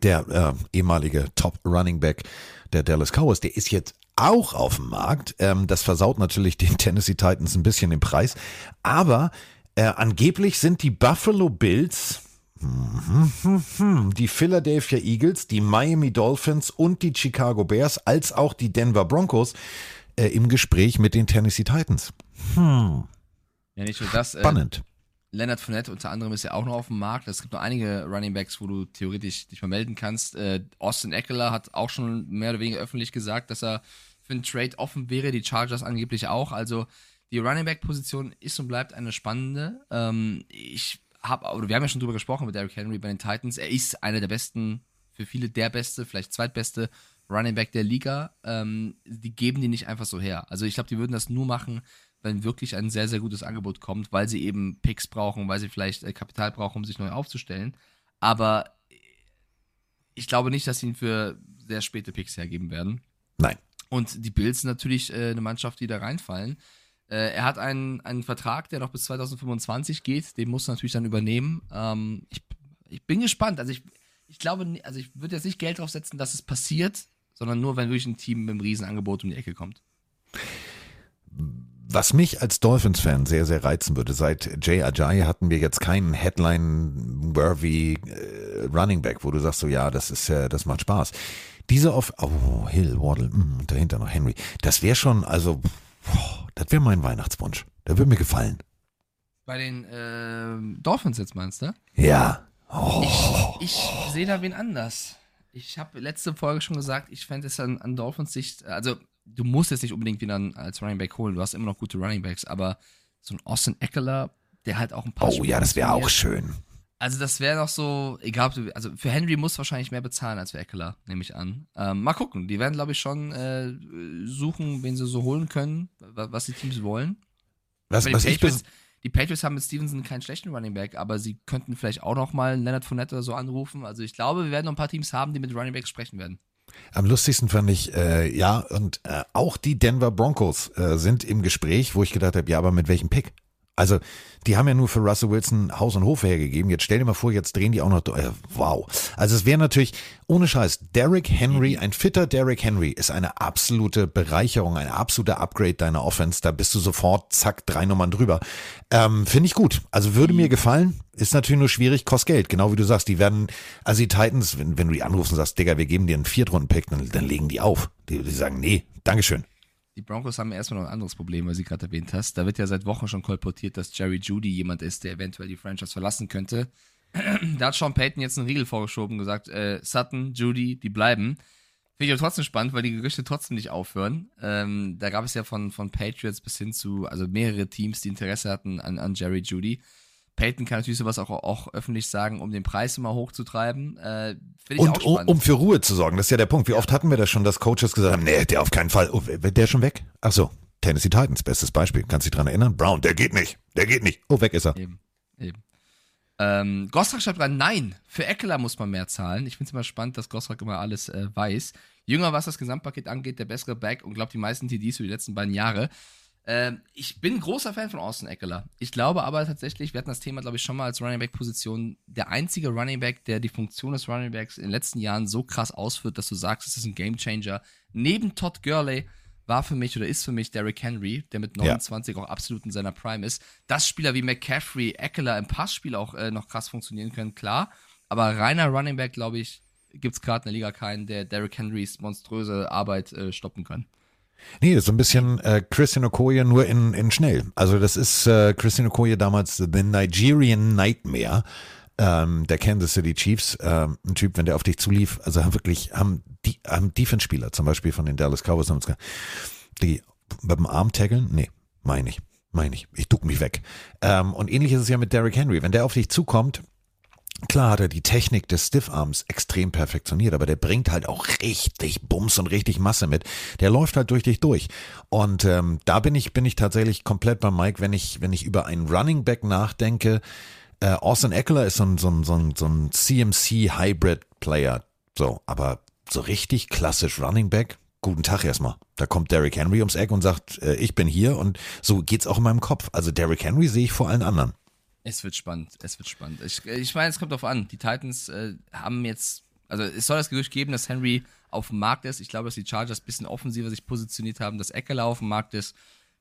der äh, ehemalige Top Running Back der Dallas Cowboys, der ist jetzt auch auf dem Markt. Ähm, das versaut natürlich den [LAUGHS] Tennessee Titans ein bisschen den Preis. Aber äh, angeblich sind die Buffalo Bills, [LAUGHS] die Philadelphia Eagles, die Miami Dolphins und die Chicago Bears als auch die Denver Broncos äh, im Gespräch mit den Tennessee Titans. Hm. Ja, nicht nur das. Äh, Spannend. Leonard Fournette unter anderem ist ja auch noch auf dem Markt. Es gibt noch einige Running Backs, wo du theoretisch dich vermelden kannst. Äh, Austin Eckler hat auch schon mehr oder weniger öffentlich gesagt, dass er für einen Trade offen wäre. Die Chargers angeblich auch. Also die Running Back Position ist und bleibt eine spannende. Ähm, ich habe, oder wir haben ja schon drüber gesprochen mit Derrick Henry bei den Titans. Er ist einer der besten, für viele der beste, vielleicht zweitbeste Running Back der Liga. Ähm, die geben die nicht einfach so her. Also ich glaube, die würden das nur machen, wenn wirklich ein sehr, sehr gutes Angebot kommt, weil sie eben Picks brauchen, weil sie vielleicht äh, Kapital brauchen, um sich neu aufzustellen. Aber ich glaube nicht, dass sie ihn für sehr späte Picks hergeben werden. Nein. Und die Bills sind natürlich äh, eine Mannschaft, die da reinfallen. Äh, er hat einen, einen Vertrag, der noch bis 2025 geht. Den muss er natürlich dann übernehmen. Ähm, ich, ich bin gespannt. Also ich, ich glaube, also ich würde jetzt nicht Geld drauf setzen, dass es passiert, sondern nur, wenn wirklich ein Team mit einem Riesenangebot um die Ecke kommt. Was mich als Dolphins-Fan sehr, sehr reizen würde, seit Jay Ajayi hatten wir jetzt keinen Headline-worthy äh, Running Back, wo du sagst so, ja, das ist, äh, das macht Spaß. Diese auf, oh, Hill, Waddle, mh, und dahinter noch Henry. Das wäre schon, also, boah, das wäre mein Weihnachtswunsch. Der würde mir gefallen. Bei den äh, Dolphins jetzt meinst du? Ja. Oh. Ich, ich sehe da wen anders. Ich habe letzte Folge schon gesagt, ich fände es an, an Dolphins Sicht, also du musst jetzt nicht unbedingt wieder als Running Back holen, du hast immer noch gute Running Backs, aber so ein Austin Eckler, der halt auch ein paar Oh ja, das wäre auch schön. Also das wäre doch so, egal, also für Henry muss wahrscheinlich mehr bezahlen als für Eckler, nehme ich an. Ähm, mal gucken, die werden glaube ich schon äh, suchen, wen sie so holen können, was die Teams wollen. Was, die, was Patriots, ich die Patriots haben mit Stevenson keinen schlechten Running Back, aber sie könnten vielleicht auch noch mal Leonard Fournette oder so anrufen. Also ich glaube, wir werden noch ein paar Teams haben, die mit Running Backs sprechen werden. Am lustigsten fand ich, äh, ja, und äh, auch die Denver Broncos äh, sind im Gespräch, wo ich gedacht habe, ja, aber mit welchem Pick? Also, die haben ja nur für Russell Wilson Haus und Hof hergegeben. Jetzt stell dir mal vor, jetzt drehen die auch noch. Äh, wow. Also es wäre natürlich, ohne Scheiß, Derrick Henry, ein fitter Derrick Henry ist eine absolute Bereicherung, ein absoluter Upgrade deiner Offense. Da bist du sofort, zack, drei Nummern drüber. Ähm, Finde ich gut. Also würde mir gefallen. Ist natürlich nur schwierig, kostet Geld. Genau wie du sagst, die werden, also die Titans, wenn, wenn du die anrufst und sagst, Digga, wir geben dir einen Viertrunden-Pick, dann, dann legen die auf. Die, die sagen, nee, Dankeschön. Die Broncos haben erstmal noch ein anderes Problem, weil sie gerade erwähnt hast. Da wird ja seit Wochen schon kolportiert, dass Jerry Judy jemand ist, der eventuell die Franchise verlassen könnte. [CLEARS THROAT] da hat Sean Payton jetzt einen Riegel vorgeschoben und gesagt, äh, Sutton, Judy, die bleiben. Finde ich aber trotzdem spannend, weil die Gerüchte trotzdem nicht aufhören. Ähm, da gab es ja von, von Patriots bis hin zu, also mehrere Teams, die Interesse hatten an, an Jerry Judy. Peyton kann natürlich sowas auch, auch öffentlich sagen, um den Preis immer hochzutreiben. Äh, Und um, um für Ruhe zu sorgen, das ist ja der Punkt. Wie oft hatten wir das schon, dass Coaches gesagt haben, nee, der auf keinen Fall. Oh, der ist schon weg? Ach so, Tennessee Titans, bestes Beispiel. Kannst du dich dran erinnern? Brown, der geht nicht. Der geht nicht. Oh, weg ist er. Eben, eben. Ähm, Gosrak schreibt rein, nein, für Eckler muss man mehr zahlen. Ich finde es immer spannend, dass Gosrak immer alles äh, weiß. Jünger, was das Gesamtpaket angeht, der bessere Back und glaubt die meisten TDs für die letzten beiden Jahre. Ähm, ich bin großer Fan von Austin Eckler. Ich glaube aber tatsächlich, wir hatten das Thema, glaube ich, schon mal als Running Back Position, der einzige Running Back, der die Funktion des Running Backs in den letzten Jahren so krass ausführt, dass du sagst, es ist ein Game Changer. Neben Todd Gurley war für mich oder ist für mich Derrick Henry, der mit Ja. 29 auch absolut in seiner Prime ist. Dass Spieler wie McCaffrey, Eckler im Passspiel auch äh, noch krass funktionieren können, klar. Aber reiner Running Back, glaube ich, gibt es gerade in der Liga keinen, der Derrick Henrys monströse Arbeit äh, stoppen kann. Nee, so ein bisschen äh, Christian Okoye nur in, in schnell. Also das ist äh, Christian Okoye damals The Nigerian Nightmare ähm, der Kansas City Chiefs. Ähm, ein Typ, wenn der auf dich zulief, also haben wirklich, haben, haben Defense-Spieler zum Beispiel von den Dallas Cowboys, haben gesagt, die mit dem Arm taggeln? Nee, meine ich. Meine ich. Ich duck mich weg. Ähm, und ähnlich ist es ja mit Derrick Henry. Wenn der auf dich zukommt, Klar hat er die Technik des Stiffarms extrem perfektioniert, aber der bringt halt auch richtig Bums und richtig Masse mit. Der läuft halt durch dich durch. Und ähm, da bin ich, bin ich tatsächlich komplett bei Mike, wenn ich, wenn ich über einen Running Back nachdenke. Äh, Austin Eckler ist so ein, so ein, so ein, so ein CMC-Hybrid-Player. So, aber so richtig klassisch Running Back, guten Tag erstmal. Da kommt Derrick Henry ums Eck und sagt, äh, ich bin hier und so geht's auch in meinem Kopf. Also Derrick Henry sehe ich vor allen anderen. Es wird spannend, es wird spannend. Ich, ich meine, es kommt darauf an. Die Titans äh, haben jetzt, also es soll das Gerücht geben, dass Henry auf dem Markt ist. Ich glaube, dass die Chargers ein bisschen offensiver sich positioniert haben, dass Eckler auf dem Markt ist.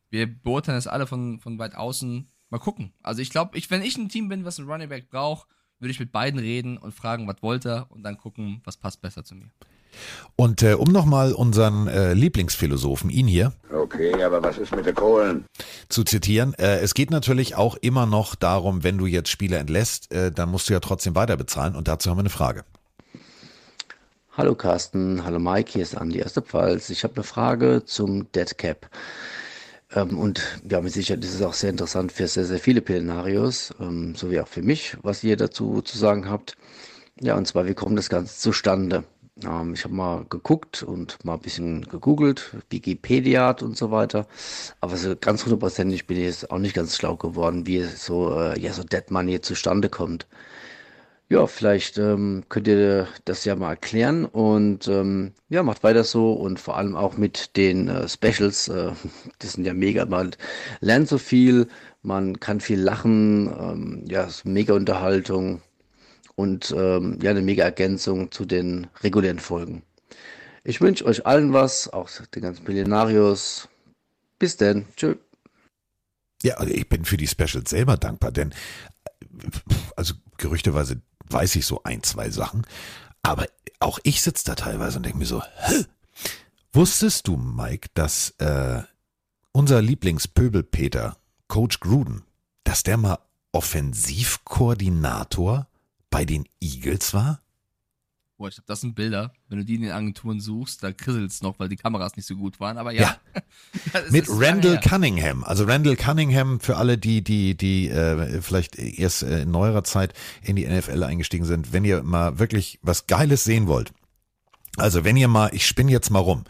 Wir beurteilen das alle von, von weit außen. Mal gucken. Also ich glaube, ich, wenn ich ein Team bin, was einen Running Back braucht, würde ich mit beiden reden und fragen, was wollt er und dann gucken, was passt besser zu mir. Und äh, um nochmal unseren äh, Lieblingsphilosophen, ihn hier, Okay, aber was ist mit den Kohlen? zu zitieren, äh, es geht natürlich auch immer noch darum, wenn du jetzt Spieler entlässt, äh, dann musst du ja trotzdem weiter bezahlen und dazu haben wir eine Frage. Hallo Carsten, hallo Mike, hier ist Andi aus der Pfalz. Ich habe eine Frage zum Dead Cap. Ähm, und ja, mit Sicherheit ist es auch sehr interessant für sehr, sehr viele Pillenarios, ähm, sowie auch für mich, was ihr dazu zu sagen habt. Ja, und zwar, wie kommt das Ganze zustande? Ähm, ich habe mal geguckt und mal ein bisschen gegoogelt, Wikipedia und so weiter. Aber so ganz hundertprozentig bin ich jetzt auch nicht ganz schlau geworden, wie so, äh, ja, so Dead Money zustande kommt. Ja, vielleicht ähm, könnt ihr das ja mal erklären und ähm, ja, macht weiter so und vor allem auch mit den äh, Specials. Äh, [LAUGHS] die sind ja mega, man lernt so viel, man kann viel lachen, ähm, ja, ist mega Unterhaltung und ähm, ja, eine mega Ergänzung zu den regulären Folgen. Ich wünsche euch allen was, auch den ganzen Millenarios. Bis denn. Tschö. Ja, also ich bin für die Specials selber dankbar, denn also gerüchteweise weiß ich so ein, zwei Sachen, aber auch ich sitze da teilweise und denke mir so, Hä? wusstest du, Mike, dass äh, unser Lieblingspöbelpeter, Coach Gruden, dass der mal Offensivkoordinator bei den Eagles war? Boah, ich glaube, das sind Bilder. Wenn du die in den Agenturen suchst, da krisselt es noch, weil die Kameras nicht so gut waren. Aber ja. [LAUGHS] Das Mit Randall. Cunningham. Also Randall Cunningham für alle, die, die, die äh, vielleicht erst äh, in neuerer Zeit in die NFL eingestiegen sind, wenn ihr mal wirklich was Geiles sehen wollt. Also wenn ihr mal, ich spinne jetzt mal rum.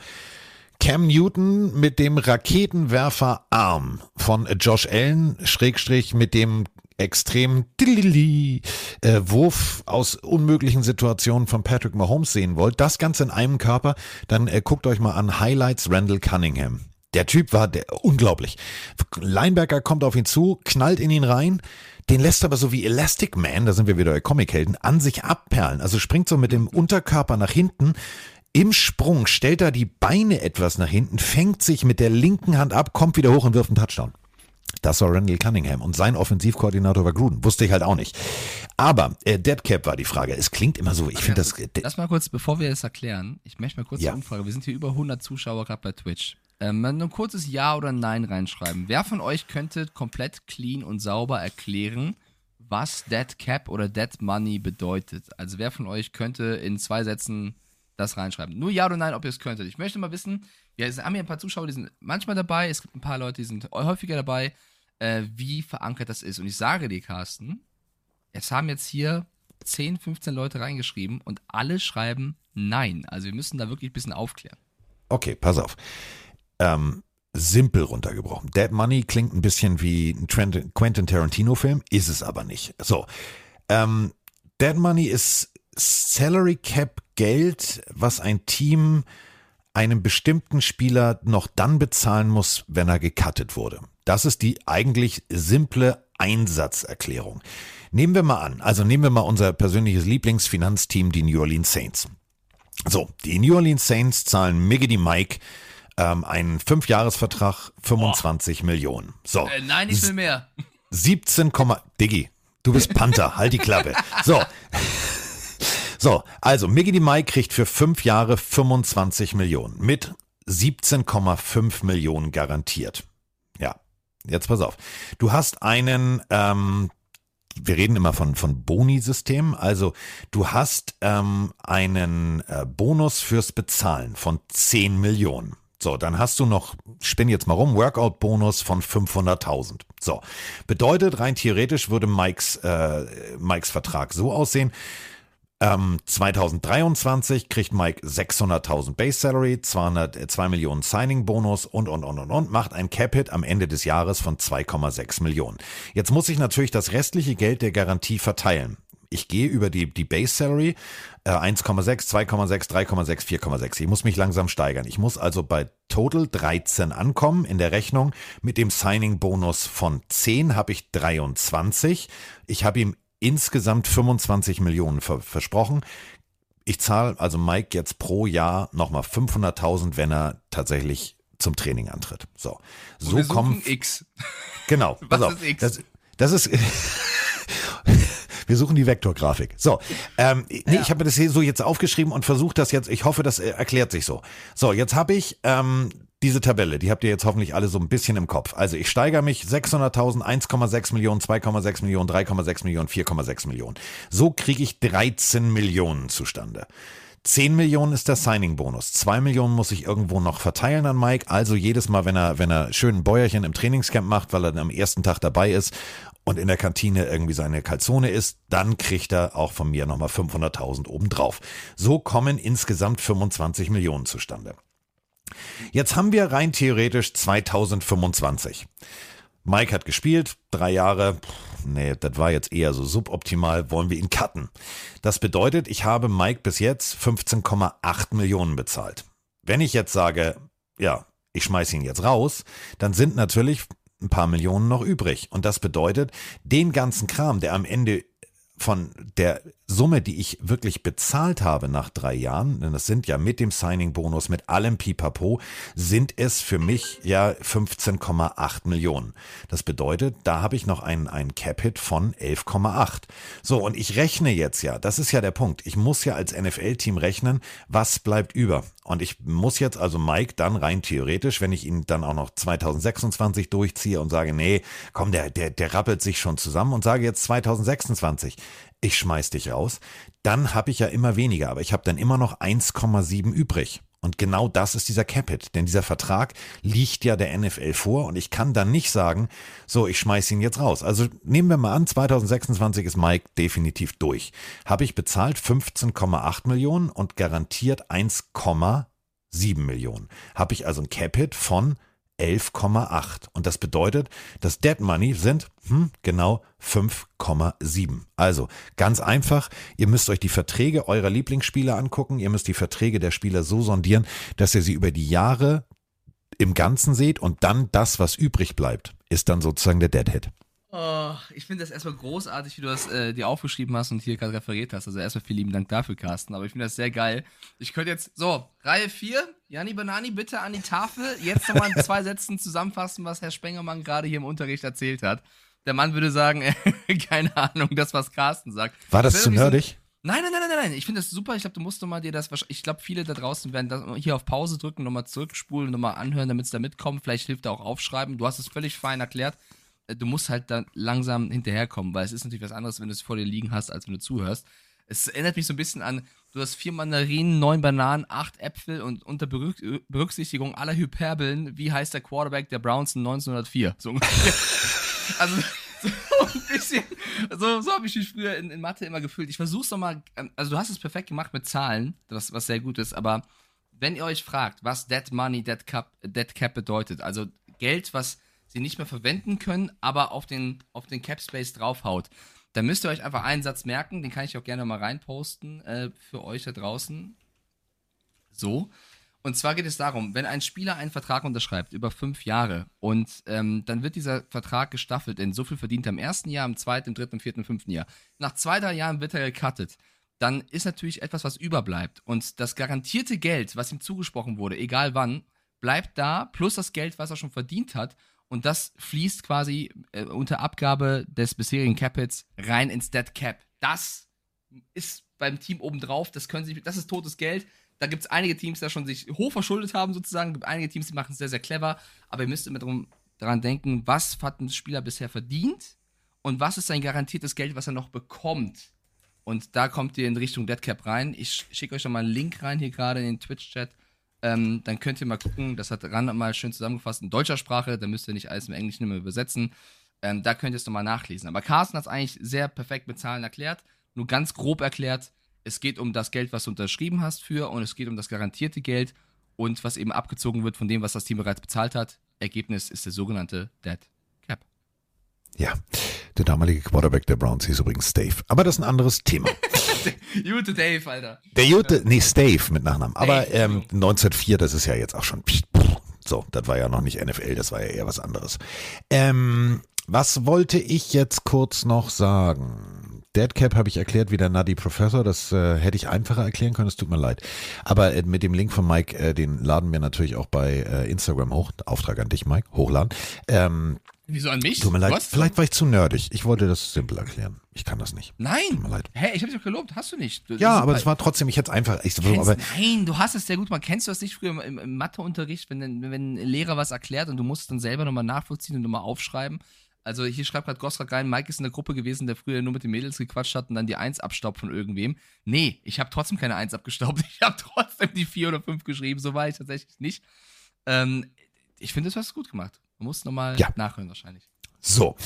Cam Newton mit dem Raketenwerferarm von Josh Allen, Schrägstrich mit dem extrem Dilili, äh, Wurf aus unmöglichen Situationen von Patrick Mahomes sehen wollt, das Ganze in einem Körper, dann äh, guckt euch mal an Highlights Randall Cunningham. Der Typ war der, unglaublich. Linebacker kommt auf ihn zu, knallt in ihn rein, den lässt aber so wie Elastic Man, da sind wir wieder bei Comichelden, an sich abperlen. Also springt so mit dem Unterkörper nach hinten. Im Sprung stellt er die Beine etwas nach hinten, fängt sich mit der linken Hand ab, kommt wieder hoch und wirft einen Touchdown. Das war Randall Cunningham und sein Offensivkoordinator war Gruden. Wusste ich halt auch nicht. Aber äh, Deadcap war die Frage. Es klingt immer so, ich finde das. äh, Lass mal kurz, bevor wir es erklären, ich möchte mal kurz Ja. eine Umfrage. Wir sind hier über 100 Zuschauer gerade bei Twitch. Ähm, ein kurzes Ja oder Nein reinschreiben. Wer von euch könnte komplett clean und sauber erklären, was Dead Cap oder Dead Money bedeutet? Also wer von euch könnte in zwei Sätzen das reinschreiben. Nur ja oder nein, ob ihr es könntet. Ich möchte mal wissen, wir haben hier ein paar Zuschauer, die sind manchmal dabei, es gibt ein paar Leute, die sind häufiger dabei, äh, wie verankert das ist. Und ich sage dir, Carsten, es haben jetzt hier 10, 15 Leute reingeschrieben und alle schreiben nein. Also wir müssen da wirklich ein bisschen aufklären. Okay, pass auf. Ähm, simpel runtergebrochen. Dead Money klingt ein bisschen wie ein Quentin Tarantino-Film, ist es aber nicht. So, ähm, Dead Money ist Salary Cap Geld, was ein Team einem bestimmten Spieler noch dann bezahlen muss, wenn er gecuttet wurde. Das ist die eigentlich simple Einsatzerklärung. Nehmen wir mal an, also nehmen wir mal unser persönliches Lieblingsfinanzteam, die New Orleans Saints. So, die New Orleans Saints zahlen Miggity Mike ähm, einen Fünfjahresvertrag, 25 oh. Millionen. So. Äh, nein, ich will mehr. 17, Diggi, du bist Panther, [LAUGHS] halt die Klappe. So. So, also Miggity Mike kriegt für fünf Jahre 25 Millionen mit 17,5 Millionen garantiert. Jetzt pass auf. Du hast einen ähm, wir reden immer von, von Boni-System. Also du hast ähm, einen äh, Bonus fürs Bezahlen von 10 Millionen. So, dann hast du noch, spinn jetzt mal rum, Workout-Bonus von 500.000. So, bedeutet rein theoretisch würde Mikes, äh, Mikes Vertrag so aussehen. Ähm, 2023 kriegt Mike 600.000 Base Salary, 200, 2 Millionen Signing Bonus und, und, und, und, und, macht ein Cap Hit am Ende des Jahres von 2,6 Millionen. Jetzt muss ich natürlich das restliche Geld der Garantie verteilen. Ich gehe über die, die Base Salary äh, 1,6, 2,6, 3,6, 4,6. Ich muss mich langsam steigern. Ich muss also bei Total 13 ankommen in der Rechnung. Mit dem Signing-Bonus von 10 habe ich 23. Ich habe ihm insgesamt 25 Millionen ver versprochen. Ich zahle also Mike jetzt pro Jahr nochmal 500.000, wenn er tatsächlich zum Training antritt. So, so wir kommen X. Genau, [LAUGHS] Was auf. ist X? Das, das ist [LAUGHS] Wir suchen die Vektorgrafik. So, ähm, nee, Ja. ich habe das hier so jetzt aufgeschrieben und versuche das jetzt. Ich hoffe, das äh, erklärt sich so. So, jetzt habe ich ähm, diese Tabelle. Die habt ihr jetzt hoffentlich alle so ein bisschen im Kopf. Also ich steigere mich 600.000, 1,6 Millionen, 2,6 Millionen, 3,6 Millionen, 4,6 Millionen. So kriege ich 13 Millionen zustande. 10 Millionen ist der Signing-Bonus. 2 Millionen muss ich irgendwo noch verteilen an Mike. Also jedes Mal, wenn er, wenn er schön ein Bäuerchen im Trainingscamp macht, weil er dann am ersten Tag dabei ist und in der Kantine irgendwie seine Calzone isst, dann kriegt er auch von mir nochmal 500.000 obendrauf. So kommen insgesamt 25 Millionen zustande. Jetzt haben wir rein theoretisch 2025. Mike hat gespielt, drei Jahre. Nee, das war jetzt eher so suboptimal. Wollen wir ihn cutten? Das bedeutet, ich habe Mike bis jetzt 15,8 Millionen bezahlt. Wenn ich jetzt sage, ja, ich schmeiß ihn jetzt raus, dann sind natürlich ein paar Millionen noch übrig. Und das bedeutet, den ganzen Kram, der am Ende von der Summe, die ich wirklich bezahlt habe nach drei Jahren, denn das sind ja mit dem Signing-Bonus, mit allem Pipapo, sind es für mich ja 15,8 Millionen. Das bedeutet, da habe ich noch einen, einen Cap-Hit von 11,8. So, und ich rechne jetzt ja, das ist ja der Punkt, ich muss ja als NFL-Team rechnen, was bleibt über. Und ich muss jetzt also Mike dann rein theoretisch, wenn ich ihn dann auch noch 2026 durchziehe und sage, nee, komm, der, der, der rappelt sich schon zusammen und sage jetzt 2026, ich schmeiß dich raus, dann habe ich ja immer weniger, aber ich habe dann immer noch 1,7 übrig. Und genau das ist dieser Capit, denn dieser Vertrag liegt ja der NFL vor und ich kann dann nicht sagen, so, ich schmeiß ihn jetzt raus. Also nehmen wir mal an, 2026 ist Mike definitiv durch. Habe ich bezahlt 15,8 Millionen und garantiert 1,7 Millionen. Habe ich also ein Capit von 11,8. Und das bedeutet, das Dead Money sind hm, genau 5,7. Also ganz einfach, ihr müsst euch die Verträge eurer Lieblingsspieler angucken, ihr müsst die Verträge der Spieler so sondieren, dass ihr sie über die Jahre im Ganzen seht und dann das, was übrig bleibt, ist dann sozusagen der Deadhead. Oh, ich finde das erstmal großartig, wie du das äh, dir aufgeschrieben hast und hier gerade referiert hast. Also erstmal vielen lieben Dank dafür, Carsten. Aber ich finde das sehr geil. Ich könnte jetzt, so, Reihe 4, Jani Banani, bitte an die Tafel. Jetzt nochmal in zwei [LAUGHS] Sätzen zusammenfassen, was Herr Spengermann gerade hier im Unterricht erzählt hat. Der Mann würde sagen, äh, [LAUGHS] keine Ahnung, das, was Carsten sagt. War das zu nerdig? Nein, nein, nein, nein, nein. Ich finde das super. Ich glaube, du musst nochmal dir das. Ich glaube, viele da draußen werden das hier auf Pause drücken, nochmal zurückspulen, nochmal anhören, damit es da mitkommt. Vielleicht hilft da auch aufschreiben. Du hast es völlig fein erklärt. Äh, Du musst halt dann langsam hinterherkommen, weil es ist natürlich was anderes, wenn du es vor dir liegen hast, als wenn du zuhörst. Es erinnert mich so ein bisschen an, du hast vier Mandarinen, neun Bananen, acht Äpfel und unter Berück Berücksichtigung aller Hyperbeln, wie heißt der Quarterback der Browns in 1904? So ungefähr. [LAUGHS] also so ein bisschen, so, so habe ich mich früher in, in Mathe immer gefühlt. Ich versuch's nochmal, also du hast es perfekt gemacht mit Zahlen, was, was sehr gut ist, aber wenn ihr euch fragt, was Dead Money, Dead Cap, Dead Cap bedeutet, also Geld, was sie nicht mehr verwenden können, aber auf den, auf den Cap Space draufhaut, dann müsst ihr euch einfach einen Satz merken, den kann ich auch gerne mal reinposten äh, für euch da draußen. So. Und zwar geht es darum, wenn ein Spieler einen Vertrag unterschreibt über fünf Jahre und ähm, dann wird dieser Vertrag gestaffelt in so viel verdient er im ersten Jahr, im zweiten, im dritten, im vierten, im fünften Jahr. Nach zwei, drei Jahren wird er gecuttet. Dann ist natürlich etwas, was überbleibt. Und das garantierte Geld, was ihm zugesprochen wurde, egal wann, bleibt da, plus das Geld, was er schon verdient hat. Und das fließt quasi äh, unter Abgabe des bisherigen Capits rein ins Dead Cap. Das ist beim Team obendrauf, das können sie, das ist totes Geld da gibt es einige Teams, die schon sich hoch verschuldet haben, sozusagen. Es gibt einige Teams, die machen es sehr, sehr clever. Aber ihr müsst immer drum, daran denken, was hat ein Spieler bisher verdient und was ist sein garantiertes Geld, was er noch bekommt. Und da kommt ihr in Richtung Deadcap rein. Ich schicke euch noch mal einen Link rein hier gerade in den Twitch-Chat. Ähm, dann könnt ihr mal gucken. Das hat Ran mal schön zusammengefasst in deutscher Sprache. Da müsst ihr nicht alles im Englischen immer übersetzen. Ähm, da könnt ihr es nochmal nachlesen. Aber Carsten hat es eigentlich sehr perfekt mit Zahlen erklärt. Nur ganz grob erklärt, es geht um das Geld, was du unterschrieben hast für und es geht um das garantierte Geld und was eben abgezogen wird von dem, was das Team bereits bezahlt hat. Ergebnis ist der sogenannte Dead Cap. Ja, der damalige Quarterback der Browns hieß übrigens Dave. Aber das ist ein anderes Thema. [LAUGHS] Jute Dave, Alter. Der Jute, nee, Stave mit Nachnamen. Aber ähm, 1904, das ist ja jetzt auch schon. So, das war ja noch nicht NFL, das war ja eher was anderes. Ähm, was wollte ich jetzt kurz noch sagen? Deadcap habe ich erklärt wie der Nutty Professor. Das äh, hätte ich einfacher erklären können. Es tut mir leid. Aber äh, mit dem Link von Mike, äh, den laden wir natürlich auch bei äh, Instagram hoch. Auftrag an dich, Mike. Hochladen. Ähm, Wieso an mich? Tut mir leid. Was? Vielleicht war ich zu nerdig. Ich wollte das simpel erklären. Ich kann das nicht. Nein. Tut mir leid. Hä, ich habe dich doch gelobt. Hast du nicht. Du, Ja, das aber das war trotzdem, ich hätte es einfach. Ich, Kennst, aber, nein, du hast es sehr gut gemacht. Kennst du das nicht früher im, im, im Matheunterricht, wenn, wenn ein Lehrer was erklärt und du musst es dann selber nochmal nachvollziehen und nochmal aufschreiben? Also hier schreibt gerade Gosrak rein, Mike ist in der Gruppe gewesen, der früher nur mit den Mädels gequatscht hat und dann die Eins abstaubt von irgendwem. Nee, ich habe trotzdem keine Eins abgestaubt. [LAUGHS] Ich habe trotzdem die vier oder fünf geschrieben. So war ich tatsächlich nicht. Ähm, ich finde, du hast es gut gemacht. Du musst nochmal Ja. nachhören wahrscheinlich. So.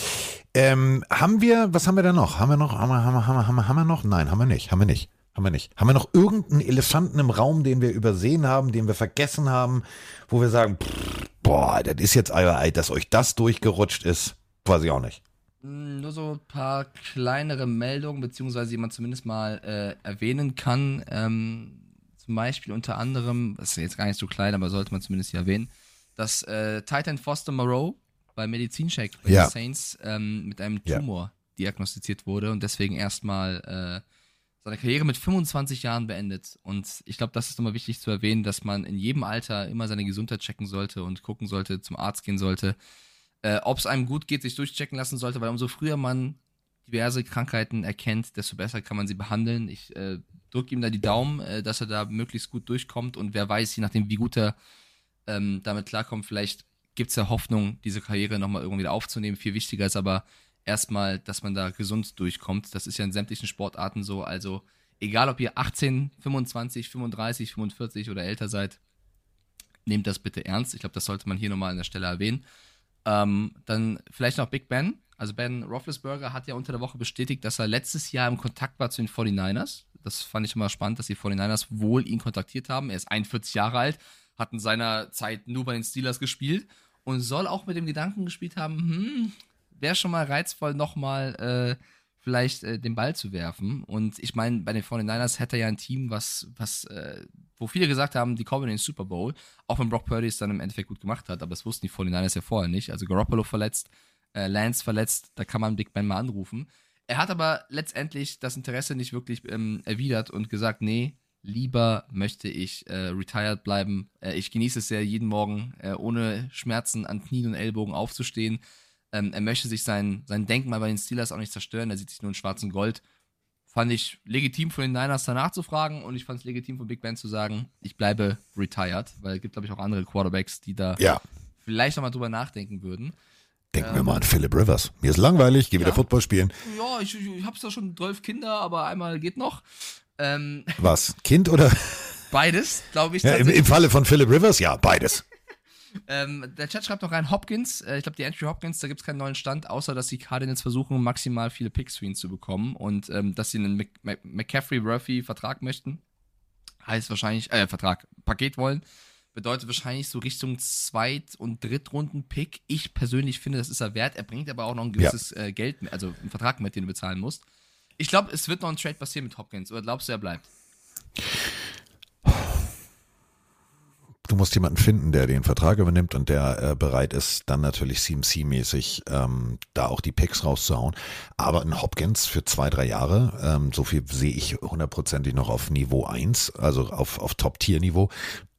Ähm, haben wir, was haben wir da noch? Haben wir noch, haben wir, haben wir, haben wir, haben wir, haben wir noch? Nein, haben wir nicht, haben wir nicht. Haben wir nicht. Haben wir noch irgendeinen Elefanten im Raum, den wir übersehen haben, den wir vergessen haben, wo wir sagen, pff, boah, das ist jetzt euer dass euch das durchgerutscht ist, weiß ich auch nicht. Mm, Nur so ein paar kleinere Meldungen, beziehungsweise die man zumindest mal äh, erwähnen kann. Ähm, zum Beispiel unter anderem, das ist jetzt gar nicht so klein, aber sollte man zumindest hier erwähnen, dass äh, Titan Foster Moreau bei Medizincheck bei Ja. den Saints ähm, mit einem Ja. Tumor diagnostiziert wurde und deswegen erstmal äh, seine Karriere mit 25 Jahren beendet. Und ich glaube, das ist nochmal wichtig zu erwähnen, dass man in jedem Alter immer seine Gesundheit checken sollte und gucken sollte, zum Arzt gehen sollte, äh, ob es einem gut geht, sich durchchecken lassen sollte, weil umso früher man diverse Krankheiten erkennt, desto besser kann man sie behandeln. Ich äh, drücke ihm da die Daumen, äh, dass er da möglichst gut durchkommt und wer weiß, je nachdem, wie gut er ähm, damit klarkommt, vielleicht gibt es ja Hoffnung, diese Karriere nochmal irgendwie wieder aufzunehmen. Viel wichtiger ist aber erstmal, dass man da gesund durchkommt. Das ist ja in sämtlichen Sportarten so. Also egal, ob ihr 18, 25, 35, 45 oder älter seid, nehmt das bitte ernst. Ich glaube, das sollte man hier nochmal an der Stelle erwähnen. Ähm, dann vielleicht noch Big Ben. Also Ben Roethlisberger hat ja unter der Woche bestätigt, dass er letztes Jahr im Kontakt war zu den 49ers. Das fand ich immer spannend, dass die 49ers wohl ihn kontaktiert haben. Er ist 41 Jahre alt, hat in seiner Zeit nur bei den Steelers gespielt und soll auch mit dem Gedanken gespielt haben, hm, wäre schon mal reizvoll, nochmal äh, vielleicht äh, den Ball zu werfen. Und ich meine, bei den 49ers hätte er ja ein Team, was, was, äh, wo viele gesagt haben, die kommen in den Super Bowl, auch wenn Brock Purdy es dann im Endeffekt gut gemacht hat, aber das wussten die 49ers ja vorher nicht. Also Garoppolo verletzt, äh, Lance verletzt, da kann man Big Ben mal anrufen. Er hat aber letztendlich das Interesse nicht wirklich ähm, erwidert und gesagt, nee, lieber möchte ich äh, retired bleiben. Äh, ich genieße es sehr, jeden Morgen äh, ohne Schmerzen an Knien und Ellbogen aufzustehen. Ähm, er möchte sich sein, sein Denkmal bei den Steelers auch nicht zerstören. Er sieht sich nur in schwarzem Gold. Fand ich legitim von den Niners danach zu fragen und ich fand es legitim von Big Ben zu sagen, ich bleibe retired, weil es gibt, glaube ich, auch andere Quarterbacks, die da Ja. vielleicht nochmal drüber nachdenken würden. Denken wir mal an Philip Rivers. Mir ist langweilig, geh wieder Ja. Football spielen. Ja, ich, ich habe zwar schon zwölf Kinder, aber einmal geht noch. Ähm, Was? Kind oder? beides, glaube ich. Ja, im. Im Falle von Philip Rivers, ja, beides. Ähm, der Chat schreibt noch rein, Hopkins, äh, ich glaube die Andrew Hopkins, da gibt es keinen neuen Stand, außer dass die Cardinals versuchen, maximal viele Picks für ihn zu bekommen und ähm, dass sie einen Mc Mc McCaffrey-Murphy-Vertrag möchten. Heißt wahrscheinlich, äh, Vertrag, Paket wollen. Bedeutet wahrscheinlich so Richtung Zweit- und Drittrunden-Pick. Ich persönlich finde, das ist er wert. Er bringt aber auch noch ein Ja. gewisses äh, Geld, also einen Vertrag mit, den du bezahlen musst. Ich glaube, es wird noch ein Trade passieren mit Hopkins. Oder glaubst du, er bleibt? Du musst jemanden finden, der den Vertrag übernimmt und der äh, bereit ist, dann natürlich CMC-mäßig ähm, da auch die Picks rauszuhauen. Aber ein Hopkins für zwei, drei Jahre, ähm, so viel sehe ich hundertprozentig noch auf Niveau 1, also auf, auf Top-Tier-Niveau,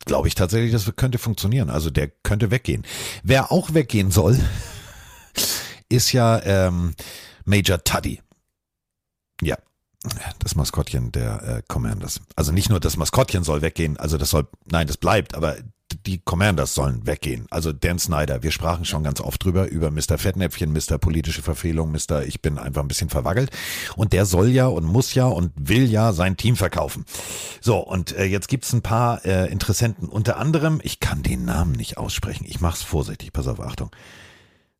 glaube ich tatsächlich, das könnte funktionieren. Also der könnte weggehen. Wer auch weggehen soll, [LAUGHS] ist ja ähm, Major Tuddy. Ja, das Maskottchen der äh, Commanders. Also nicht nur das Maskottchen soll weggehen, also das soll, nein, das bleibt, aber die Commanders sollen weggehen. Also Dan Snyder, wir sprachen schon ganz oft drüber, über Mr. Fettnäpfchen, Mr. politische Verfehlung, Mr. Ich bin einfach ein bisschen verwackelt. Und der soll ja und muss ja und will ja sein Team verkaufen. So, und äh, jetzt gibt's ein paar äh, Interessenten. Unter anderem, ich kann den Namen nicht aussprechen, ich mach's vorsichtig, pass auf, Achtung.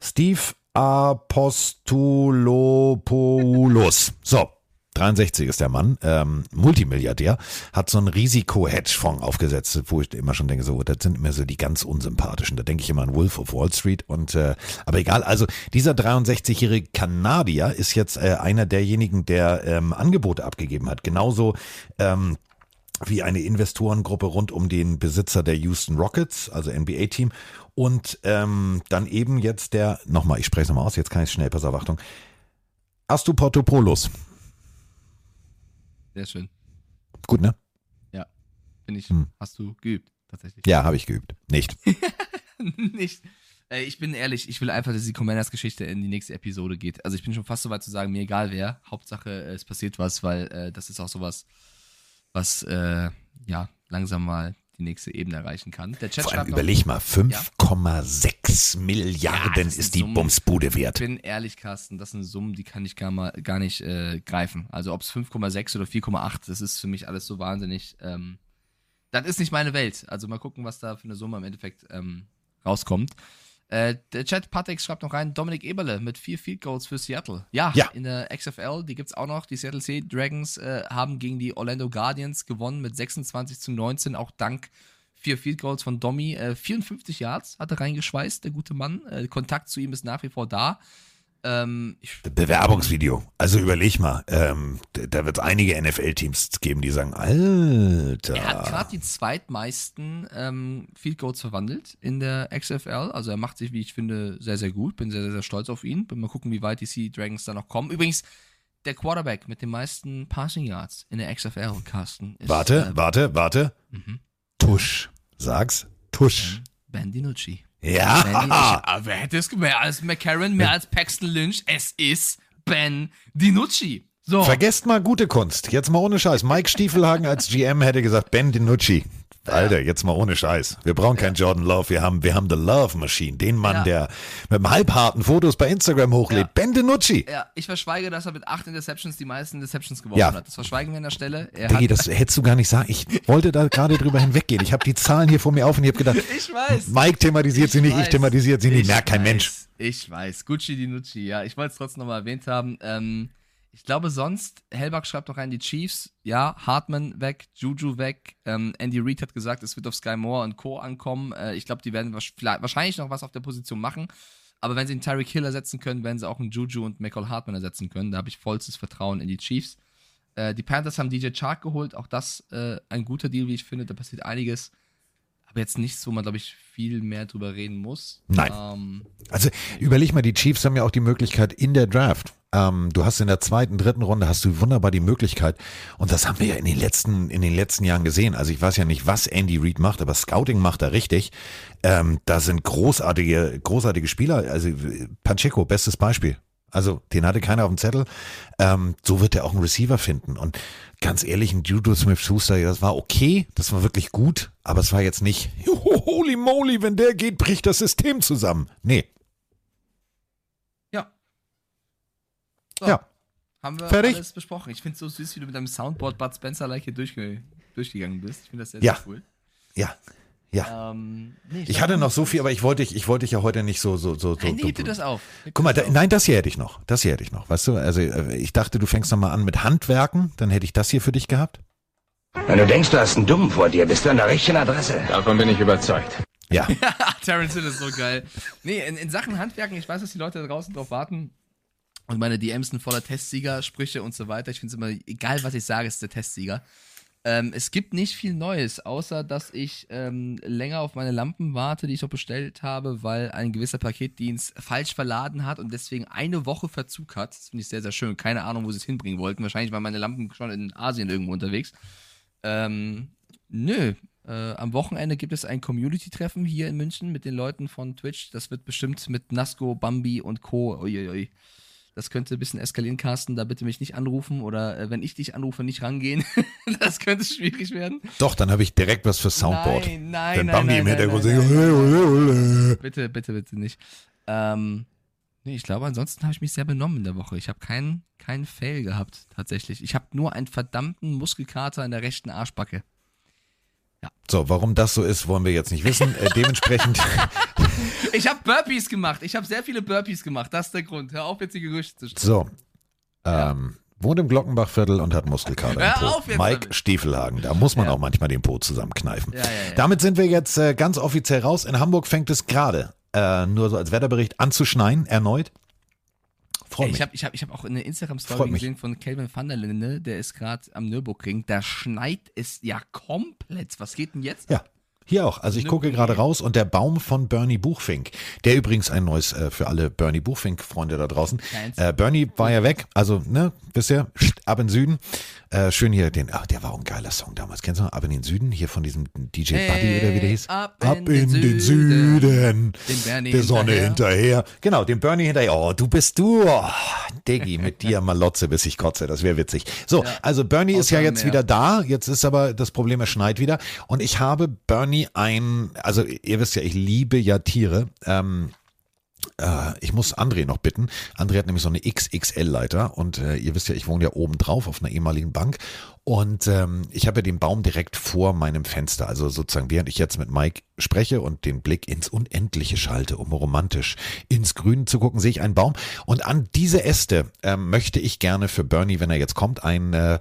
Steve Apostolopoulos. So, 63 ist der Mann, ähm, Multimilliardär, hat so einen Risiko-Hedgefonds aufgesetzt, wo ich immer schon denke, so, das sind immer so die ganz unsympathischen. Da denke ich immer an Wolf of Wall Street und äh, aber egal, also dieser 63-jährige Kanadier ist jetzt äh, einer derjenigen, der ähm, Angebote abgegeben hat. Genauso ähm, wie eine Investorengruppe rund um den Besitzer der Houston Rockets, also NBA-Team. Und ähm, dann eben jetzt der, nochmal, ich spreche es nochmal aus, jetzt kann ich schnell, pass auf, Achtung. Astupotopoulos. Sehr schön. Gut, ne? Ja. Finde ich, Hm. hast du geübt, tatsächlich. Ja, habe ich geübt. Nicht. [LAUGHS] nicht. Äh, ich bin ehrlich, ich will einfach, dass die Commanders-Geschichte in die nächste Episode geht. Also ich bin schon fast so weit zu sagen, mir egal wer. Hauptsache, äh, es passiert was, weil äh, das ist auch sowas, was äh, ja langsam mal die nächste Ebene erreichen kann. Der Chat Vor allem überleg mal, Ja. 5,6 Ja, Milliarden sind ist die Summen. Bumsbude wert. Ich bin ehrlich, Carsten, das sind Summen, die kann ich gar, mal, gar nicht äh, greifen. Also ob es 5,6 oder 4,8, das ist für mich alles so wahnsinnig. Ähm, das ist nicht meine Welt. Also mal gucken, was da für eine Summe im Endeffekt ähm, rauskommt. Äh, der Chat Patek schreibt noch rein, Dominik Eberle mit vier Field Goals für Seattle. Ja, Ja. in der XFL, die gibt's auch noch. Die Seattle Sea Dragons äh, haben gegen die Orlando Guardians gewonnen mit 26 zu 19, auch dank vier Field Goals von Domi. Äh, 54 Yards hat er reingeschweißt, der gute Mann. Äh, Kontakt zu ihm ist nach wie vor da. Ähm, Bewerbungsvideo. Also überleg mal, ähm, da wird es einige NFL-Teams geben, die sagen, Alter. er hat gerade die zweitmeisten ähm, Field Goals verwandelt in der XFL. Also er macht sich, wie ich finde, sehr, sehr gut. Bin sehr, sehr, sehr stolz auf ihn. Bin mal gucken, wie weit die Sea Dragons da noch kommen. Übrigens, der Quarterback mit den meisten Passing Yards in der XFL, Carsten, ist Warte, äh, warte, warte. Mhm. Tusch. Sag's. Tusch. Ben DiNucci. Ja. Ben DiNucci. Aber wer hätte es mehr als McCarron, mehr als Paxton Lynch? Es ist Ben DiNucci. So. Vergesst mal gute Kunst. Jetzt mal ohne Scheiß. Mike Stiefelhagen als GM hätte gesagt, Ben DiNucci. Alter, jetzt mal ohne Scheiß. Wir brauchen keinen Jordan Love. Wir haben, wir haben The Love Machine. Den Mann, der mit dem halbharten Fotos bei Instagram hochlädt. Ja. Ben DiNucci. Ja, ich verschweige, dass er mit acht Interceptions die meisten Interceptions geworfen Ja. hat. Das verschweigen wir an der Stelle. Er Diggi, hat, das hättest du gar nicht sagen. Ich wollte da gerade drüber hinweggehen. Ich habe die Zahlen hier vor mir auf und ich habe gedacht, [LAUGHS] ich weiß. Mike thematisiert sie nicht, ich weiß. thematisiert sie nicht. Ich Merkt kein weiß. Mensch. Ich weiß. Gucci di Nucci, ja. Ich wollte es trotzdem nochmal erwähnt haben. Ähm, ich glaube sonst, Hellbach schreibt noch rein, die Chiefs, ja, Hartman weg, Juju weg. Ähm, Andy Reid hat gesagt, es wird auf Sky Moore und Co. ankommen. Äh, ich glaube, die werden wahrscheinlich noch was auf der Position machen. Aber wenn sie einen Tyreek Hill ersetzen können, werden sie auch einen Juju und Michael Hartman ersetzen können. Da habe ich vollstes Vertrauen in die Chiefs. Äh, die Panthers haben DJ Chark geholt. Auch das äh, ein guter Deal, wie ich finde. Da passiert einiges. Aber jetzt nichts, wo man, glaube ich, viel mehr drüber reden muss. Nein. Ähm, Also überleg mal, die Chiefs haben ja auch die Möglichkeit in der Draft. Ähm, du hast in der zweiten, dritten Runde hast du wunderbar die Möglichkeit. Und das haben wir ja in den letzten, in den letzten Jahren gesehen. Also ich weiß ja nicht, was Andy Reid macht, aber Scouting macht er richtig. Ähm, da sind großartige, großartige Spieler. Also Pacheco, bestes Beispiel. Also den hatte keiner auf dem Zettel. Ähm, so wird er auch einen Receiver finden. Und ganz ehrlich, ein Judo Smith Schuster, das war okay, das war wirklich gut, aber es war jetzt nicht, holy moly, wenn der geht, bricht das System zusammen. Nee. Ja. So, ja. Haben wir Fertig? alles besprochen. Ich finde es so süß, wie du mit deinem Soundboard Bud Spencer-like hier durchgegangen bist. Ich finde das sehr, ja. cool. Ja. Ja. Ähm, nee, Ich glaub, hatte noch so viel, aber ich wollte dich, ich wollte dich ja heute nicht so, so, so, so. Nein, das auf. Heb Guck mal, da, nein, das hier hätte ich noch. Das hier hätte ich noch. Weißt du, also äh, ich dachte, du fängst noch mal an mit Handwerken, dann hätte ich das hier für dich gehabt. Wenn du denkst, du hast einen Dummen vor dir, bist du an der richtigen Adresse. Davon bin ich überzeugt. Ja. [LAUGHS] Terence Hill ist so geil. Nee, in, in Sachen Handwerken, ich weiß, dass die Leute da draußen drauf warten. Und meine DMs sind voller Testsieger, Sprüche und so weiter. Ich finde es immer, egal was ich sage, ist der Testsieger. Ähm, es gibt nicht viel Neues, außer dass ich ähm, länger auf meine Lampen warte, die ich noch bestellt habe, weil ein gewisser Paketdienst falsch verladen hat und deswegen eine Woche Verzug hat. Das finde ich sehr, sehr schön. Keine Ahnung, wo sie es hinbringen wollten. Wahrscheinlich waren meine Lampen schon in Asien irgendwo unterwegs. Ähm, nö. Äh, am Wochenende gibt es ein Community-Treffen hier in München mit den Leuten von Twitch. Das wird bestimmt mit Nasco, Bambi und Co. Uiuiui. Das könnte ein bisschen eskalieren, Carsten. Da bitte mich nicht anrufen oder äh, wenn ich dich anrufe, nicht rangehen. [LAUGHS] das könnte schwierig werden. Doch, dann habe ich direkt was für Soundboard. Nein, nein, Wenn nein, Bambi nein, im Hintergrund. Bitte, bitte, bitte nicht. Ähm, nee, ich glaube, ansonsten habe ich mich sehr benommen in der Woche. Ich habe keinen keinen Fail gehabt, tatsächlich. Ich habe nur einen verdammten Muskelkater in der rechten Arschbacke. So, warum das so ist, wollen wir jetzt nicht wissen. Äh, dementsprechend. [LAUGHS] [LAUGHS] Ich habe Burpees gemacht. Ich habe sehr viele Burpees gemacht. Das ist der Grund. Hör auf, jetzt die Gerüchte zu stellen. So. Ähm, wohnt im Glockenbachviertel und hat Muskelkater Hör im Po. auf jetzt Mike damit. Stiefelhagen, da muss man auch manchmal den Po zusammenkneifen. Ja, ja, ja. Damit sind wir jetzt äh, ganz offiziell raus. In Hamburg fängt es gerade, äh, nur so als Wetterbericht, an zu schneien, erneut. Freut mich. ich habe ich hab, ich hab auch eine Instagram-Story gesehen von Calvin van der Linde, der ist gerade am Nürburgring. Da schneit es ja komplett. Was geht denn jetzt? Ja. Hier auch. Also ich gucke gerade raus und der Baum von Bernie Buchfink, der übrigens ein neues äh, für alle Bernie Buchfink-Freunde da draußen. Äh, Bernie war ja weg, also, ne, wisst ihr, ab in den Süden. Äh, schön hier den, ach, der war auch ein geiler Song damals. Kennst du noch? Ab in den Süden, hier von diesem DJ Buddy oder wie der hieß? ab ab in den den Süden. Süden. Den Bernie der Sonne hinterher. hinterher. Genau, dem Bernie hinterher. Oh, du bist du. Oh, Diggi, mit dir Malotze, bis ich kotze. Das wäre witzig. So, Ja. also Bernie ist ja jetzt mehr. wieder da. Jetzt ist aber das Problem, er schneit wieder. Und ich habe Bernie ein, also ihr wisst ja, ich liebe ja Tiere. Ähm, äh, ich muss André noch bitten. André hat nämlich so eine XXL-Leiter und äh, ihr wisst ja, ich wohne ja oben drauf auf einer ehemaligen Bank und ähm, ich habe ja den Baum direkt vor meinem Fenster. Also sozusagen, während ich jetzt mit Mike spreche und den Blick ins Unendliche schalte, um romantisch ins Grün zu gucken, sehe ich einen Baum und an diese Äste ähm, möchte ich gerne für Bernie, wenn er jetzt kommt, ein äh,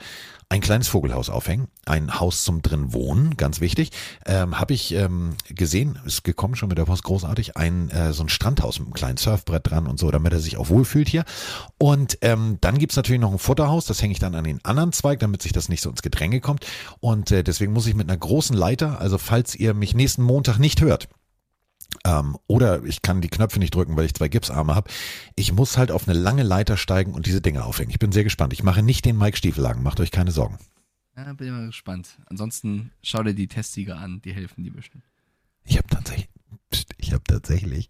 ein kleines Vogelhaus aufhängen, ein Haus zum drin wohnen, ganz wichtig. Ähm, Habe ich ähm, gesehen, ist gekommen schon mit der Post, großartig, ein äh, so ein Strandhaus mit einem kleinen Surfbrett dran und so, damit er sich auch wohlfühlt hier. Und ähm, dann gibt's natürlich noch ein Futterhaus, das hänge ich dann an den anderen Zweig, damit sich das nicht so ins Gedränge kommt. Und äh, deswegen muss ich mit einer großen Leiter, also falls ihr mich nächsten Montag nicht hört, ähm, oder ich kann die Knöpfe nicht drücken, weil ich zwei Gipsarme habe. Ich muss halt auf eine lange Leiter steigen und diese Dinge aufhängen. Ich bin sehr gespannt. Ich mache nicht den Mike Stiefelhagen, macht euch keine Sorgen. Ja, bin mal gespannt. Ansonsten schau dir die Testsieger an, die helfen dir bestimmt. Ich habe tatsächlich, ich habe tatsächlich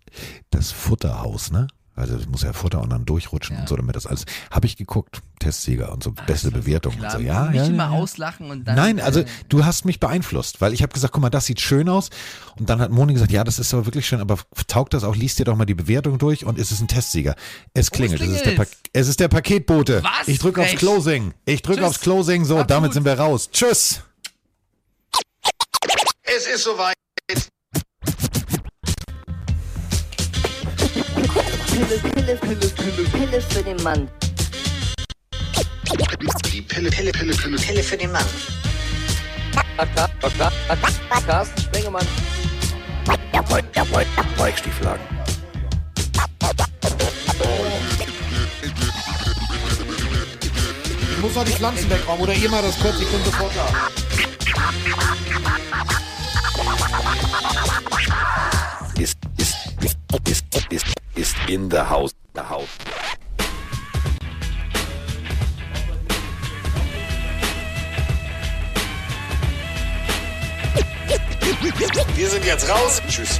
das Futterhaus, ne? Also es muss ja Futter und dann durchrutschen und so, damit das alles. Habe ich geguckt, Testsieger und so, beste Bewertung und Klar, so. Ja, nicht ja, immer ja. auslachen und dann. Nein, also äh, du hast mich beeinflusst, weil ich habe gesagt, guck mal, das sieht schön aus. Und dann hat Moni gesagt, ja, das ist aber wirklich schön, aber taugt das auch, liest dir doch mal die Bewertung durch und ist es ein Testsieger. Es klingelt, es ist, der? Pa- es ist der Paketbote. Was? Ich drücke aufs. Closing. Ich drücke aufs Closing, so, Macht's damit sind wir raus. Tschüss. Es ist soweit. Pille, Pille, Pille, Pille, Pille für den Mann. Die Pille, Pille, Pille, Pille, Pille für den Mann. Carsten Spengemann. Mike Stieflagen. Ich muss noch die Pflanzen wegräumen oder ihr mal das kurz, ich bin sofort da. Ist, ist, ist, ist in the house. The house. Wir sind jetzt raus. Tschüss.